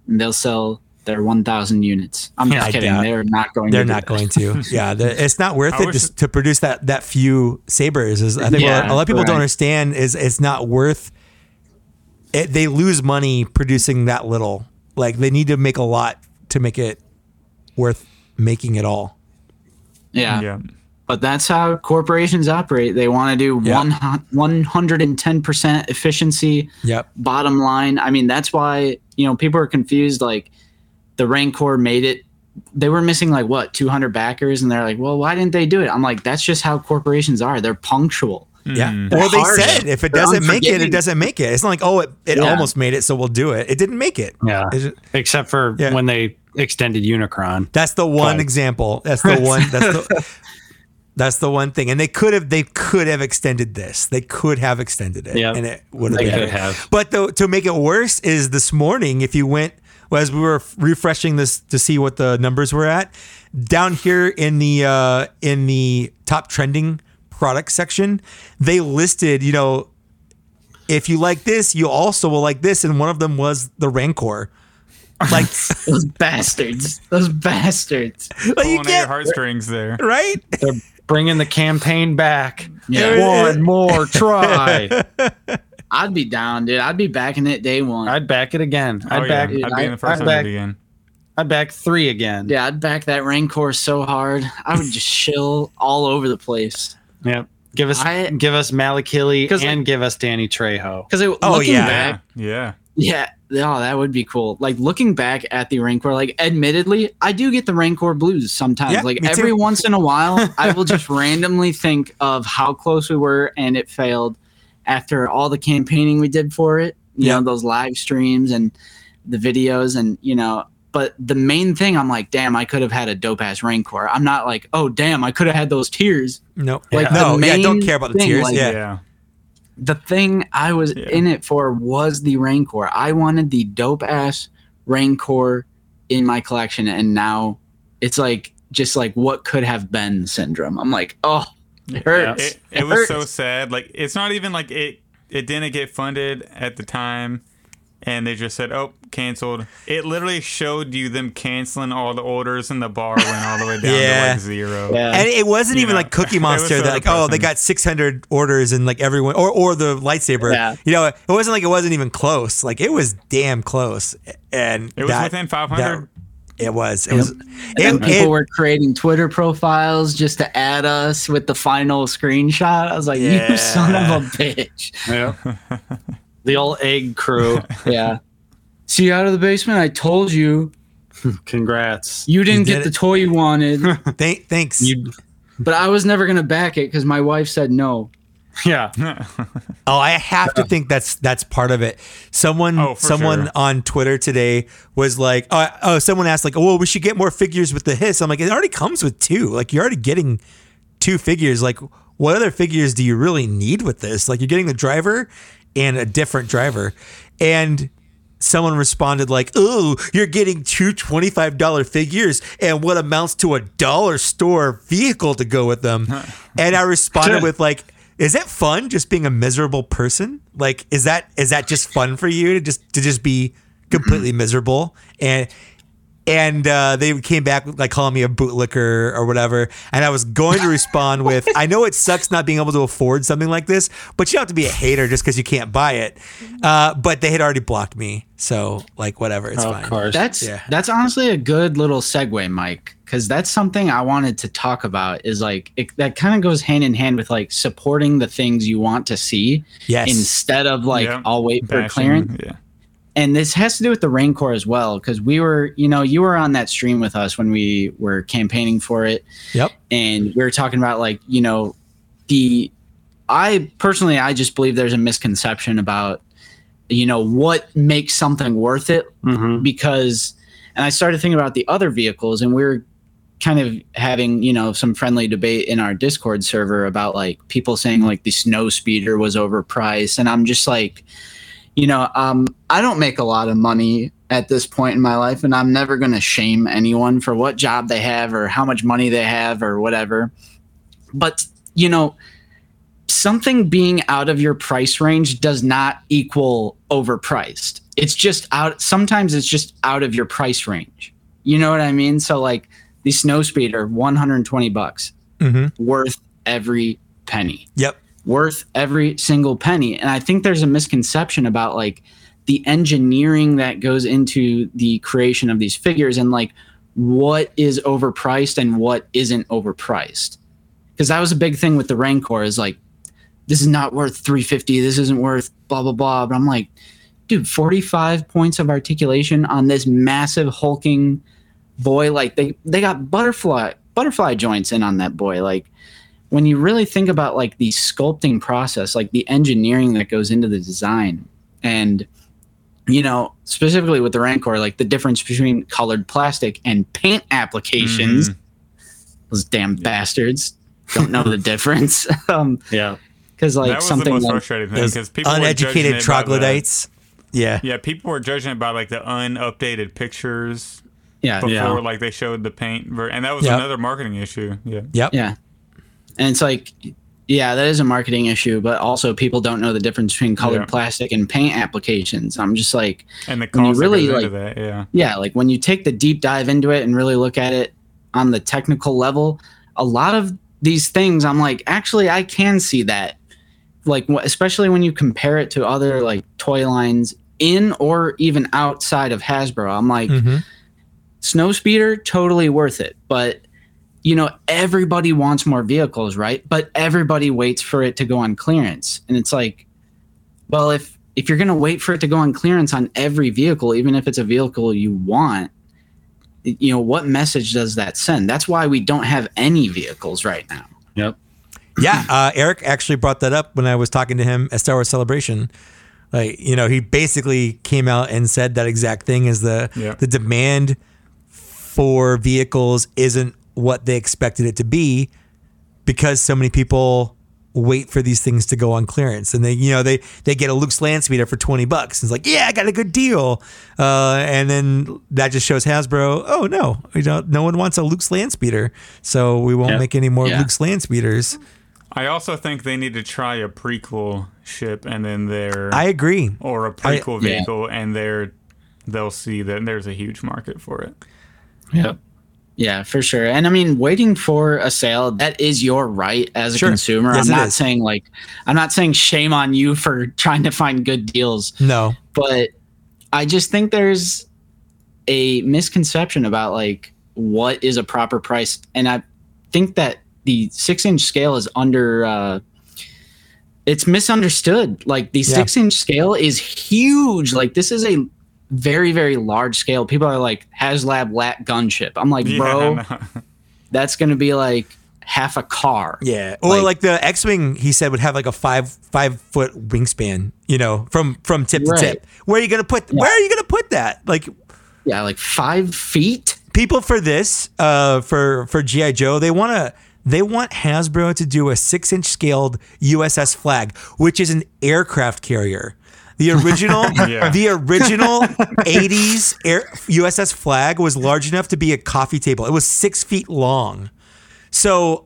and they'll sell their one thousand units. I'm just I kidding. They're not going. They're to not going to. Yeah, it's not worth I it just it- to produce that that few sabers. Is I think Yeah, what a lot of people don't understand is it's not worth. It, they lose money producing that little. Like they need to make a lot to make it worth making it all. Yeah. Yeah. But that's how corporations operate. They want to do Yeah. one one hundred and ten percent efficiency. Yep. bottom line i mean that's why you know people are confused like the rancor made it they were missing like what 200 backers and they're like well why didn't they do it i'm like that's just how corporations are they're punctual Yeah. Mm. Well, they said if it doesn't make it, it doesn't make it. It's not like oh, it, it Yeah. almost made it, so we'll do it. It didn't make it. Yeah. It's Except for Yeah. when they extended Unicron. That's the one Fine. example. That's the one. That's the. That's the one thing, and they could have they could have extended this. They could have extended it, Yep. and it would have They been could have. But the, to make it worse is this morning, if you went well, as we were refreshing this to see what the numbers were at, down here in the uh, in the top trending product section, they listed, you know, if you like this, you also will like this, and one of them was the Rancor. Like, those bastards those bastards like you Pulling at your heartstrings there. right. They're bringing the campaign back. yeah One more try. i'd be down dude i'd be backing it day one I'd back it again. Oh, I'd oh, back. yeah. I'd be in the first I'd one back, again. I'd back three again. yeah i'd back that rancor so hard i would just chill all over the place Yep. Give us, I- give us Malakili 'Cause, and give us Danny Trejo. because Oh, yeah. back Yeah. Yeah. Yeah, oh, that would be cool. Like looking back at the Rancor, like admittedly, I do get the Rancor blues sometimes. Yeah, like every too. once in a while, I will just randomly think of how close we were and it failed after all the campaigning we did for it. You Yeah. know, those live streams and the videos and you know, but the main thing I'm like, damn, I could have had a dope ass Rancor. I'm not like, oh damn, I could have had those tiers. No, Like, no, the yeah, don't main care about the thing, tiers. like- yeah. Yeah. the thing I was Yeah. in it for was the Rancor. I wanted the dope ass Rancor in my collection, and now it's like just like what could have been syndrome. I'm like, oh, it hurts. It, it was so sad. Like it's not even like it. It didn't get funded at the time, and they just said, "Oh, canceled." It literally showed you them canceling all the orders, and the bar went all the way down Yeah. to like zero. Yeah. And it wasn't You even know, like Cookie Monster. so that like, oh, they got 600 orders and like everyone, or or the lightsaber. Yeah. You know, it wasn't like it wasn't even close. Like it was damn close. And It was that- within 500. that- It was. It was. And And, people and- were creating Twitter profiles just to add us with the final screenshot. I was like, Yeah. you son of a bitch. Yeah. the old egg crew. Yeah. See you out of the basement. I told you Congrats. you didn't You get did the toy you wanted, th- thanks. You, but I was never gonna back it because my wife said no. yeah. Oh, I have to think that's that's part of it. Someone Oh, someone sure. on Twitter today was like, oh, oh, someone asked like, oh, well, we should get more figures with the hiss. I'm like, it already comes with two. Like you're already getting two figures. Like what other figures do you really need with this? Like you're getting the driver and a different driver. And someone responded like, "Oh, you're getting two $25 figures and what amounts to a dollar store vehicle to go with them." and I responded with like, "Is that fun just being a miserable person? Like is that is that just fun for you to just to just be completely miserable?" And and uh, they came back like calling me a bootlicker or whatever. And I was going to respond with, "I know it sucks not being able to afford something like this, but you don't have to be a hater just because you can't buy it." Uh, but they had already blocked me, so like whatever, it's of fine. course. That's Yeah. that's honestly a good little segue, Mike, because that's something I wanted to talk about. Is like it, that kind of goes hand in hand with like supporting the things you want to see Yes, instead of like Yeah. I'll wait for Bashing, clearance. Yeah. And this has to do with the Rancor as well, because we were, you know, you were on that stream with us when we were campaigning for it, yep, and we were talking about like, you know, the. I personally, I just believe there's a misconception about, you know, what makes something worth it Mhm. because, and I started thinking about the other vehicles, and we are kind of having, you know, some friendly debate in our Discord server about like people saying like the snow speeder was overpriced, and I'm just like, you know, um, I don't make a lot of money at this point in my life, and I'm never going to shame anyone for what job they have or how much money they have or whatever. But, you know, something being out of your price range does not equal overpriced. It's just out, sometimes it's just out of your price range. You know what I mean? So, like, the snow speeder, 120 bucks, hmm worth every penny yep, worth every single penny. And I think there's a misconception about like the engineering that goes into the creation of these figures and like what is overpriced and what isn't overpriced. Because that was a big thing with the Rancor is like, this is not worth 350. This isn't worth blah, blah, blah. But I'm like, dude, 45 points of articulation on this massive hulking boy. Like they, they got butterfly, butterfly joints in on that boy. Like, when you really think about like the sculpting process, like the engineering that goes into the design, and you know specifically with the Rancor, like the difference between colored plastic and paint applications, those damn bastards don't know the difference. um, Yeah. because like that was the something most like, frustrating thing because people uneducated it by the- troglodytes. Yeah, Yeah, people were judging it by like the unupdated pictures yeah, before, Yeah. like they showed the paint, ver- and that was Yep. another marketing issue. Yeah, yep, yeah, and it's like. Yeah, that is a marketing issue, but also people don't know the difference between colored Yeah. plastic and paint applications. I'm just like, and the cost really, really like- that. Yeah, yeah like when you take the deep dive into it and really look at it on the technical level a lot of these things i'm like actually i can see that like especially when you compare it to other like toy lines in or even outside of hasbro i'm like hmm snow speeder totally worth it but you know everybody wants more vehicles right but everybody waits for it to go on clearance and it's like well if if you're going to wait for it to go on clearance on every vehicle even if it's a vehicle you want you know what message does that send that's why we don't have any vehicles right now Yep. Yeah, uh, Eric actually brought that up when I was talking to him at Star Wars Celebration. Like, you know, he basically came out and said that exact thing is the Yeah. the demand for vehicles isn't what they expected it to be because so many people wait for these things to go on clearance and they you know they they get a Luke's land speeder for 20 bucks it's like yeah I got a good deal uh, and then that just shows Hasbro oh no we don't no one wants a Luke's land speeder so we won't Yeah. make any more Yeah. Luke's land speeders I also think they need to try a prequel ship and then their I agree. or a prequel Yeah. vehicle and they're they'll see that there's a huge market for it. Yep. Yeah, for sure. And I mean, waiting for a sale, that is your right as a Sure. consumer. Yes, I'm not is. saying like I'm not saying shame on you for trying to find good deals, No. but I just think there's a misconception about like what is a proper price. And I think that the six inch scale is under uh it's misunderstood. Like the Yeah. six inch scale is huge. Like this is a very, very large scale. People are like HasLab lat gunship. I'm like, bro, no. that's gonna be like half a car. Yeah. Or like, Like- the X-wing, he said would have like a five five foot wingspan. You know, from from tip to tip. Where are you gonna put? Where are you gonna put that? Like Yeah, like five feet. people for this, uh, for for GI Joe, they want to. They want Hasbro to do a six inch scaled USS Flagg, which is an aircraft carrier. The original, Yeah. the original '80s air, USS Flagg was large enough to be a coffee table. It was six feet long. So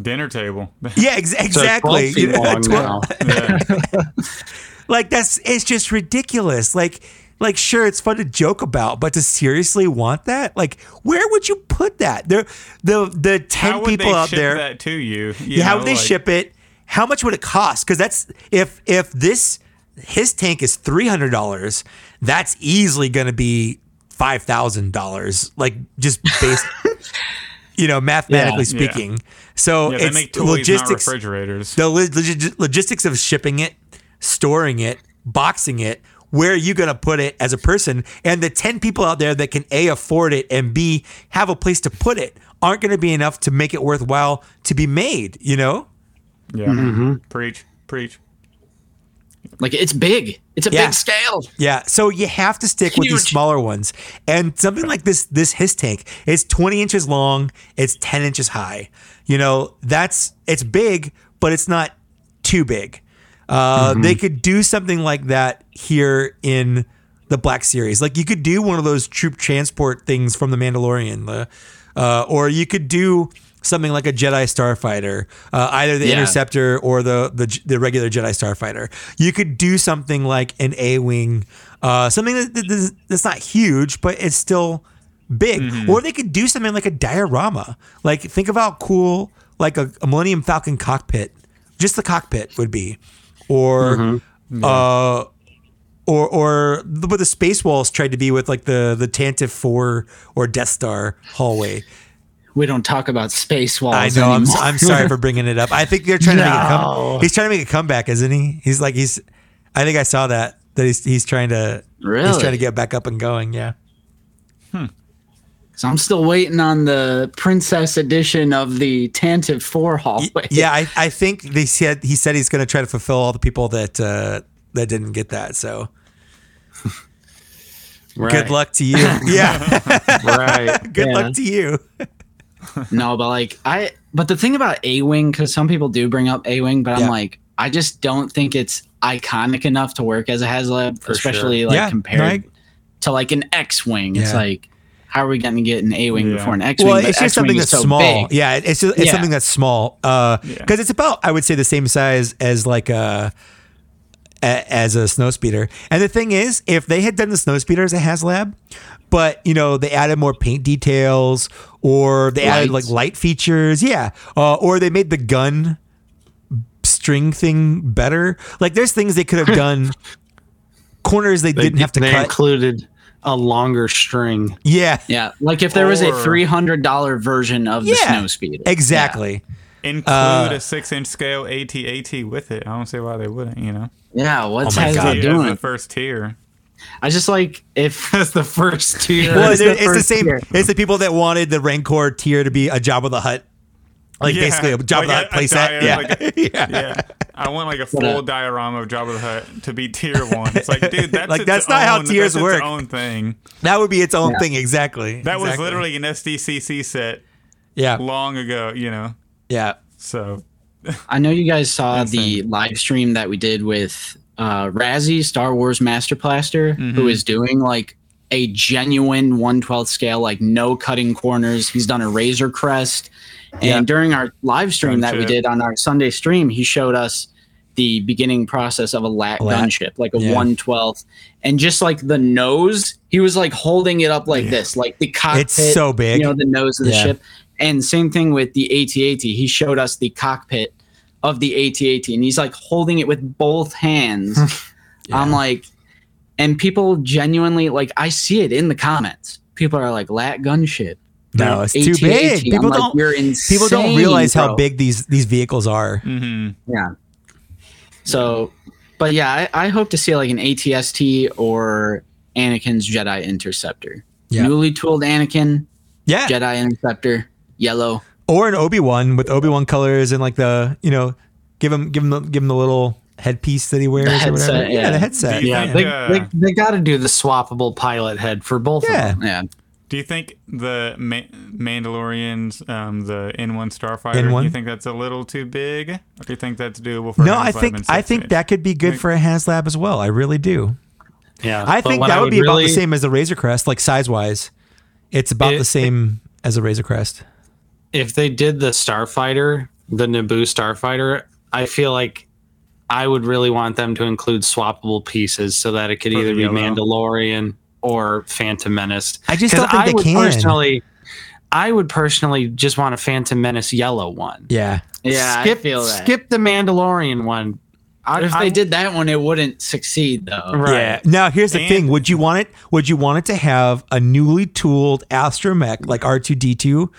Dinner table. yeah, ex- So exactly. 12 feet You know, long now. Yeah. like that's it's just ridiculous. Like like sure it's fun to joke about, but to seriously want that, like where would you put that? There the the ten How would people they out ship there. that to you? you Yeah, how would they like- ship it? How much would it cost? Because that's if if this Hiss tank is three hundred dollars, that's easily going to be five thousand dollars. Like just based, you know, mathematically Yeah. Yeah. speaking. So Yeah, they it's make toys, not logistics. refrigerators. The log- log- logistics of shipping it, storing it, boxing it. Where are you going to put it as a person? And the 10 people out there that can A, afford it and B, have a place to put it aren't going to be enough to make it worthwhile to be made, you know? Yeah. Mm-hmm. Preach. Preach. Like it's big. It's a Yeah. big scale. Yeah, so you have to stick with these smaller ones. And something like this, this Hiss tank, it's 20 inches long, it's 10 inches high. You know, that's it's big, but it's not too big. Uh, They could do something like that here in the Black Series. Like you could do one of those troop transport things from the Mandalorian, the, uh, or you could do something like a Jedi starfighter, uh, either the Yeah. interceptor or the, the the regular Jedi starfighter. You could do something like an A wing, uh, something that, that- that's not huge, but it's still big. Or they could do something like a diorama. Like think of how cool like a, a Millennium Falcon cockpit, just the cockpit would be, or uh, or or the- what the space walls tried to be with like the the Tantive Four or Death Star hallway. We don't talk about space walls I know. I'm. I'm sorry for bringing it up. I think they're trying to make a No. come. He's trying to make a comeback, isn't he? He's like he's. I think I saw that that he's he's trying to he's Really? trying to get back up and going. Yeah. So I'm still waiting on the princess edition of the Tantive 4 hallway. Yeah, I, I think they said he said he's going to try to fulfill all the people that uh, that didn't get that. So Right. good luck to you. yeah, Right. good Yeah. luck to you. No, but like I but the thing about A Wing, because some people do bring up A Wing, but Yeah. I'm like, I just don't think it's iconic enough to work as a HasLab, For especially like Yeah, compared right. to like an X Wing. It's like, how are we going to get an A Wing Yeah. before an X Wing? Well, it's just something that's small. Yeah, it's just, it's Yeah. something that's small. Uh, Yeah. because it's about I would say the same size as like a, a as a snowspeeder. And the thing is, if they had done the snowspeeder as a HasLab, but you know they added more paint details or they added like light features, yeah, uh, or they made the gun string thing better. Like there's things they could have done. Corners they, They, didn't have to they cut. included a longer string. yeah, Yeah, like if there was a three hundred dollar version of the Yeah. Snow Speeder. exactly. Include Uh, a six inch scale AT-AT with it. I don't see why they wouldn't, you know. Yeah, what's Oh my HasLab God. As the doing? first tier. I just like if That's the first tier. Well, It's it's, the it's the same. tier. It's the people that wanted the Rancor tier to be a Jabba the Hutt, like Yeah, basically a Job like of the Hut a- a playset. Yeah, like yeah. Yeah. I want like a uh, full a- diorama of Jabba the Hutt to be tier one. It's like, dude, that's Like, that's not how tiers that's work. Its own thing. That would be its own Yeah. thing. Exactly. That was literally an SDCC set yeah, long ago, you know. yeah. So I know you guys saw the live stream that we did with uh, Razzie, Star Wars Master Blaster, who is doing like a genuine 112th scale, like no cutting corners. He's done a Razor Crest And Yeah. during our live stream that we did on our Sunday stream, he showed us the beginning process of a lat, Lat. gunship, like a Yeah. twelfth, and just like the nose, he was like holding it up like this, like the cockpit. It's so big. you know, the nose of the Yeah. ship. And same thing with the AT-AT. He showed us the cockpit of the AT-AT, and he's like holding it with both hands. I'm like, and people genuinely like, I see it in the comments. People are like, "Lat gunship." no, it's too AT-AT. big. I'm People don't. You're People don't insane, realize how big these these vehicles are. hmm Yeah. So, but yeah, I, I hope to see like an ATST or Anakin's Jedi Interceptor. Yeah. Newly tooled Anakin, Yeah, Jedi Interceptor, yellow. Or an Obi Wan with Obi Wan colors and like the you know, give him give him the, give him the little headpiece that he wears or whatever. headset, Yeah, yeah. the headset. Do you Yeah, they, uh, they, they got to do the swappable pilot head for both Yeah. of them. Yeah. Do you think the Ma- Mandalorians, um, the N1 Starfighter, do N1? you think that's a little too big? Or do you think that's doable for No, a I HasLab think and I think that could be good Think- for a HasLab as well. I really do. Yeah, I think that I would, be about the same as the Razor Crest, like size wise. It's about It- the same as a Razor Crest. If they did the Starfighter, the Naboo Starfighter, I feel like I would really want them to include swappable pieces so that it could either be yellow. Mandalorian or Phantom Menace. I just don't think I they would can. Personally, I would personally just want a Phantom Menace yellow one. Yeah. Yeah, skip, I feel that. Skip the Mandalorian one. I, if I- they did that one, it wouldn't succeed though. Right. Yeah. Now here's the And- thing: Would you want it? Would you want it to have a newly tooled astromech like R two D two,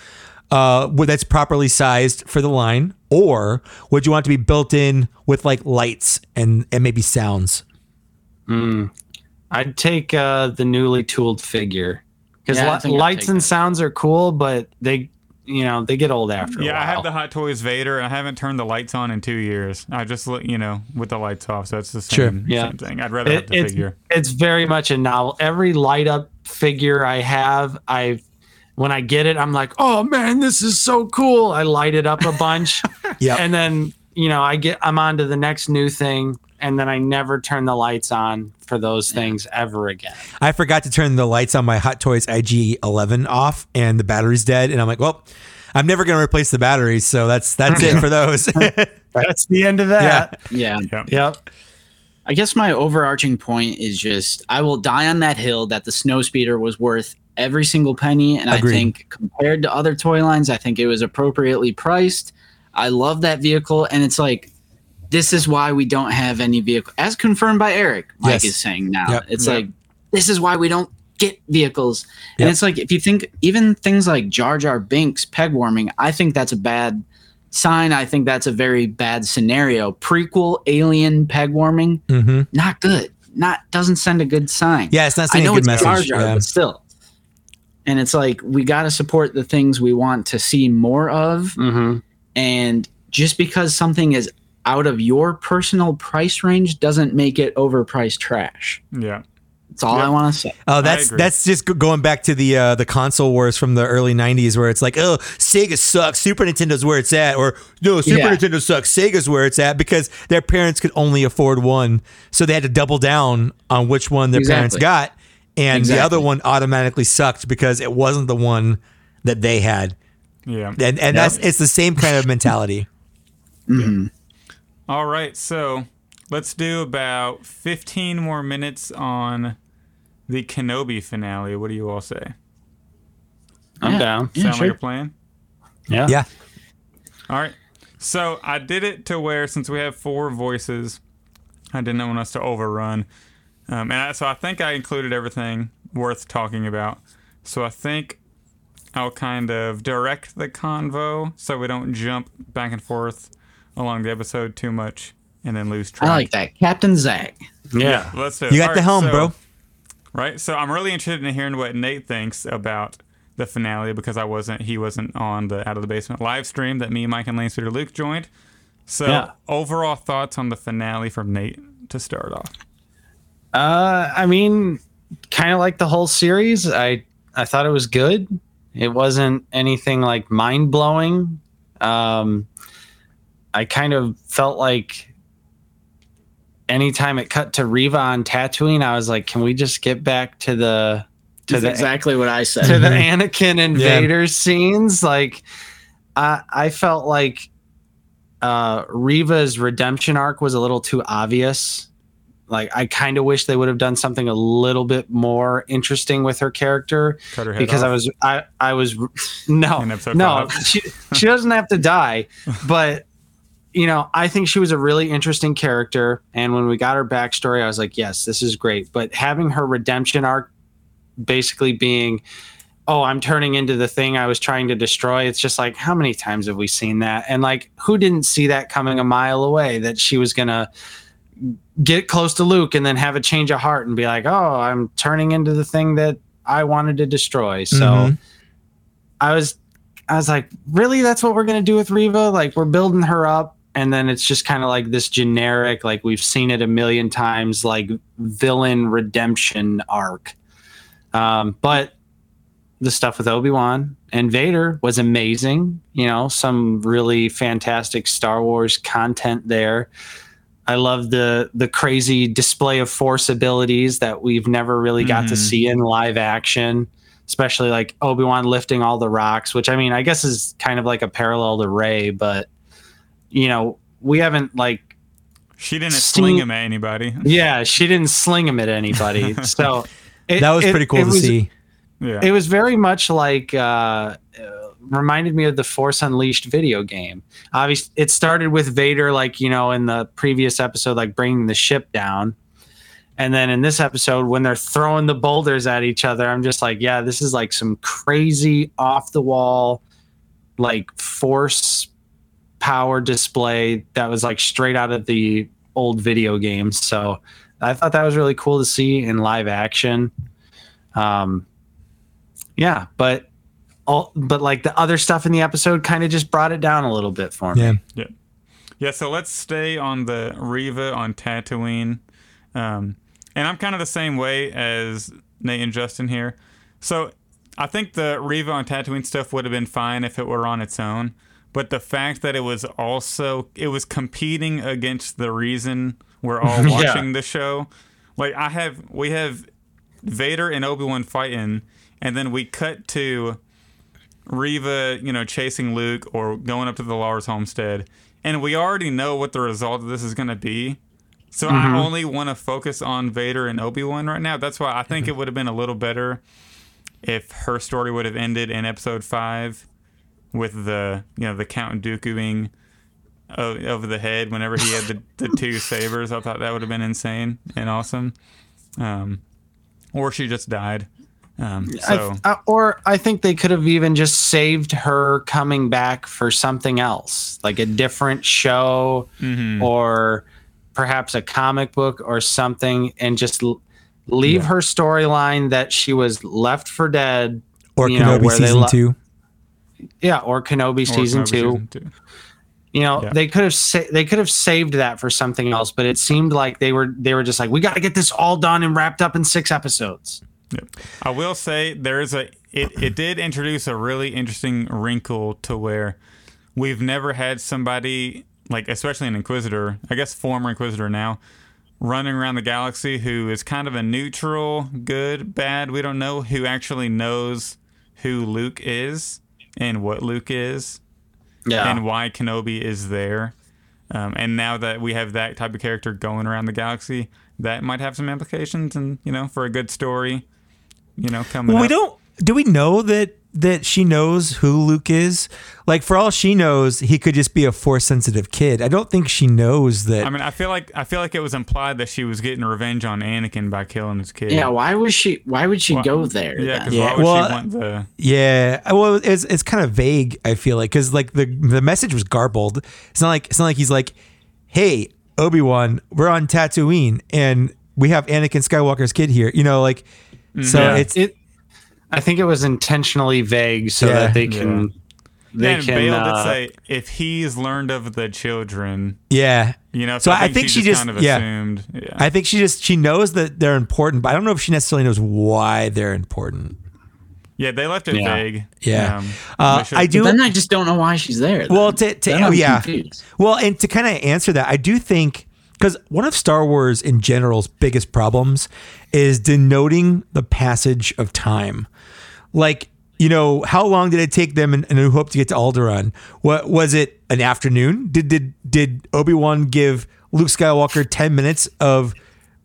uh, that's properly sized for the line, or would you want it to be built in with like lights and and maybe sounds? I'd take uh, the newly tooled figure because Yeah, I lights and that. sounds are cool, but they, you know, they get old after. a Yeah, I have the Hot Toys Vader. and I haven't turned the lights on in two years. I just, let- you know, with the lights off. So it's the Sure. same, Yeah. same thing. I'd rather have the it's, figure. it's very much a novel. Every light up figure I have, I when I get it, I'm like, oh man, this is so cool. I light it up a bunch, Yeah. and then you know, I get I'm on to the next new thing, and then I never turn the lights on for those things ever again. I forgot to turn the lights on my Hot Toys IG eleven off, and the battery's dead, and I'm like, well. I'm never going to replace the batteries, so that's that's it for those. That's the end of that. Yeah. Yeah. Yep. I guess my overarching point is just I will die on that hill that the snow speeder was worth every single penny. And Agreed. I think compared to other toy lines, I think it was appropriately priced. I love that vehicle. And it's like, this is why we don't have any vehicle, as confirmed by Eric, Mike Yes. is saying now. Yep. It's Yep. like, this is why we don't get vehicles. And Yep. it's like, if you think even things like Jar Jar Binks peg warming, I think that's a bad sign. I think that's a very bad scenario. Prequel alien peg warming, hmm not good. Not doesn't send a good sign. Yeah, it's not I sending a know good it's message. Jar Jar, yeah. but still. And it's like we got to support the things we want to see more of, Mm-hmm. and just because something is out of your personal price range doesn't make it overpriced trash. Yeah. That's all I want to say. Oh, that's that's just going back to the uh, the console wars from the early '90s, where it's like, oh, Sega sucks, Super Nintendo's where it's at, or no, Super Yeah. Nintendo sucks, Sega's where it's at, because their parents could only afford one, so they had to double down on which one their parents got, and the other one automatically sucked because it wasn't the one that they had, Yeah. and and that's it's the same kind of mentality. All right, so let's do about 15 more minutes on the Kenobi finale. What do you all say? I'm Yeah. down. Yeah, Sound sure. like a plan? Yeah. Yeah, All right. So I did it to where since we have four voices, I didn't want us to overrun. Um, and I, so I think I included everything worth talking about. So I think I'll kind of direct the convo so we don't jump back and forth along the episode too much and then lose track. I like that, Captain Zach. Yeah. Let's do it. you got All the right, helm, so- bro. Right. So I'm really interested in hearing what Nate thinks about the finale because I wasn't he wasn't on the out of the basement live stream that me, Mike, and Landspeeder Luke joined. So Yeah. overall thoughts on the finale from Nate to start off. Uh, I mean, kind of like the whole series. I I thought it was good. It wasn't anything like mind blowing. Um, I kind of felt like anytime it cut to Reva on Tatooine, I was like, can we just get back to the to That's the exactly what I said. to the Anakin and Yeah. Vader scenes? Like, I I felt like uh, Reva's redemption arc was a little too obvious. Like I kind of wish they would have done something a little bit more interesting with her character Cut her head because I was I I was no no she she doesn't have to die, but you know I think she was a really interesting character, and when we got her backstory, I was like, yes, this is great. But having her redemption arc basically being oh i'm turning into the thing i was trying to destroy it's just like how many times have we seen that? And like who didn't see that coming a mile away that she was gonna get close to luke and then have a change of heart and be like oh i'm turning into the thing that i wanted to destroy so Mhm. i was i was like really that's what we're gonna do with reva like we're building her up and then it's just kind of like this generic like we've seen it a million times like villain redemption arc um, but the stuff with Obi-Wan and Vader was amazing. You know, some really fantastic Star Wars content there. I love the the crazy display of force abilities that we've never really got to Mhm. see in live action, especially like Obi-Wan lifting all the rocks, which I mean, I guess is kind of like a parallel to Rey, but you know, we haven't like She didn't Sting- sling him at anybody. yeah, she didn't sling him at anybody. So it- that was it- pretty cool to was- see. Yeah. it was very much like uh, uh, reminded me of the Force Unleashed video game. Obviously, it started with Vader, like you know, in the previous episode, like bringing the ship down, and then in this episode, when they're throwing the boulders at each other, I'm just like, yeah, this is like some crazy off the wall, like Force power display that was like straight out of the old video games. So I thought that was really cool to see in live action. Um, yeah, but all but like the other stuff in the episode kind of just brought it down a little bit for me. Yeah. Yeah, Yeah. so let's stay on the Reva on Tatooine. Um, and I'm kind of the same way as Nate and Justin here. So I think the Reva on Tatooine stuff would have been fine if it were on its own. But the fact that it was also it was competing against the reason we're all Yeah. watching the show. Like I have we have Vader and Obi-Wan fighting and then we cut to Reva, you know, chasing Luke or going up to the Lars homestead, and we already know what the result of this is going to be. So I only want to focus on Vader and Obi Wan right now. That's why I think it would have been a little better if her story would have ended in Episode Five with the you know the Count Dookuing over the head whenever he had the, the two sabers. I thought that would have been insane and awesome. Um, or she just died. Um, so I- or I think they could have even just saved her coming back for something else, like a different show mhm. or perhaps a comic book or something, and just leave her storyline that she was left for dead. Or know, Kenobi where season lo- two. Yeah, or Kenobi Or season Kenobi two. season two. You know, Yeah. they could have sa- they could have saved that for something else, but it seemed like they were they were just like, we got to get this all done and wrapped up in six episodes. I will say there is a it, it did introduce a really interesting wrinkle to where we've never had somebody like especially an inquisitor, I guess former inquisitor now, running around the galaxy who is kind of a neutral, good, bad, we don't know who actually knows who Luke is and what Luke is Yeah, and why Kenobi is there. Um, and now that we have that type of character going around the galaxy, that might have some implications, and you know, for a good story, you know, coming. Well, we up. don't. Do we know that that she knows who Luke is? Like, for all she knows, he could just be a force sensitive kid. I don't think she knows that. I mean, I feel like I feel like it was implied that she was getting revenge on Anakin by killing his kid. Yeah, why was she? Why would she Why- go there? Yeah, Yeah, why would well, she want the? yeah. Uh, well, it's it's kind of vague. I feel like because like the the message was garbled. It's not like it's not like he's like, "Hey, Obi Wan, we're on Tatooine and we have Anakin Skywalker's kid here." You know, like. So Yeah. it's it. I think it was intentionally vague so Yeah. that they can. They and can. Bale uh, did say if he's learned of the children, yeah. you know. So So, I I think, think she, she just just- kind of yeah. assumed. Yeah. I think she just she knows that they're important, but I don't know if she necessarily knows why they're important. yeah, they left it Yeah. vague. Yeah. Um, Uh, I do. Then I just don't know why she's there. then. Well, to, to Then oh, yeah, confused. well, and to kind of answer that, I do think because one of Star Wars in general's biggest problems is denoting the passage of time. Like you know, how long did it take them in, in New Hope to get to Alderaan? What was it? An afternoon? Did did did Obi Wan give Luke Skywalker ten minutes of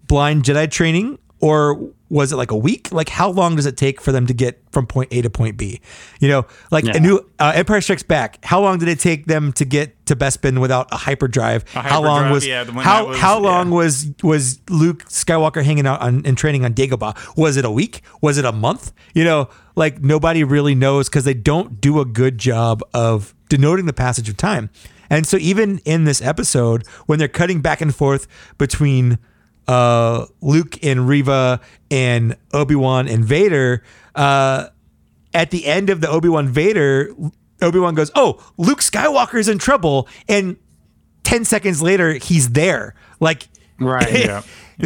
blind Jedi training, or was it like a week? Like, how long does it take for them to get from point A to point B? You know, like a new uh, Empire Strikes Back. How long did it take them to get to Bespin without a hyperdrive? A how long was yeah, how was- how long yeah. was was Luke Skywalker hanging out on and training on Dagobah? Was it a week? Was it a month? You know, like nobody really knows because they don't do a good job of denoting the passage of time. And so even in this episode, when they're cutting back and forth between uh, Luke and Reva and Obi Wan and Vader, uh, at the end of the Obi Wan Vader, Obi Wan goes, "Oh, Luke Skywalker's in trouble," and ten seconds later, he's there. Like, Right. Yeah.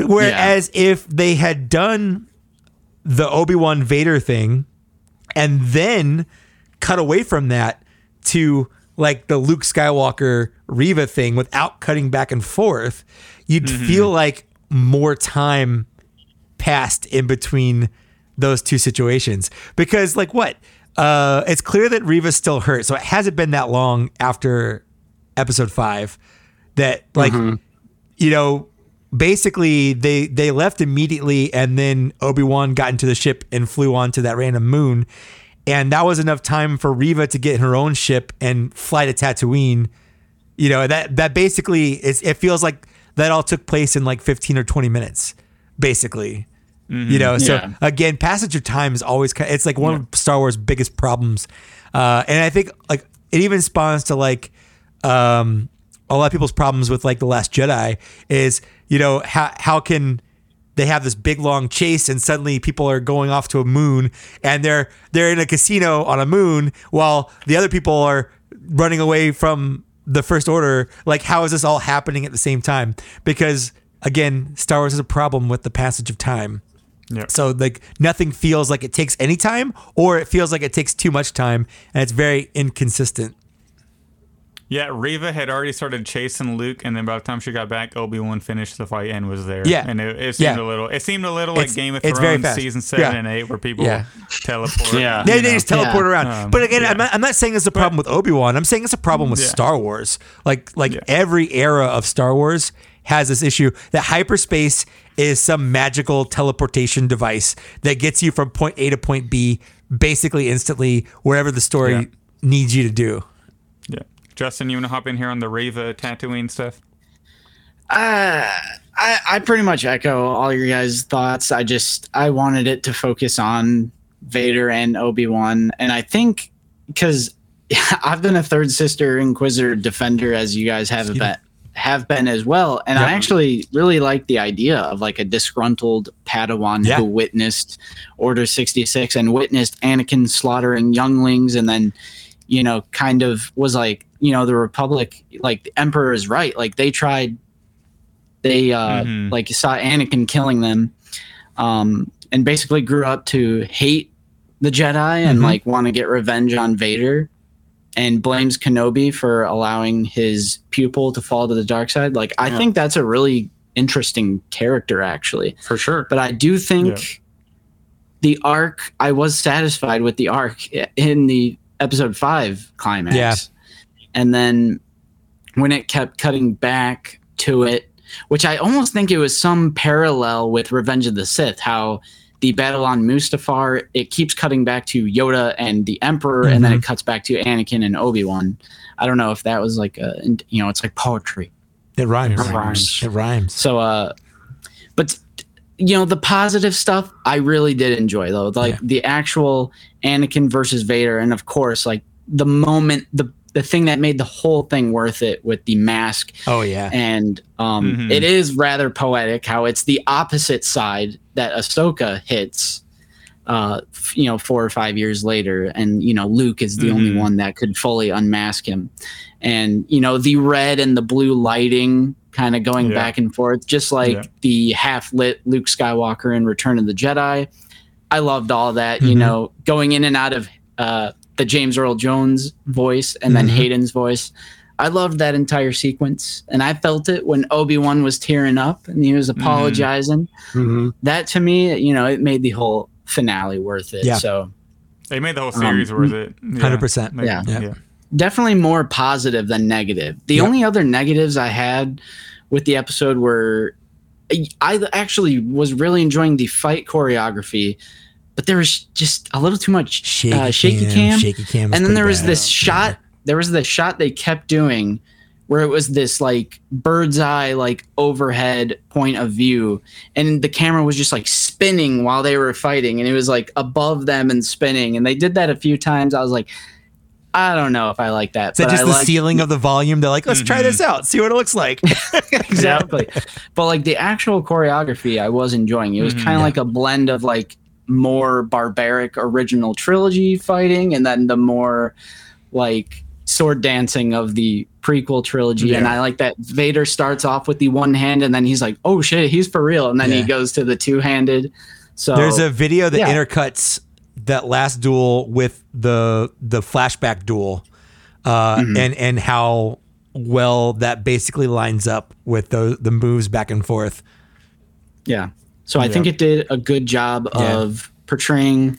Whereas if they had done the Obi Wan Vader thing and then cut away from that to like the Luke Skywalker Reva thing without cutting back and forth, you'd feel like more time passed in between those two situations. Because like what? Uh it's clear that Reva's still hurt. So it hasn't been that long after episode 5 that like you know basically they they left immediately and then Obi-Wan got into the ship and flew onto that random moon and that was enough time for Riva to get in her own ship and fly to Tatooine you know that that basically is it feels like that all took place in like 15 or 20 minutes basically. You know so Yeah. again passage of time is always ki- it's like one of star wars biggest problems. Uh and i think like it even spawns to like um a lot of people's problems with like the last jedi is you know how how can they have this big long chase and suddenly people are going off to a moon and they're they're in a casino on a moon while the other people are running away from the first order like how is this all happening at the same time? Because again star wars has a problem with the passage of time. Yep. so like nothing feels like it takes any time or it feels like it takes too much time and it's very inconsistent Yeah, Reva had already started chasing Luke, and then by the time she got back, Obi Wan finished the fight and was there. Yeah. and it, it seemed Yeah. a little. It seemed a little like Game of Thrones season seven Yeah. and eight, where people Yeah. teleport. Yeah. They, they just teleport Yeah. around. Um, but again, yeah. I'm, not, I'm not saying it's a problem with Obi Wan. I'm saying it's a problem with Yeah. Star Wars. Like like Yeah. every era of Star Wars has this issue that hyperspace is some magical teleportation device that gets you from point A to point B basically instantly wherever the story Yeah. needs you to do. Justin, you want to hop in here on the Reva Tatooine stuff? Uh, I I pretty much echo all your guys' thoughts. I just I wanted it to focus on Vader and Obi Wan, and I think because I've been a third sister Inquisitor defender, as you guys have been have been as well, and I actually really like the idea of like a disgruntled Padawan Yeah. who witnessed Order sixty six and witnessed Anakin slaughtering younglings, and then you know kind of was like you know the Republic, like the Emperor is right, like they tried they uh Mhm. like saw Anakin killing them um and basically grew up to hate the Jedi and Mhm. like want to get revenge on Vader and blames Kenobi for allowing his pupil to fall to the dark side like I Yeah. think that's a really interesting character actually For sure. but I do think Yeah. the arc I was satisfied with the arc in the episode 5 climax Yeah. And then when it kept cutting back to it which I almost think it was some parallel with Revenge of the Sith, how the battle on Mustafar it keeps cutting back to Yoda and the Emperor, and then it cuts back to Anakin and Obi Wan. I don't know if that was like a, you know, it's like poetry. It rhymes. It rhymes. It rhymes. So, uh, but you know, the positive stuff I really did enjoy though, like Yeah. the actual Anakin versus Vader, and of course, like the moment, the the thing that made the whole thing worth it with the mask Oh yeah. and um, Mhm. it is rather poetic how it's the opposite side that Ahsoka hits. Uh, f- you know, four or five years later, and you know, Luke is the only Mhm. one that could fully unmask him, and you know, the red and the blue lighting kind of going Yeah. back and forth, just like Yeah. the half lit Luke Skywalker in Return of the Jedi. I loved all that, you Mhm. know, going in and out of uh, the James Earl Jones voice and then Mhm. Hayden's voice. I loved that entire sequence, and I felt it when Obi Wan was tearing up and he was apologizing. Mhm. That to me, you know, it made the whole finale worth it. Yeah. So They made the whole series worth it. Yeah. 100%. They- Yeah. Yeah. yeah. definitely more positive than negative. The Yep. only other negatives I had with the episode were I actually was really enjoying the fight choreography, but there was just a little too much Shaky, uh, shaky cam, cam. Shaky cam. and then there was bad. this shot. There was this shot they kept doing where it was this like bird's eye, like overhead point of view, and the camera was just like spinning while they were fighting, and it was like above them and spinning. And they did that a few times. I was like, I don't know if I like that. Is that but just I the like- ceiling of the volume? They're like, let's try Mhm. this out, see what it looks like. exactly. But like the actual choreography, I was enjoying. It was Mhm. kind of like a blend of like more barbaric original trilogy fighting, and then the more like sword dancing of the prequel trilogy. And I like that Vader starts off with the one hand, and then he's like, "Oh shit, he's for real," and then Yeah. he goes to the two handed. So There's a video that yeah. intercuts that last duel with the the flashback duel, uh, Mm-hmm. and and how well that basically lines up with the the moves back and forth. Yeah. So I Yeah. think it did a good job Yeah. of portraying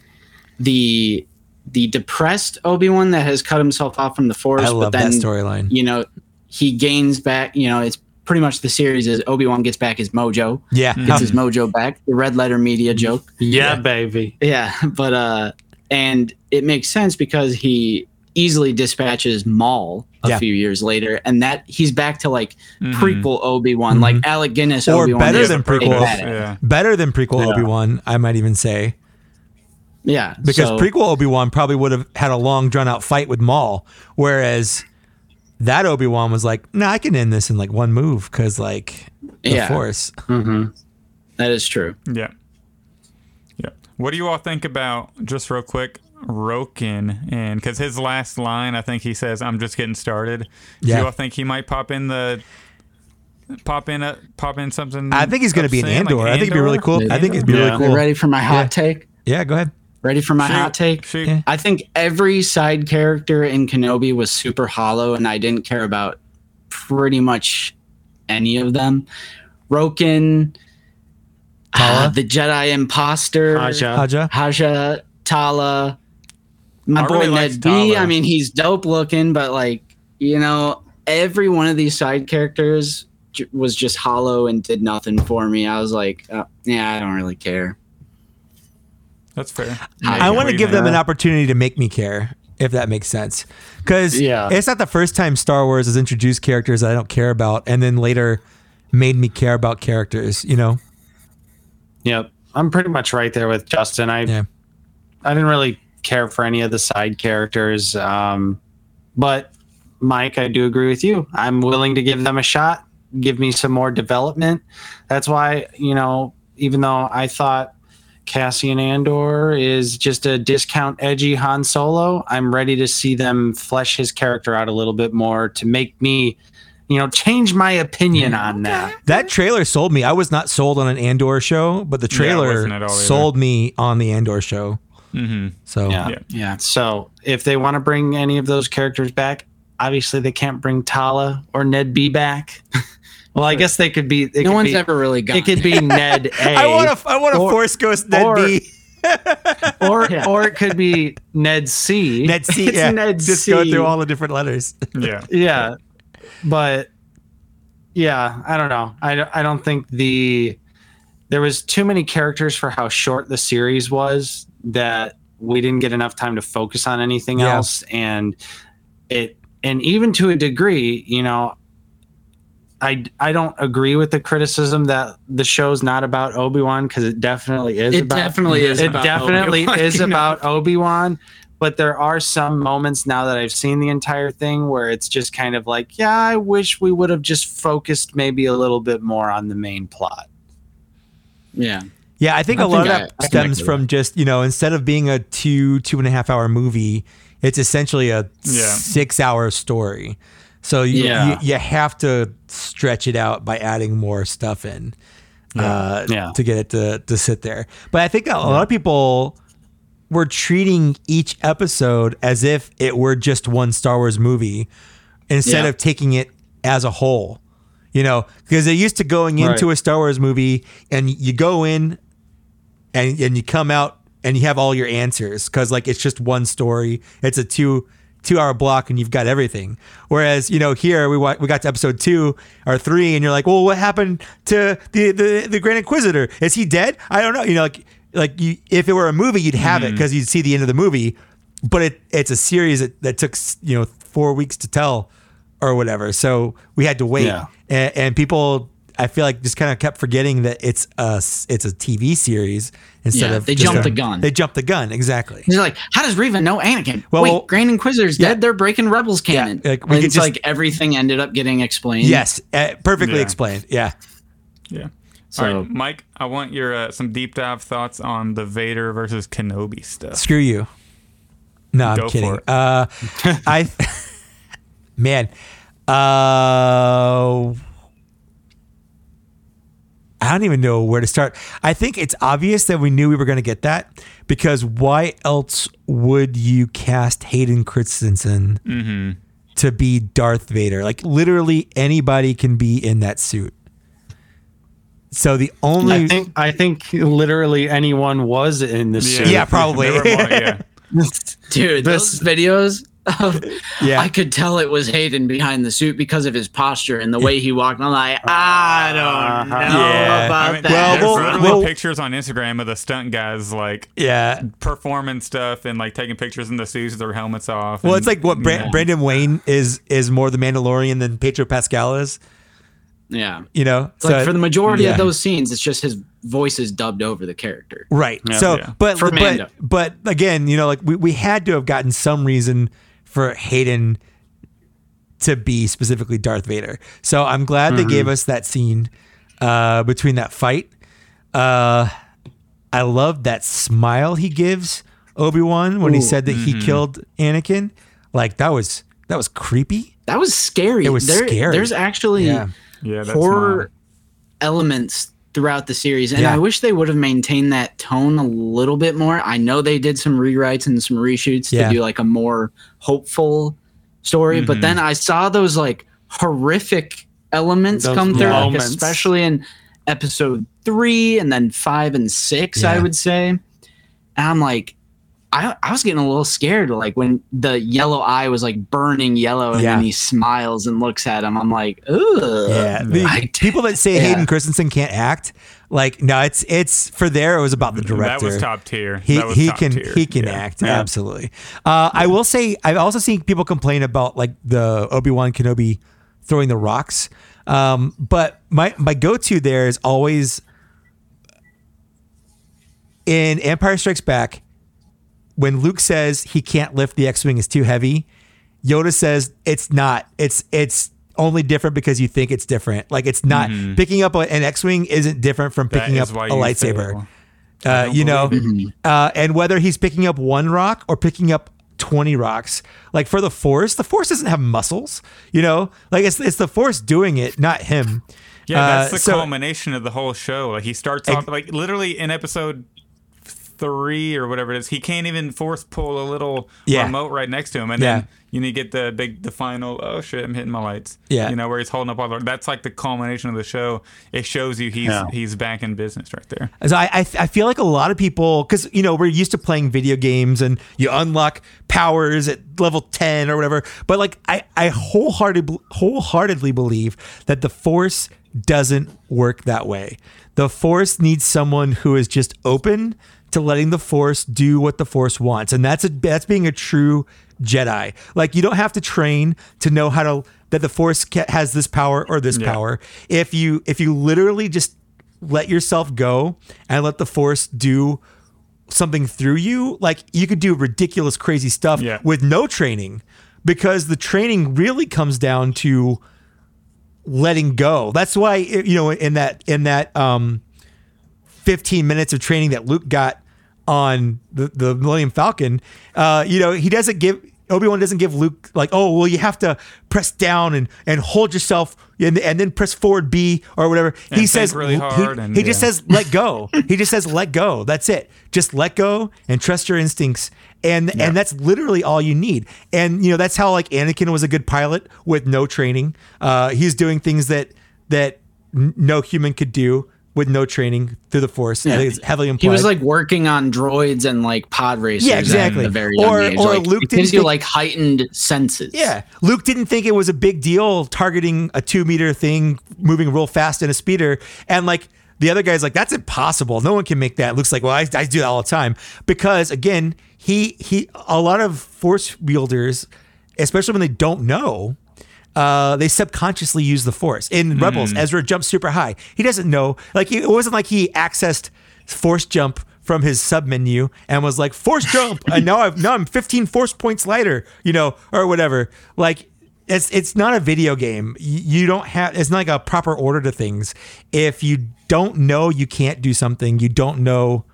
the the depressed Obi Wan that has cut himself off from the Force. I love but then, that storyline. You know, he gains back. You know, it's pretty much the series is Obi Wan gets back his mojo, Yeah, gets his mojo back. The red letter media joke. Yeah, baby. Yeah, but uh, and it makes sense because he easily dispatches Maul a Yeah. few years later, and that he's back to like Mhm. prequel Obi Wan, like Alec Guinness Mm-hmm. Or Obi Wan. better than prequel. Yeah. better than prequel Yeah. Obi Wan. I might even say Yeah, because so- prequel Obi Wan probably would have had a long drawn out fight with Maul, whereas that Obi Wan was like, "Nah, I can end this in like one move because like the Yeah. Force." Mm-hmm. that is true. Yeah. Yeah. What do you all think about just real quick Roken and because his last line, I think he says, "I'm just getting started." Do you all think he might pop in the pop in a pop in something? I think he's going to be an Andor. like I think it'd be really Andor? cool. I think it'd be Yeah. really cool. you ready for my hot Yeah. take? Yeah, go ahead. Ready for my Shoot, hot take? shoot. I think every side character in Kenobi was super hollow, and I didn't care about pretty much any of them. Roken, Tala? ah, the Jedi imposter, Haja. Haja. Haja, Tala, my I boy really Ned B. Tala. I mean, he's dope looking, but like you know, every one of these side characters j- was just hollow and did nothing for me. I was like, uh, yeah, I don't really care. That's fair. I Nate, want to give them think? an opportunity to make me care, if that makes sense. Because Yeah. it's not the first time Star Wars has introduced characters that I don't care about, and then later made me care about characters. You know? Yep. I'm pretty much right there with Justin. I Yeah. I didn't really care for any of the side characters. Um, but Mike, I do agree with you. I'm willing to give them a shot. Give me some more development. That's why, you know, even though I thought Cassian Andor is just a discount edgy Han Solo, I'm ready to see them flesh his character out a little bit more to make me, you know, change my opinion on that. That trailer sold me. I was not sold on an Andor show, but the trailer wasn't at all either. sold me on the Andor show. Mhm. So Yeah. Yeah. Yeah. So if they want to bring any of those characters back, obviously they can't bring Tala or Ned B back. well, I guess they could be. It No could one's be, ever really gone. It could be Ned A. I want to. I want to force ghost Ned or- B. or Yeah. or it could be Ned C. Ned C. It's yeah. Ned Just go through all the different letters. Yeah. yeah, but yeah, I don't know. I I don't think the there was too many characters for how short the series was that we didn't get enough time to focus on anything Yeah. else and it and even to a degree you know I, I don't agree with the criticism that the show's not about Obi-Wan because it definitely is It about definitely is it about definitely Obi-Wan, is you know? about Obi-Wan but there are some moments now that I've seen the entire thing where it's just kind of like yeah I wish we would have just focused maybe a little bit more on the main plot yeah. Yeah, I think I a lot think of that I stems connected from just you know instead of being a two two and a half hour movie, it's essentially a Yeah. six hour story. So you, Yeah. you you have to stretch it out by adding more stuff in, uh, Yeah. to get it to to sit there. But I think a lot of people were treating each episode as if it were just one Star Wars movie instead Yeah. of taking it as a whole. You know, because they're used to going into Right. a Star Wars movie and you go in and and you come out and you have all your answers because like it's just one story. It's a two two hour block and you've got everything. Whereas you know here we wa- we got to episode two or three and you're like, well, what happened to the the the Grand Inquisitor? Is he dead? I don't know. You know, like like you, if it were a movie, you'd have it mm-hmm. because you'd see the end of the movie. But it it's a series that, that took you know four weeks to tell or whatever. So we had to wait, Yeah. and, and people. I feel like just kind of kept forgetting that it's a s- it's a TV series instead Yeah, of they just jumped a- the gun. They jumped the gun exactly. They're like, how does Reva know Anakin? Well, Wait, well- Grand Inquisitor's Yeah. dead. They're breaking Rebels canon. like, we it's just- like everything ended up getting explained. Yes, uh, perfectly Yeah. explained. Yeah. Yeah. So- All right, Mike, I want your uh, some deep dive thoughts on the Vader versus Kenobi stuff. Screw you. No, I'm Go for kidding. it. Uh, I, man, uh, I don't even know where to start. I think it's obvious that we knew we were going to get that because why else would you cast Hayden Christensen Mm-hmm. to be Darth Vader? Like literally anybody can be in that suit. So the only I think I think literally anyone was in this. Yeah, suit. Yeah, probably. They more- yeah. Dude, This- those videos. Of, Yeah. I could tell it was Hayden behind the suit because of his posture and the way he walked. I'm like, I don't uh-huh. know Yeah. about I mean, that. Well, there's we'll- literally we'll- pictures on Instagram of the stunt guys like yeah. performing stuff and like taking pictures in the suits with their helmets off. Well, and- it's like what Bra- yeah. Brendan Wayne is is more the Mandalorian than Pedro Pascal is. yeah. You know, It's like for the majority yeah. of those scenes, it's just his voice is dubbed over the character. right. Yeah. so, Yeah. but For but but again, you know, like we, we had to have gotten some reason for Hayden to be specifically Darth Vader. So I'm glad they Mm-hmm. gave us that scene uh, between that fight. Uh, I love that smile he gives Obi Wan when he Ooh. Mm-hmm. said that he killed Anakin. Like that was that was creepy. That was scary. It was There- scary. There's actually Yeah. yeah, that's horror elements throughout the series, and Yeah. I wish they would have maintained that tone a little bit more. I know they did some rewrites and some reshoots Yeah. to do like a more hopeful story, but mm-hmm. then I saw those like horrific elements Those come through, like, especially in episode three and then five and six, I would say. And I'm like, I, I was getting a little scared, like when the yellow eye was like burning yellow, and Yeah. then he smiles and looks at him. I'm like, ugh. Yeah, the I- people that say yeah. Hayden Christensen can't act, like no, it's it's for there. It was about the director. That was top tier. He he top can tier. he can Yeah. act Yeah. absolutely. Uh, I will say I've also seen people complain about like the Obi Wan Kenobi throwing the rocks, um, but my my go to there is always in Empire Strikes Back when Luke says he can't lift the X-wing is too heavy. Yoda says it's not. It's it's only different because you think it's different. Like it's not picking up an X-wing isn't different from Mm-hmm. Picking up a lightsaber. Uh, you know, uh, and whether he's picking up one rock or picking up 20 rocks, like for the force, the force doesn't have muscles, you know, like it's, it's the force doing it, not him. Yeah, that's Uh, the so- culmination of the whole show. Like he starts off like literally in episode three or whatever it is, he can't even force pull a little Yeah. remote right next to him, and Yeah. then you need to get the big, the final. Oh shit, I'm hitting my lights. Yeah. you know where he's holding up all the. That's like the culmination of the show. It shows you he's Yeah. he's back in business right there. So I, I, I feel like a lot of people, because you know we're used to playing video games and you unlock powers at level ten or whatever. But like I, I wholeheartedly wholeheartedly believe that the Force doesn't work that way. The Force needs someone who is just open to letting the Force do what the Force wants, and that's a that's being a true Jedi. Like you don't have to train to know how to that the Force ca- has this power or this Yeah. power. If you if you literally just let yourself go and let the force do something through you like you could do ridiculous crazy stuff Yeah. with no training because the training really comes down to letting go that's why you know in that in that um 15 minutes of training that Luke got on the, the Millennium Falcon, uh, you know, he doesn't give Obi-Wan doesn't give Luke like, oh, well, you have to press down and and hold yourself and, and then press forward B or whatever. he says really hard He, and- he just says let go. he just says let go. That's it. Just let go and trust your instincts. And and that's literally all you need. And you know, that's how like Anakin was a good pilot with no training. Uh, he's doing things that that no human could do with no training through the Force. It's heavily implied. He was like working on droids and like pod racers. Yeah, exactly. very Or- age. or like, Luke didn't think- like heightened senses. Yeah, Luke didn't think it was a big deal targeting a two meter thing moving real fast in a speeder, and like the other guy's like, that's impossible. No one can make that. Looks like, well, I, I do that all the time because again, he he a lot of force wielders, especially when they don't know. Uh, they subconsciously use the force in Rebels. Ezra jumps super high. He doesn't know. Like he, it wasn't like he accessed force jump from his sub menu and was like force jump, and now I've now I'm 15 force points lighter, you know, or whatever. Like it's it's not a video game. You, you don't have it's not like a proper order to things. If you don't know you can't do something, you don't know.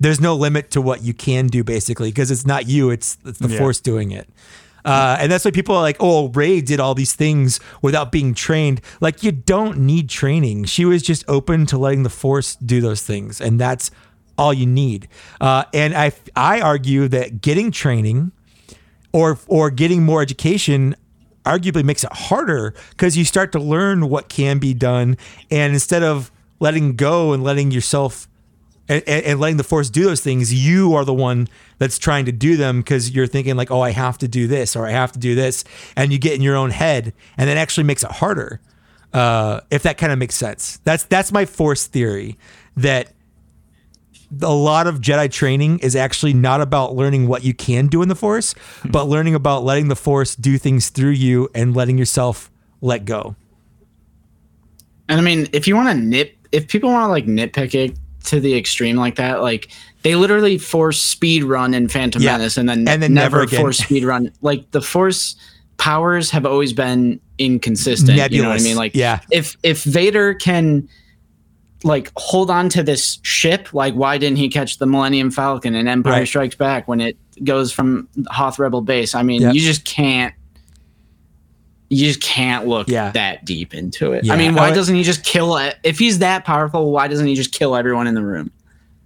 There's no limit to what you can do, basically, because it's not you; it's, it's the Yeah. force doing it. Uh, and that's why people are like, "Oh, Rey did all these things without being trained." Like, you don't need training. She was just open to letting the Force do those things, and that's all you need. Uh, and I, I argue that getting training or or getting more education arguably makes it harder because you start to learn what can be done, and instead of letting go and letting yourself and, and letting the force do those things, you are the one that's trying to do them because you're thinking like, oh, I have to do this or I have to do this, and you get in your own head, and that actually makes it harder. Uh, if that kind of makes sense, that's that's my force theory that a lot of Jedi training is actually not about learning what you can do in the Force, but learning about letting the Force do things through you and letting yourself let go. And I mean, if you want to nip, if people want to like nitpick it to the extreme like that, like they literally force speed run in Phantom Yeah. Menace and then, And then never never force speed run. Like the force powers have always been inconsistent. You know what I mean? Like Yeah. if if Vader can like hold on to this ship, like why didn't he catch the Millennium Falcon and Empire Right. Strikes Back when it goes from Hoth Rebel base? I mean, Yeah. you just can't you just can't look Yeah. that deep into it. Yeah. I mean, why doesn't he just kill it? If he's that powerful, why doesn't he just kill everyone in the room?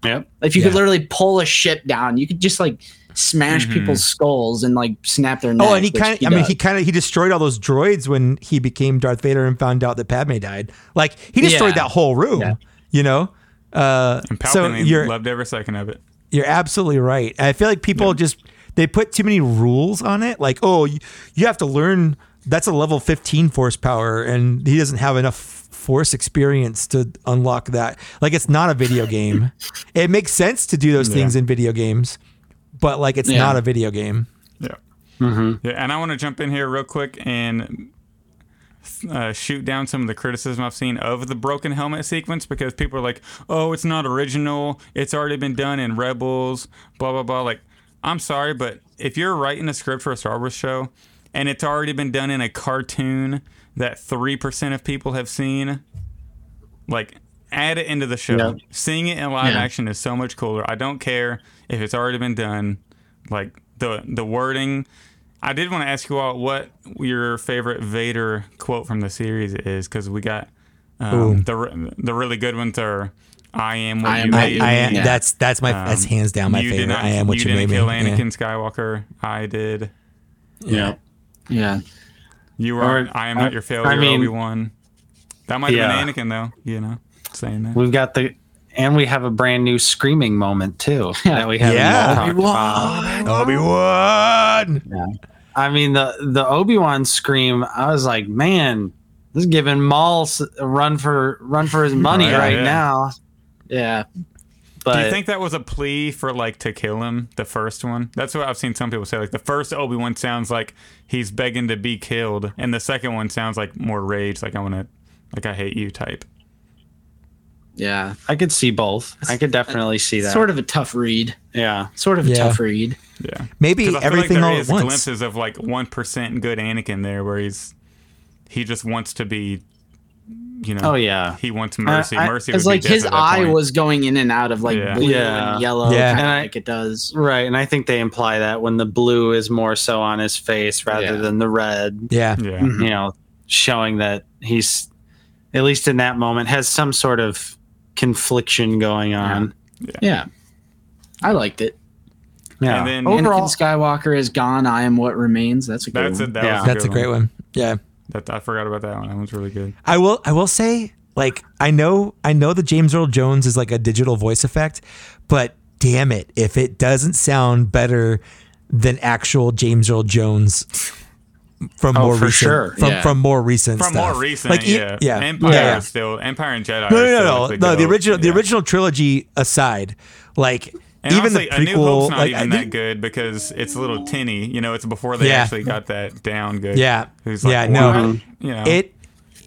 Yep. If you Yeah. could literally pull a ship down, you could just like smash Mhm. people's skulls and like snap their necks. Oh, and he kind of, I mean, he kind of, he destroyed all those droids when he became Darth Vader and found out that Padme died. Like, he destroyed Yeah. that whole room, Yeah. you know? Uh, And so Palpatine you're, loved every second of it. You're absolutely right. I feel like people just they put too many rules on it. Like, oh, you, you have to learn that's a level 15 force power, and he doesn't have enough force experience to unlock that. Like, it's not a video game. it makes sense to do those things in video games, but like, it's Yeah. not a video game. Yeah. Yeah, and I want to jump in here real quick and uh, shoot down some of the criticism I've seen of the broken helmet sequence because people are like, "Oh, it's not original. It's already been done in Rebels." Blah blah blah. Like, I'm sorry, but if you're writing a script for a Star Wars show and it's already been done in a cartoon that three percent of people have seen, like. Add it into the show. Yeah. Seeing it in live Yeah. action is so much cooler. I don't care if it's already been done. Like the the wording, I did want to ask you all what your favorite Vader quote from the series is because we got um, the the really good ones are "I am what I you am I, made I me." am, Yeah. that's that's my that's Um, hands down my favorite. not- I am what you, you didn't made me. kill Yeah. Anakin Skywalker. I did. Yeah. Yeah. You Or- are. I am not uh, your failure, I mean- Obi Wan. That might have Yeah. been Anakin though. You know, saying that. We've got the and we have a brand new screaming moment too that we haven't Yeah. talked about. Obi Wan. I mean the the Obi Wan scream. I was like, man, this is giving Maul a run for run for his money Right, right, yeah. now. Yeah. But Do you think that was a plea for like to kill him? The first one. That's what I've seen some people say. Like the first Obi Wan sounds like he's begging to be killed, and the second one sounds like more rage, like I want to, like I hate you type. Yeah. I could see both. I could definitely see that. Sort of a tough read. yeah. Sort of a Yeah. tough read. Yeah. maybe I feel everything like all there at once. glimpses of like one percent good Anakin there, where he's he just wants to be, you know. Oh yeah. He wants mercy. I- mercy. It's would be like his eye point. was going in and out of like Yeah. blue Yeah. and yellow, Yeah. kinda And I- like it does. Right, and I think they imply that when the blue is more so on his face rather Yeah. than the red, Yeah. Yeah. You mm-hmm. know, showing that he's at least in that moment has some sort of confliction going on. Yeah. yeah. I liked it. Yeah. And then Overall, Anakin Skywalker is gone. I am what remains. That's a good that's a that Yeah. was That's a good great one. Yeah. That I forgot about that one. That one's really good. I will I will say like I know I know the James Earl Jones is like a digital voice effect, but damn it, if it doesn't sound better than actual James Earl Jones from Oh, more recent sure. from Yeah. from more recent From stuff. more recent, Like, yeah, yeah, Empire yeah. is still Empire and Jedi. No, no, still no, no. The original, the original trilogy aside, like And even honestly, the A New Hope's prequel, not like even I that good because it's a little tinny. You know, it's before they Yeah. actually got that down good. Yeah. Who's like, Yeah, no. You know, it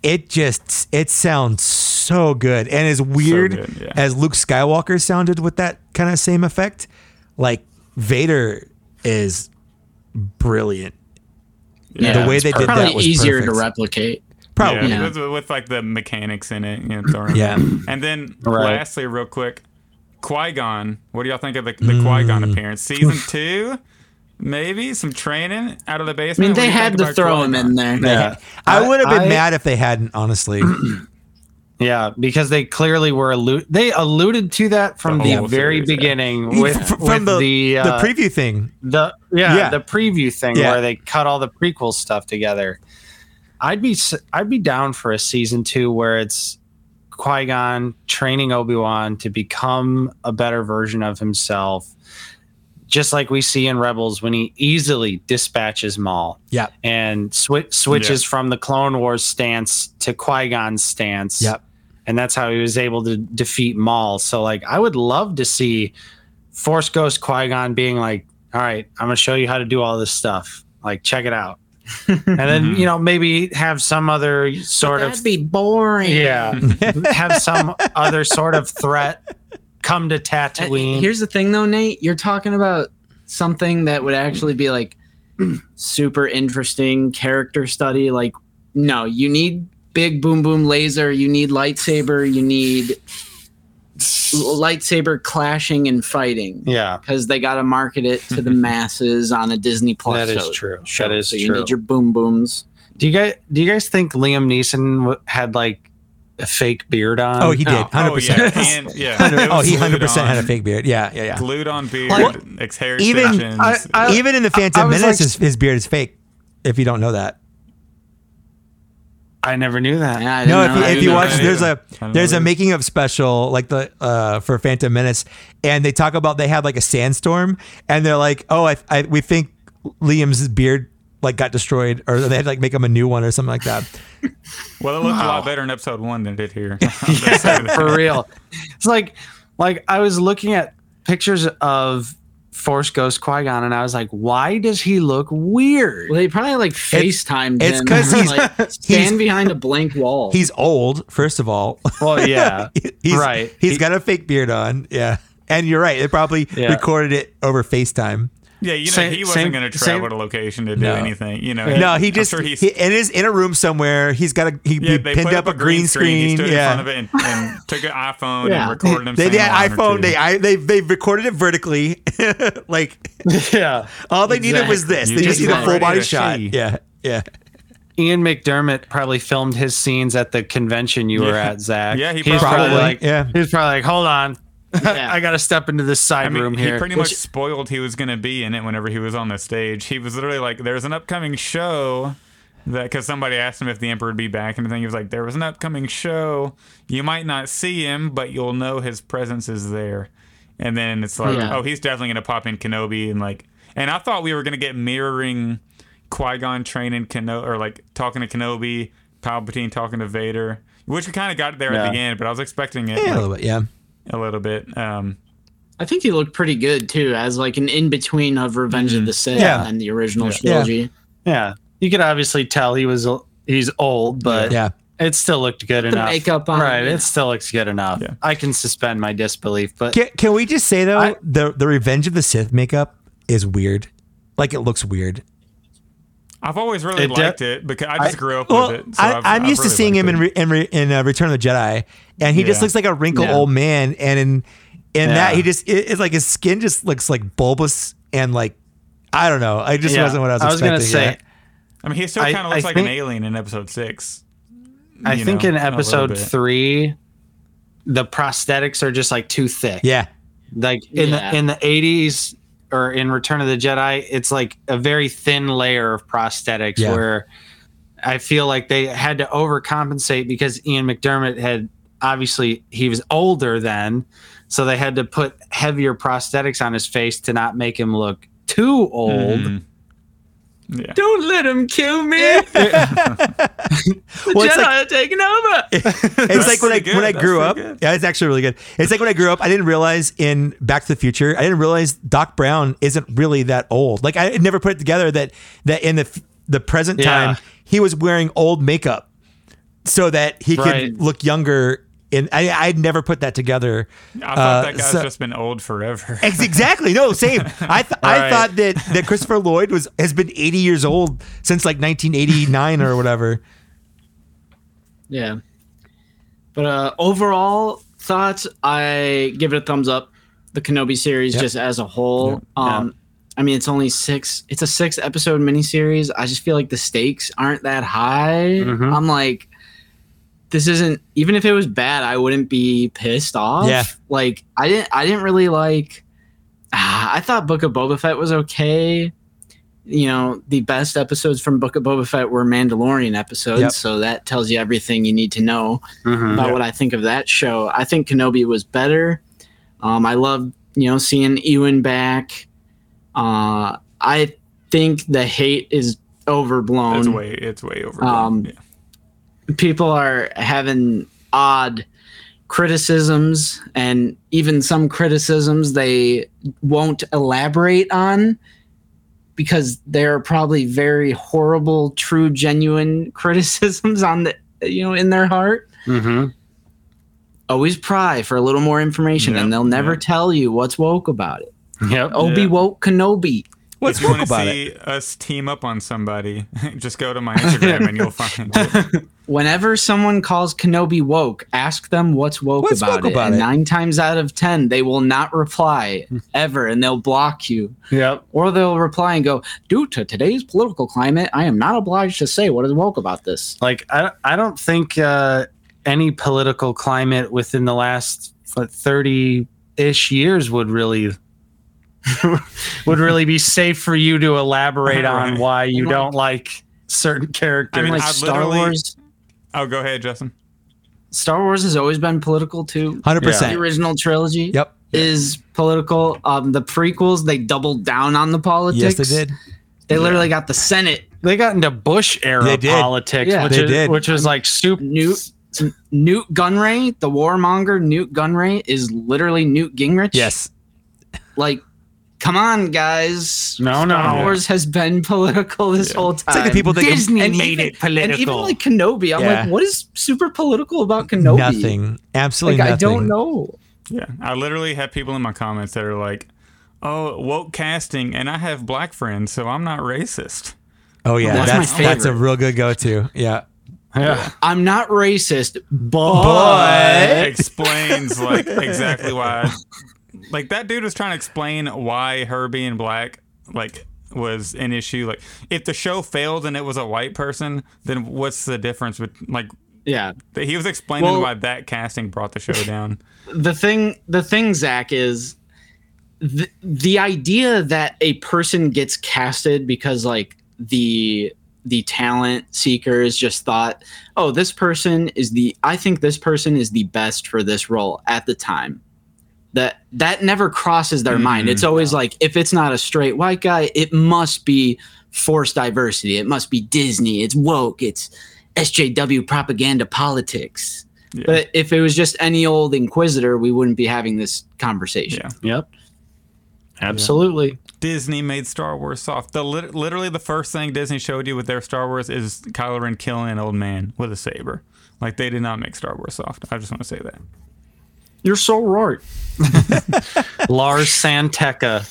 it just it sounds so good and as weird good, yeah. as Luke Skywalker sounded with that kind of same effect, like Vader is brilliant. Yeah, the way it's they did probably that was easier perfect. to replicate. Probably. Yeah, Yeah. With, with like the mechanics in it. You know, Yeah. And then Right. lastly, real quick, Qui Gon. What do y'all think of the, the Qui Gon Mm. appearance? Season two, maybe some training out of the basement. I basement. mean, they had to throw him Qui-Gon? in there. Yeah. I would have been I- mad if they hadn't, honestly. Yeah, because they clearly were allu- they alluded to that from The the, very series, yeah. beginning with, F- from with the the uh, the preview thing. the yeah, Yeah. the preview thing Yeah. where they cut all the prequel stuff together. I'd be I'd be down for a season two where it's Qui Gon training Obi Wan to become a better version of himself, just like we see in Rebels when he easily dispatches Maul Yeah. and swi- switches from the Clone Wars stance to Qui Gon's stance. Yep. And that's how he was able to defeat Maul. So, like, I would love to see Force Ghost Qui Gon being like, all right, I'm going to show you how to do all this stuff. Like, check it out. And then, mm-hmm. you know, maybe have some other sort of. That'd be boring. Yeah. have some other sort of threat come to Tatooine. Here's the thing, though, Nate. You're talking about something that would actually be like super interesting character study. Like, no, you need big boom boom laser. You need lightsaber. You need lightsaber clashing and fighting yeah. because they got to market it to the masses on a Disney Plus. That is show- true. show. That is so you need your boom booms. Do you guys do you guys think Liam Neeson w- had like a fake beard on? Oh, he did. Oh, Hundred oh, yeah, percent. and- yeah. It Oh, he hundred percent had a fake beard. Yeah, yeah, yeah. Glued on beard, Like, ex- hair even- I- I- Even in the Phantom I was Menace, like- his, his beard is fake. If you don't know that. I never knew that. Yeah, I No, didn't if know you, that if you watch, there's either. a I don't there's a making of special like the uh for Phantom Menace, and they talk about they had like a sandstorm, and they're like, oh, I, I we think Liam's beard like got destroyed, or they had to like make him a new one or something like that. well, it looked a lot better in episode one than it did here. yeah, for real. It's like like I was looking at pictures of Force Ghost Qui Gon, and I was like, why does he look weird? Well, they probably like FaceTimed it's him. 'cause he's- like, he's- stand behind a blank wall. He's old, first of all. Well, yeah, he's, right. He's He- got a fake beard on. Yeah. And you're right. They probably Yeah. recorded it over FaceTime. Yeah, you know, Same- he wasn't same- going to travel same- to location to do No. anything. You know, No, he I'm just sure he's- he, it is in a room somewhere. He's got a he, yeah, he pinned put up, a green He screen. stood yeah. in front of it and, and took an iPhone Yeah. and recorded him. They saying did a line or iPhone. They I, they they recorded it vertically. like yeah. all they needed was this. You they just just need a full body shot. see. Yeah, yeah. Ian McDiarmid probably filmed his scenes at the convention you were at, Zach. Yeah, he He's probably- probably like, yeah. He's probably like, hold on, Yeah. I got to step into this side I mean, room he here. pretty much spoiled he was going to be in it whenever he was on the stage. He was literally like, "There's an upcoming show." That because somebody asked him if the emperor would be back and everything, he was like, "There was an upcoming show. You might not see him, but you'll know his presence is there." And then it's like, Yeah. "Oh, he's definitely gonna pop in Kenobi and like." And I thought we were gonna get mirroring Qui Gon training Kenobi or like talking to Kenobi, Palpatine talking to Vader, which we kind of got there at the end, but I was expecting it Yeah, a little bit. Yeah. A little bit. Um, I think he looked pretty good too, as like an in between of Revenge of the Sith Yeah. and the original Yeah. trilogy. yeah, you could obviously tell he was he's old, but Yeah. it still looked good The enough. makeup on, right? yeah. It still looks good enough. Yeah. I can suspend my disbelief, but Can, can we just say though I- the the Revenge of the Sith makeup is weird. Like it looks weird. I've always really It de- liked it because I just grew up Well, with it. So I, I've- I'm I've used to really seeing him liked in re, in, re, in uh, Return of the Jedi, and he just looks like a wrinkled Yeah. old man. And in in Yeah. that, he just it, it's like his skin just looks like bulbous and like I don't know. I just Yeah. wasn't what I was. I was expecting. gonna say, yeah. I mean, he still kind of looks I like think- an alien in episode six. I you think know, in episode three, the prosthetics are just like too thick. yeah, like in Yeah. the in the 80s or in Return of the Jedi, it's like a very thin layer of prosthetics Yeah. where I feel like they had to overcompensate because Ian McDiarmid had obviously he was older then, so they had to put heavier prosthetics on his face to not make him look too old. Mm. Yeah. Don't let him kill me. Well, it's Jedi like, are taking over. it's like when I good. when I grew up. good. Yeah, it's actually really good. It's like when I grew up, I didn't realize in Back to the Future, I didn't realize Doc Brown isn't really that old. Like I never put it together that that in the the present Yeah. time he was wearing old makeup so that he Right. could look younger. And I I'd never put that together. I thought Uh, that guy's so- just been old forever. Ex- Exactly. No, same. I th- I Right. thought that that Christopher Lloyd was has been 80 years old since like 1989 or whatever. Yeah. But uh, overall thoughts, I give it a thumbs up. The Kenobi series, Yep. just as a whole. Um, I mean, it's only six. It's a six episode miniseries. I just feel like the stakes aren't that high. Mhm. I'm like, this isn't. Even if it was bad, I wouldn't be pissed off. Yeah. Like I didn't. I didn't really like. Ah, I thought Book of Boba Fett was okay. You know, the best episodes from Book of Boba Fett were Mandalorian episodes, Yep. so that tells you everything you need to know Mhm. about what I think of that show. I think Kenobi was better. Um, I love you know seeing Ewan back. Uh, I think the hate is overblown. It's way it's way over. Um, yeah. People are having odd criticisms, and even some criticisms they won't elaborate on because they're probably very horrible, true, genuine criticisms on the you know in their heart Mhm. always pry for a little more information Yep, and they'll never yep. tell you what's woke about it. Yep. Obi Yeah. woke Kenobi. What's if you woke want to about it? see us team up on somebody, just go to my Instagram and you'll find it. Whenever someone calls Kenobi woke, ask them what's woke What's about woke it. about and it? nine times out of ten, they will not reply ever and they'll block you. Yep. Or they'll reply and go, Due to today's political climate, I am not obliged to say what is woke about this. Like I, I don't think uh, any political climate within the last thirty ish years would really would really be safe for you to elaborate on why you Like- don't like certain characters. I mean, like I Star Wars. Oh, go ahead, Justin. Star Wars has always been political too. 100%. The original trilogy. Yep. is political. Um, the prequels they doubled down on the politics. Yes, they did. They literally got the Senate. they got into Bush era They did. politics, Yeah. which They is, did. which was like super. Newt Nute Gunray, the warmonger Nute Gunray, is literally Newt Gingrich. Yes. like, come on, guys. No, no. Star Wars has been political this whole time. It's like the people that Disney And made even- it political. and even like Kenobi, I'm Yeah. like, what is super political about Kenobi? Nothing. Absolutely Like, I don't know. Yeah, I literally have people in my comments that are like, "Oh, woke casting," and I have black friends, so I'm not racist. Oh yeah, That's that's that's, a real good go-to. Yeah. yeah. I'm not racist, But- but explains like exactly why. Like that dude was trying to explain why her being black like was an issue. Like if the show failed and it was a white person, then what's the difference with like yeah. he was explaining Well- why that casting brought the show down. the thing the thing zach is the, the idea that a person gets casted because like the the talent seekers just thought oh this person is the i think this person is the best for this role at the time that that never crosses their mind it's mm-hmm. always like if it's not a straight white guy it must be forced diversity it must be disney it's woke it's sjw propaganda politics Yeah. but if it was just any old inquisitor, we wouldn't be having this conversation. Yeah. Yep. Absolutely. Disney made Star Wars soft. The literally the first thing Disney showed you with their Star Wars is Kylo Ren killing an old man with a saber. Like they did not make Star Wars soft. I just want to say that. You're so right. Lor San Tekka.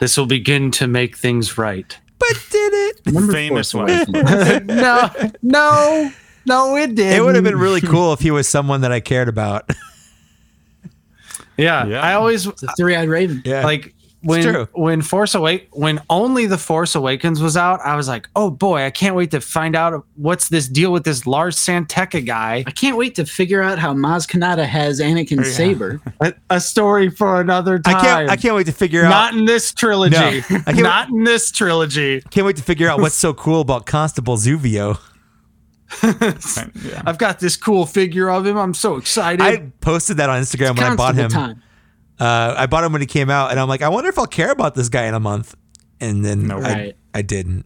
This will begin to make things right. But did it? Remember Famous one. No, no, no, it did. It would have been really cool if he was someone that I cared about. Yeah, Yeah. I always The three-eyed raven. yeah. like when true. when Force Awake when only the Force Awakens was out, I was like, oh boy, I can't wait to find out what's this deal with this Lor San Tekka guy. I can't wait to figure out how Maz Kanata has Anakin Yeah. Saber. A, a story for another I time. can't. I can't wait to figure out. Not in this trilogy. No, I can't- Not in this trilogy. Can't wait to figure out what's so cool about Constable Zuvio. Yeah. I've got this cool figure of him. I'm so excited. I posted that on Instagram when I bought him. time. Uh, I bought him when he came out, and I'm like, I wonder if I'll care about this guy in a month. And then No. I, Right. I didn't.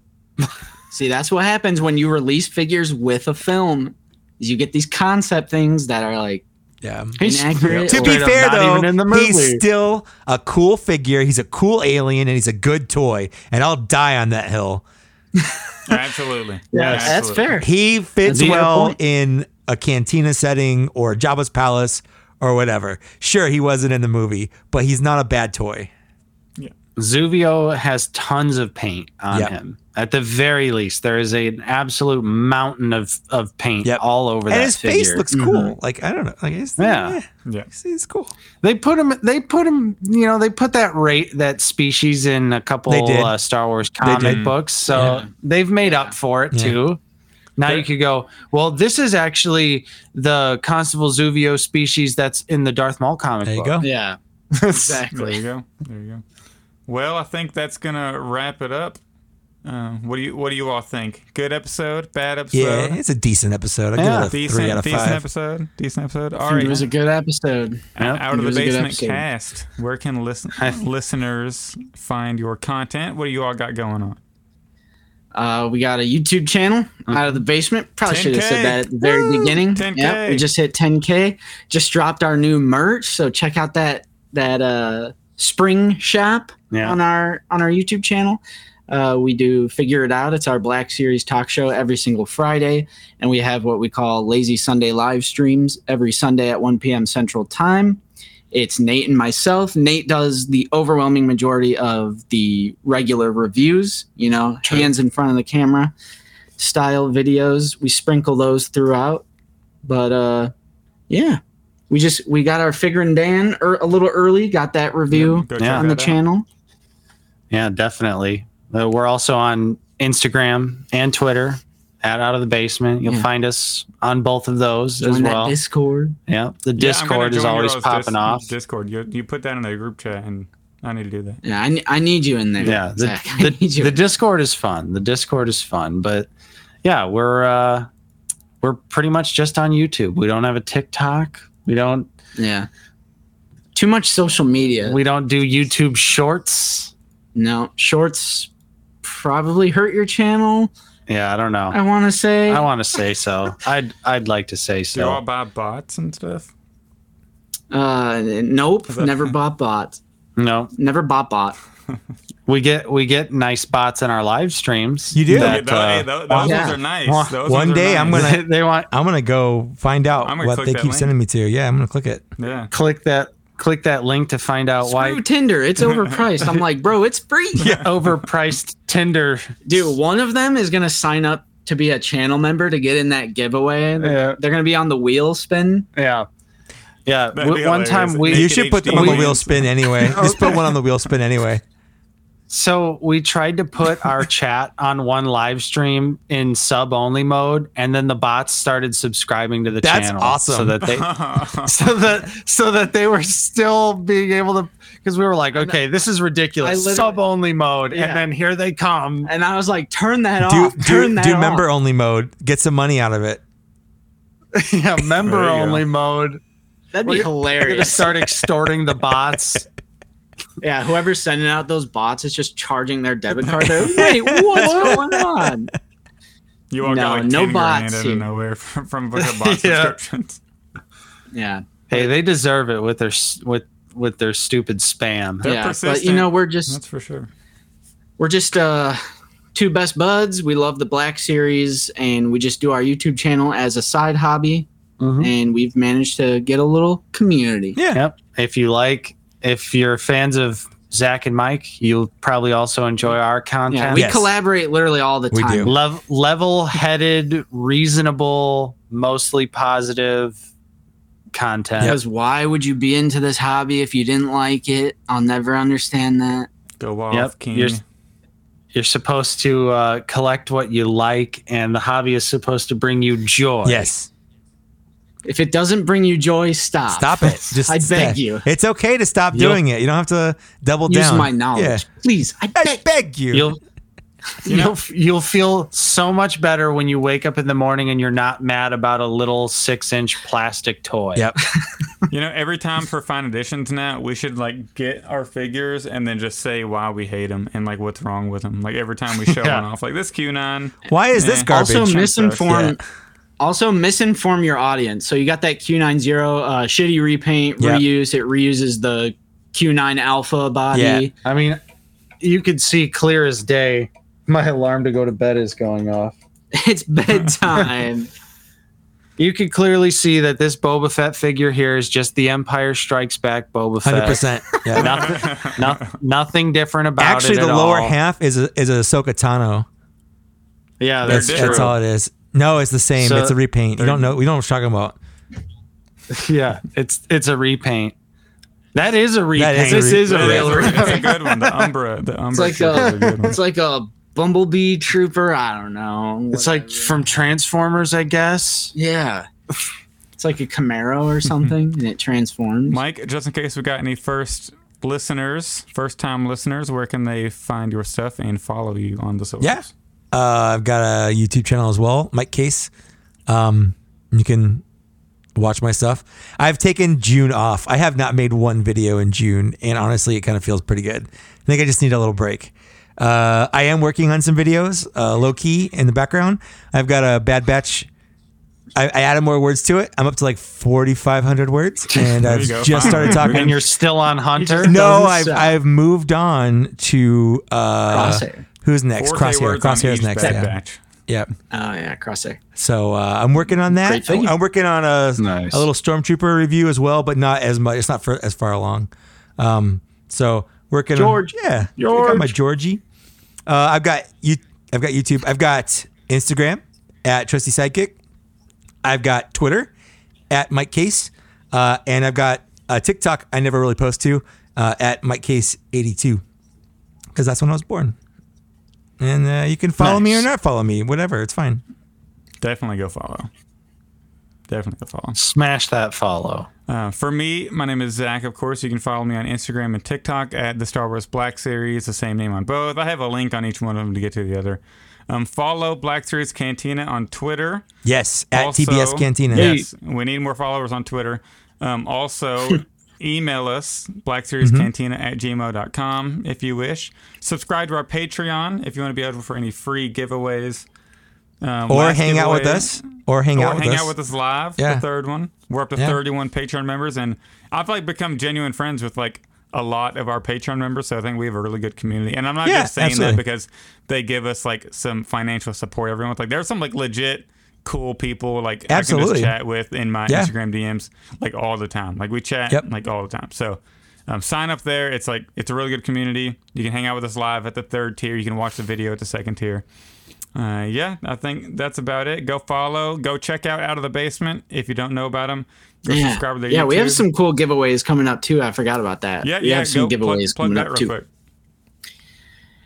See, that's what happens when you release figures with a film. Is you get these concept things that are like Yeah. inaccurate. To be fair, not though, even in the he's still a cool figure. He's a cool alien, and he's a good toy. And I'll die on that hill. Absolutely. yeah, that's absolutely. fair. He fits That's well in a cantina setting or Jabba's palace or whatever. Sure, he wasn't in the movie, but he's not a bad toy. Yeah. Zuvio has tons of paint on Yep. him. At the very least, there is an absolute mountain of, of paint Yep. all over and that his figure. face looks cool. Like I don't know. Like he's, Yeah. yeah, Yeah. he's, he's cool. They put him. They put him. You know, they put that rate that species in a couple uh, Star Wars comic books, so Yeah. they've made up for it Yeah. too. Now you could go. Well, this is actually the Constable Zuvio species that's in the Darth Maul comic There you book. go. Yeah, exactly. There you go. There you go. Well, I think that's gonna wrap it up. Uh, what do you What do you all think? Good episode? Bad episode? Yeah, it's a decent episode. I Yeah. give it a three decent, out of decent five. episode. Decent episode. All I think right. It was a good episode. Yep. Out of the was a good basement cast. Where can listen listeners find your content? What do you all got going on? Uh, we got a YouTube channel out of the basement. Probably should have said that at the very Woo! beginning. 10K. Yep, we just hit 10k. Just dropped our new merch, so check out that that uh spring shop Yeah. on our on our YouTube channel. Uh, we do figure it out. It's our Black Series talk show every single Friday, and we have what we call Lazy Sunday live streams every Sunday at 1 p.m. Central Time. It's Nate and myself. Nate does the overwhelming majority of the regular reviews, you know, hands in front of the camera style videos. We sprinkle those throughout. But uh yeah. We just we got our Figrin D'an er, a little early, got that review Yeah. on the out. channel. Yeah, definitely. Uh, we're also on Instagram and Twitter at Out of the Basement. You'll Yeah. find us on both of those as Join that well. Discord. yeah, the Yeah, Discord is always popping dis- off. Discord. You, you put that in the group chat, and I need to do that. Yeah, I, I need you in there. yeah, the, Zach. I the, the Discord is fun. The Discord is fun, but yeah, we're uh, we're pretty much just on YouTube. We don't have a TikTok. We don't yeah. Too much social media. we don't do YouTube Shorts. no, shorts probably hurt your channel. Yeah, I don't know. I want to say. I want to say so. I'd I'd like to say Do you all so. buy bots and stuff? uh, nope. Never bought bot. No, Never bought bot. we get we get nice bots in our live streams. You do? That, tho- hey, uh, tho- those yeah. ones are nice. One- Those one ones are day I'm gonna- they, they want I'm gonna go find out I'm gonna what they keep link. sending me to. Yeah, I'm gonna click it. Yeah. click that click that link to find out Screw why Tinder. It's overpriced. I'm like, bro, it's free. overpriced Tinder. Dude, one of them is gonna sign up to be a channel member to get in that giveaway. Yeah. They're gonna be on the wheel spin. Yeah, yeah. That'd w- one time we Make You it should put HD them on the wheel spin anyway. Just put one on the wheel spin anyway. So we tried to put our chat on one live stream in sub only mode, and then the bots started subscribing to the That's channel. awesome. So that they so that so that they were still being able to because we were like, okay, this is ridiculous. Sub only mode, Yeah. and then here they come. And I was like, turn that Do off. do, turn that do off. member only mode. Get some money out of it. yeah, member There you go. only mode. That'd be We're gonna hilarious. start extorting the bots. Yeah, whoever's sending out those bots is just charging their debit card. They're, Wait, what's going on? You all No, got like no 10 grand bots out of nowhere from, from a of bot Yeah. subscriptions. Yeah, Hey, they deserve it with their with with their stupid spam. They're yeah. But you know, we're just That's for sure. we're just uh two best buds. We love the Black Series, and we just do our YouTube channel as a side hobby. Mhm. And we've managed to get a little community. Yeah. Yep. If you like, if you're fans of Zach and Mike, you'll probably also enjoy our content. Yeah, content. we Yes. collaborate literally all the We time. do. Lev- level-headed, reasonable, mostly positive, content. Because why would you be into this hobby if you didn't like it? I'll never understand that. Go off, Yep, King. you're- You're supposed to uh, collect what you like, and the hobby is supposed to bring you joy. Yes. If it doesn't bring you joy, stop. Stop it. Just I beg stay. you. It's okay to stop You'll- doing it. You don't have to double Use down. Use my knowledge. Yeah. Please. I I beg. beg you. You'll you'll you'll feel so much better when you wake up in the morning and you're not mad about a little six inch plastic toy. Yep. You know, every time for fine editions now, we should like get our figures and then just say why we hate them and like what's wrong with them. Like every time we show Yeah. one off, like this Q9. Why is this Yeah. garbage? Also Chunk misinform. Yeah. Also misinform your audience. So you got that Q90 uh, shitty repaint Yep. reuse. It reuses the Q9 Alpha body. Yeah. I mean, you could see clear as day. My alarm to go to bed is going off. It's bedtime. You could clearly see that this Boba Fett figure here is just the Empire Strikes Back Boba Fett. Hundred percent. Yeah. Nothing, no, nothing different about Actually, it. Actually, the at lower all. half is a is a Ahsoka Tano. Yeah, That's, that's that's all it is. No, it's the same. So- it's a repaint. You don't know. We don't know what you're talking about. yeah. It's it's a repaint. That is a repaint. That is a This is a real. is a- it's a good one. The Umbara. The Umbara. It's like a- a. It's like a bumblebee trooper. I don't know. It's like from Transformers, I guess. yeah. It's like a Camaro or something, and it transforms. Mike, just in case we got any first listeners, first time listeners, where can they find your stuff and follow you on the socials? Yeah. Uh, I've got a YouTube channel as well, Mike Case. Um, you can watch my stuff. I've taken June off. I have not made one video in June, and honestly, it kind of feels pretty good. I think I just need a little break. Uh, I am working on some videos, uh, low key in the background. I've got a Bad Batch. I, I added more words to it. I'm up to like 4,500 words, and I've go. just started talking. And you're still on Hunter. just- no, I've. I've moved on to uh, Crosshair. Who's next? 4K Crosshair. words Crosshair's next. Bad Yeah. Batch. yeah. Oh yeah, crosshair. So uh, I'm working on that. Great figure. I'm working on a, Nice. a little stormtrooper review as well, but not as much. It's not for, as far along. Um, so working George. on yeah, I got my Georgie. Uh, I've got you. I've got YouTube. I've got Instagram at Trusty Sidekick. I've got Twitter at Mike Case, uh, and I've got uh, TikTok. I never really post to uh, at Mike Case eighty two because that's when I was born. And uh, you can follow me or not follow me, whatever. It's fine. Definitely go follow. Definitely go follow. Smash that follow. Uh, for me, my name is Zach. Of course, you can follow me on Instagram and TikTok at the Star Wars Black Series, the same name on both. I have a link on each one of them to get to the other. Um, follow Black Series Cantina on Twitter. Yes, at Also- TBS Cantina. Yes, we need more followers on Twitter. Um, also, email us, blackseriescantina at gmail.com if you wish. Subscribe to our Patreon if you want to be eligible for any free giveaways. Um, or hang out with us, or hang or out with hang us. out with us live. Yeah. The third one. We're up to Yeah. 31 Patreon members, and I've like become genuine friends with like a lot of our Patreon members. So I think we have a really good community. And I'm not Yeah, just saying absolutely. that because they give us like some financial support every month. Like there's some like legit cool people like I can Absolutely. just chat with in my Yeah. Instagram DMs like all the time. Like we chat Yep. like all the time. So. Um, sign up there. It's like it's a really good community. You can hang out with us live at the third tier. You can watch the video at the second tier. Uh, yeah, I think that's about it. Go follow. Go check out Out of the Basement if you don't know about them. Go Yeah, subscribe to their yeah. We have some cool giveaways coming up too. I forgot about that. Yeah, we yeah. have some go plug- giveaways plug coming that up real too. quick.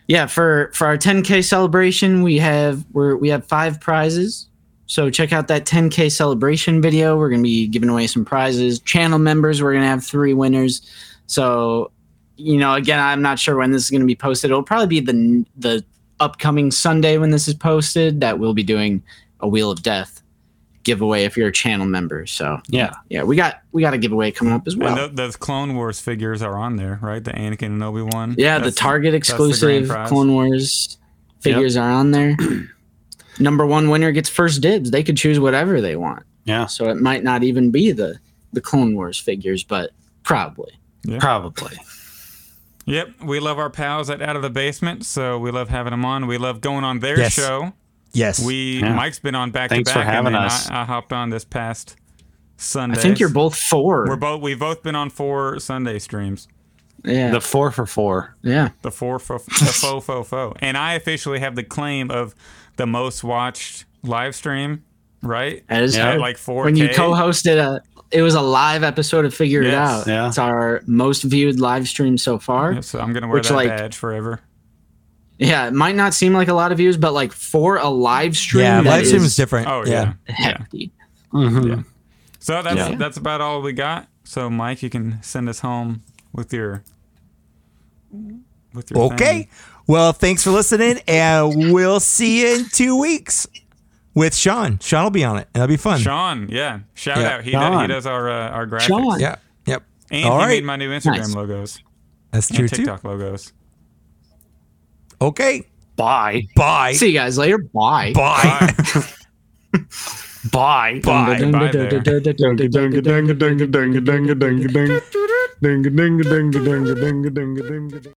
Yeah, for for our 10k celebration, we have we're we have five prizes. So check out that 10k celebration video. We're gonna be giving away some prizes. Channel members, we're gonna have three winners. So, you know, again, I'm not sure when this is gonna be posted. It'll probably be the the upcoming Sunday when this is posted that we'll be doing a Wheel of Death giveaway if you're a channel member. So Yeah. yeah, we got we got a giveaway coming up as well. And th- those Clone Wars figures are on there, right? The Anakin and Obi Wan. Yeah, the Target exclusive Clone Wars figures are on there. Number one winner gets first dibs. They could choose whatever they want. Yeah. So it might not even be the the Clone Wars figures, but probably. Probably. Yep, we love our pals at Out of the Basement, so we love having them on. We love going on their Yes. show. yes, We Yeah. Mike's been on back Thanks to for back, and having then us. I, I hopped on this past Sunday. I think you're both 4 We're both. We've both been on four Sunday streams. yeah. The four for four. yeah. The four fo, the fo fo fo, and I officially have the claim of the most watched live stream right? That is Yeah, like 4K. when you co-hosted a it was a live episode of Figure It Out. Yeah. It's our most viewed live stream so far. Yeah, so I'm gonna wear Which, that like- badge forever. Yeah, it might not seem like a lot of views, but like for a live stream, Yeah, that live stream is is different. Oh yeah. yeah. hefty. Mhm. Yeah. So that's Yeah. that's about all we got. So Mike, you can send us home with your with your Okay. thing. Well, thanks for listening, and we'll see you in two weeks with Sean. Sean will be on it. That'll be fun. Sean, yeah, shout Yeah. out. He does, he does our uh, our graphics. Sean. Yeah. Yep. And All he right. made my new Instagram Nice. logos That's and true too. TikTok logos. Okay. Bye. Bye. See you guys later. Bye. Bye. Bye. Bye. Bye.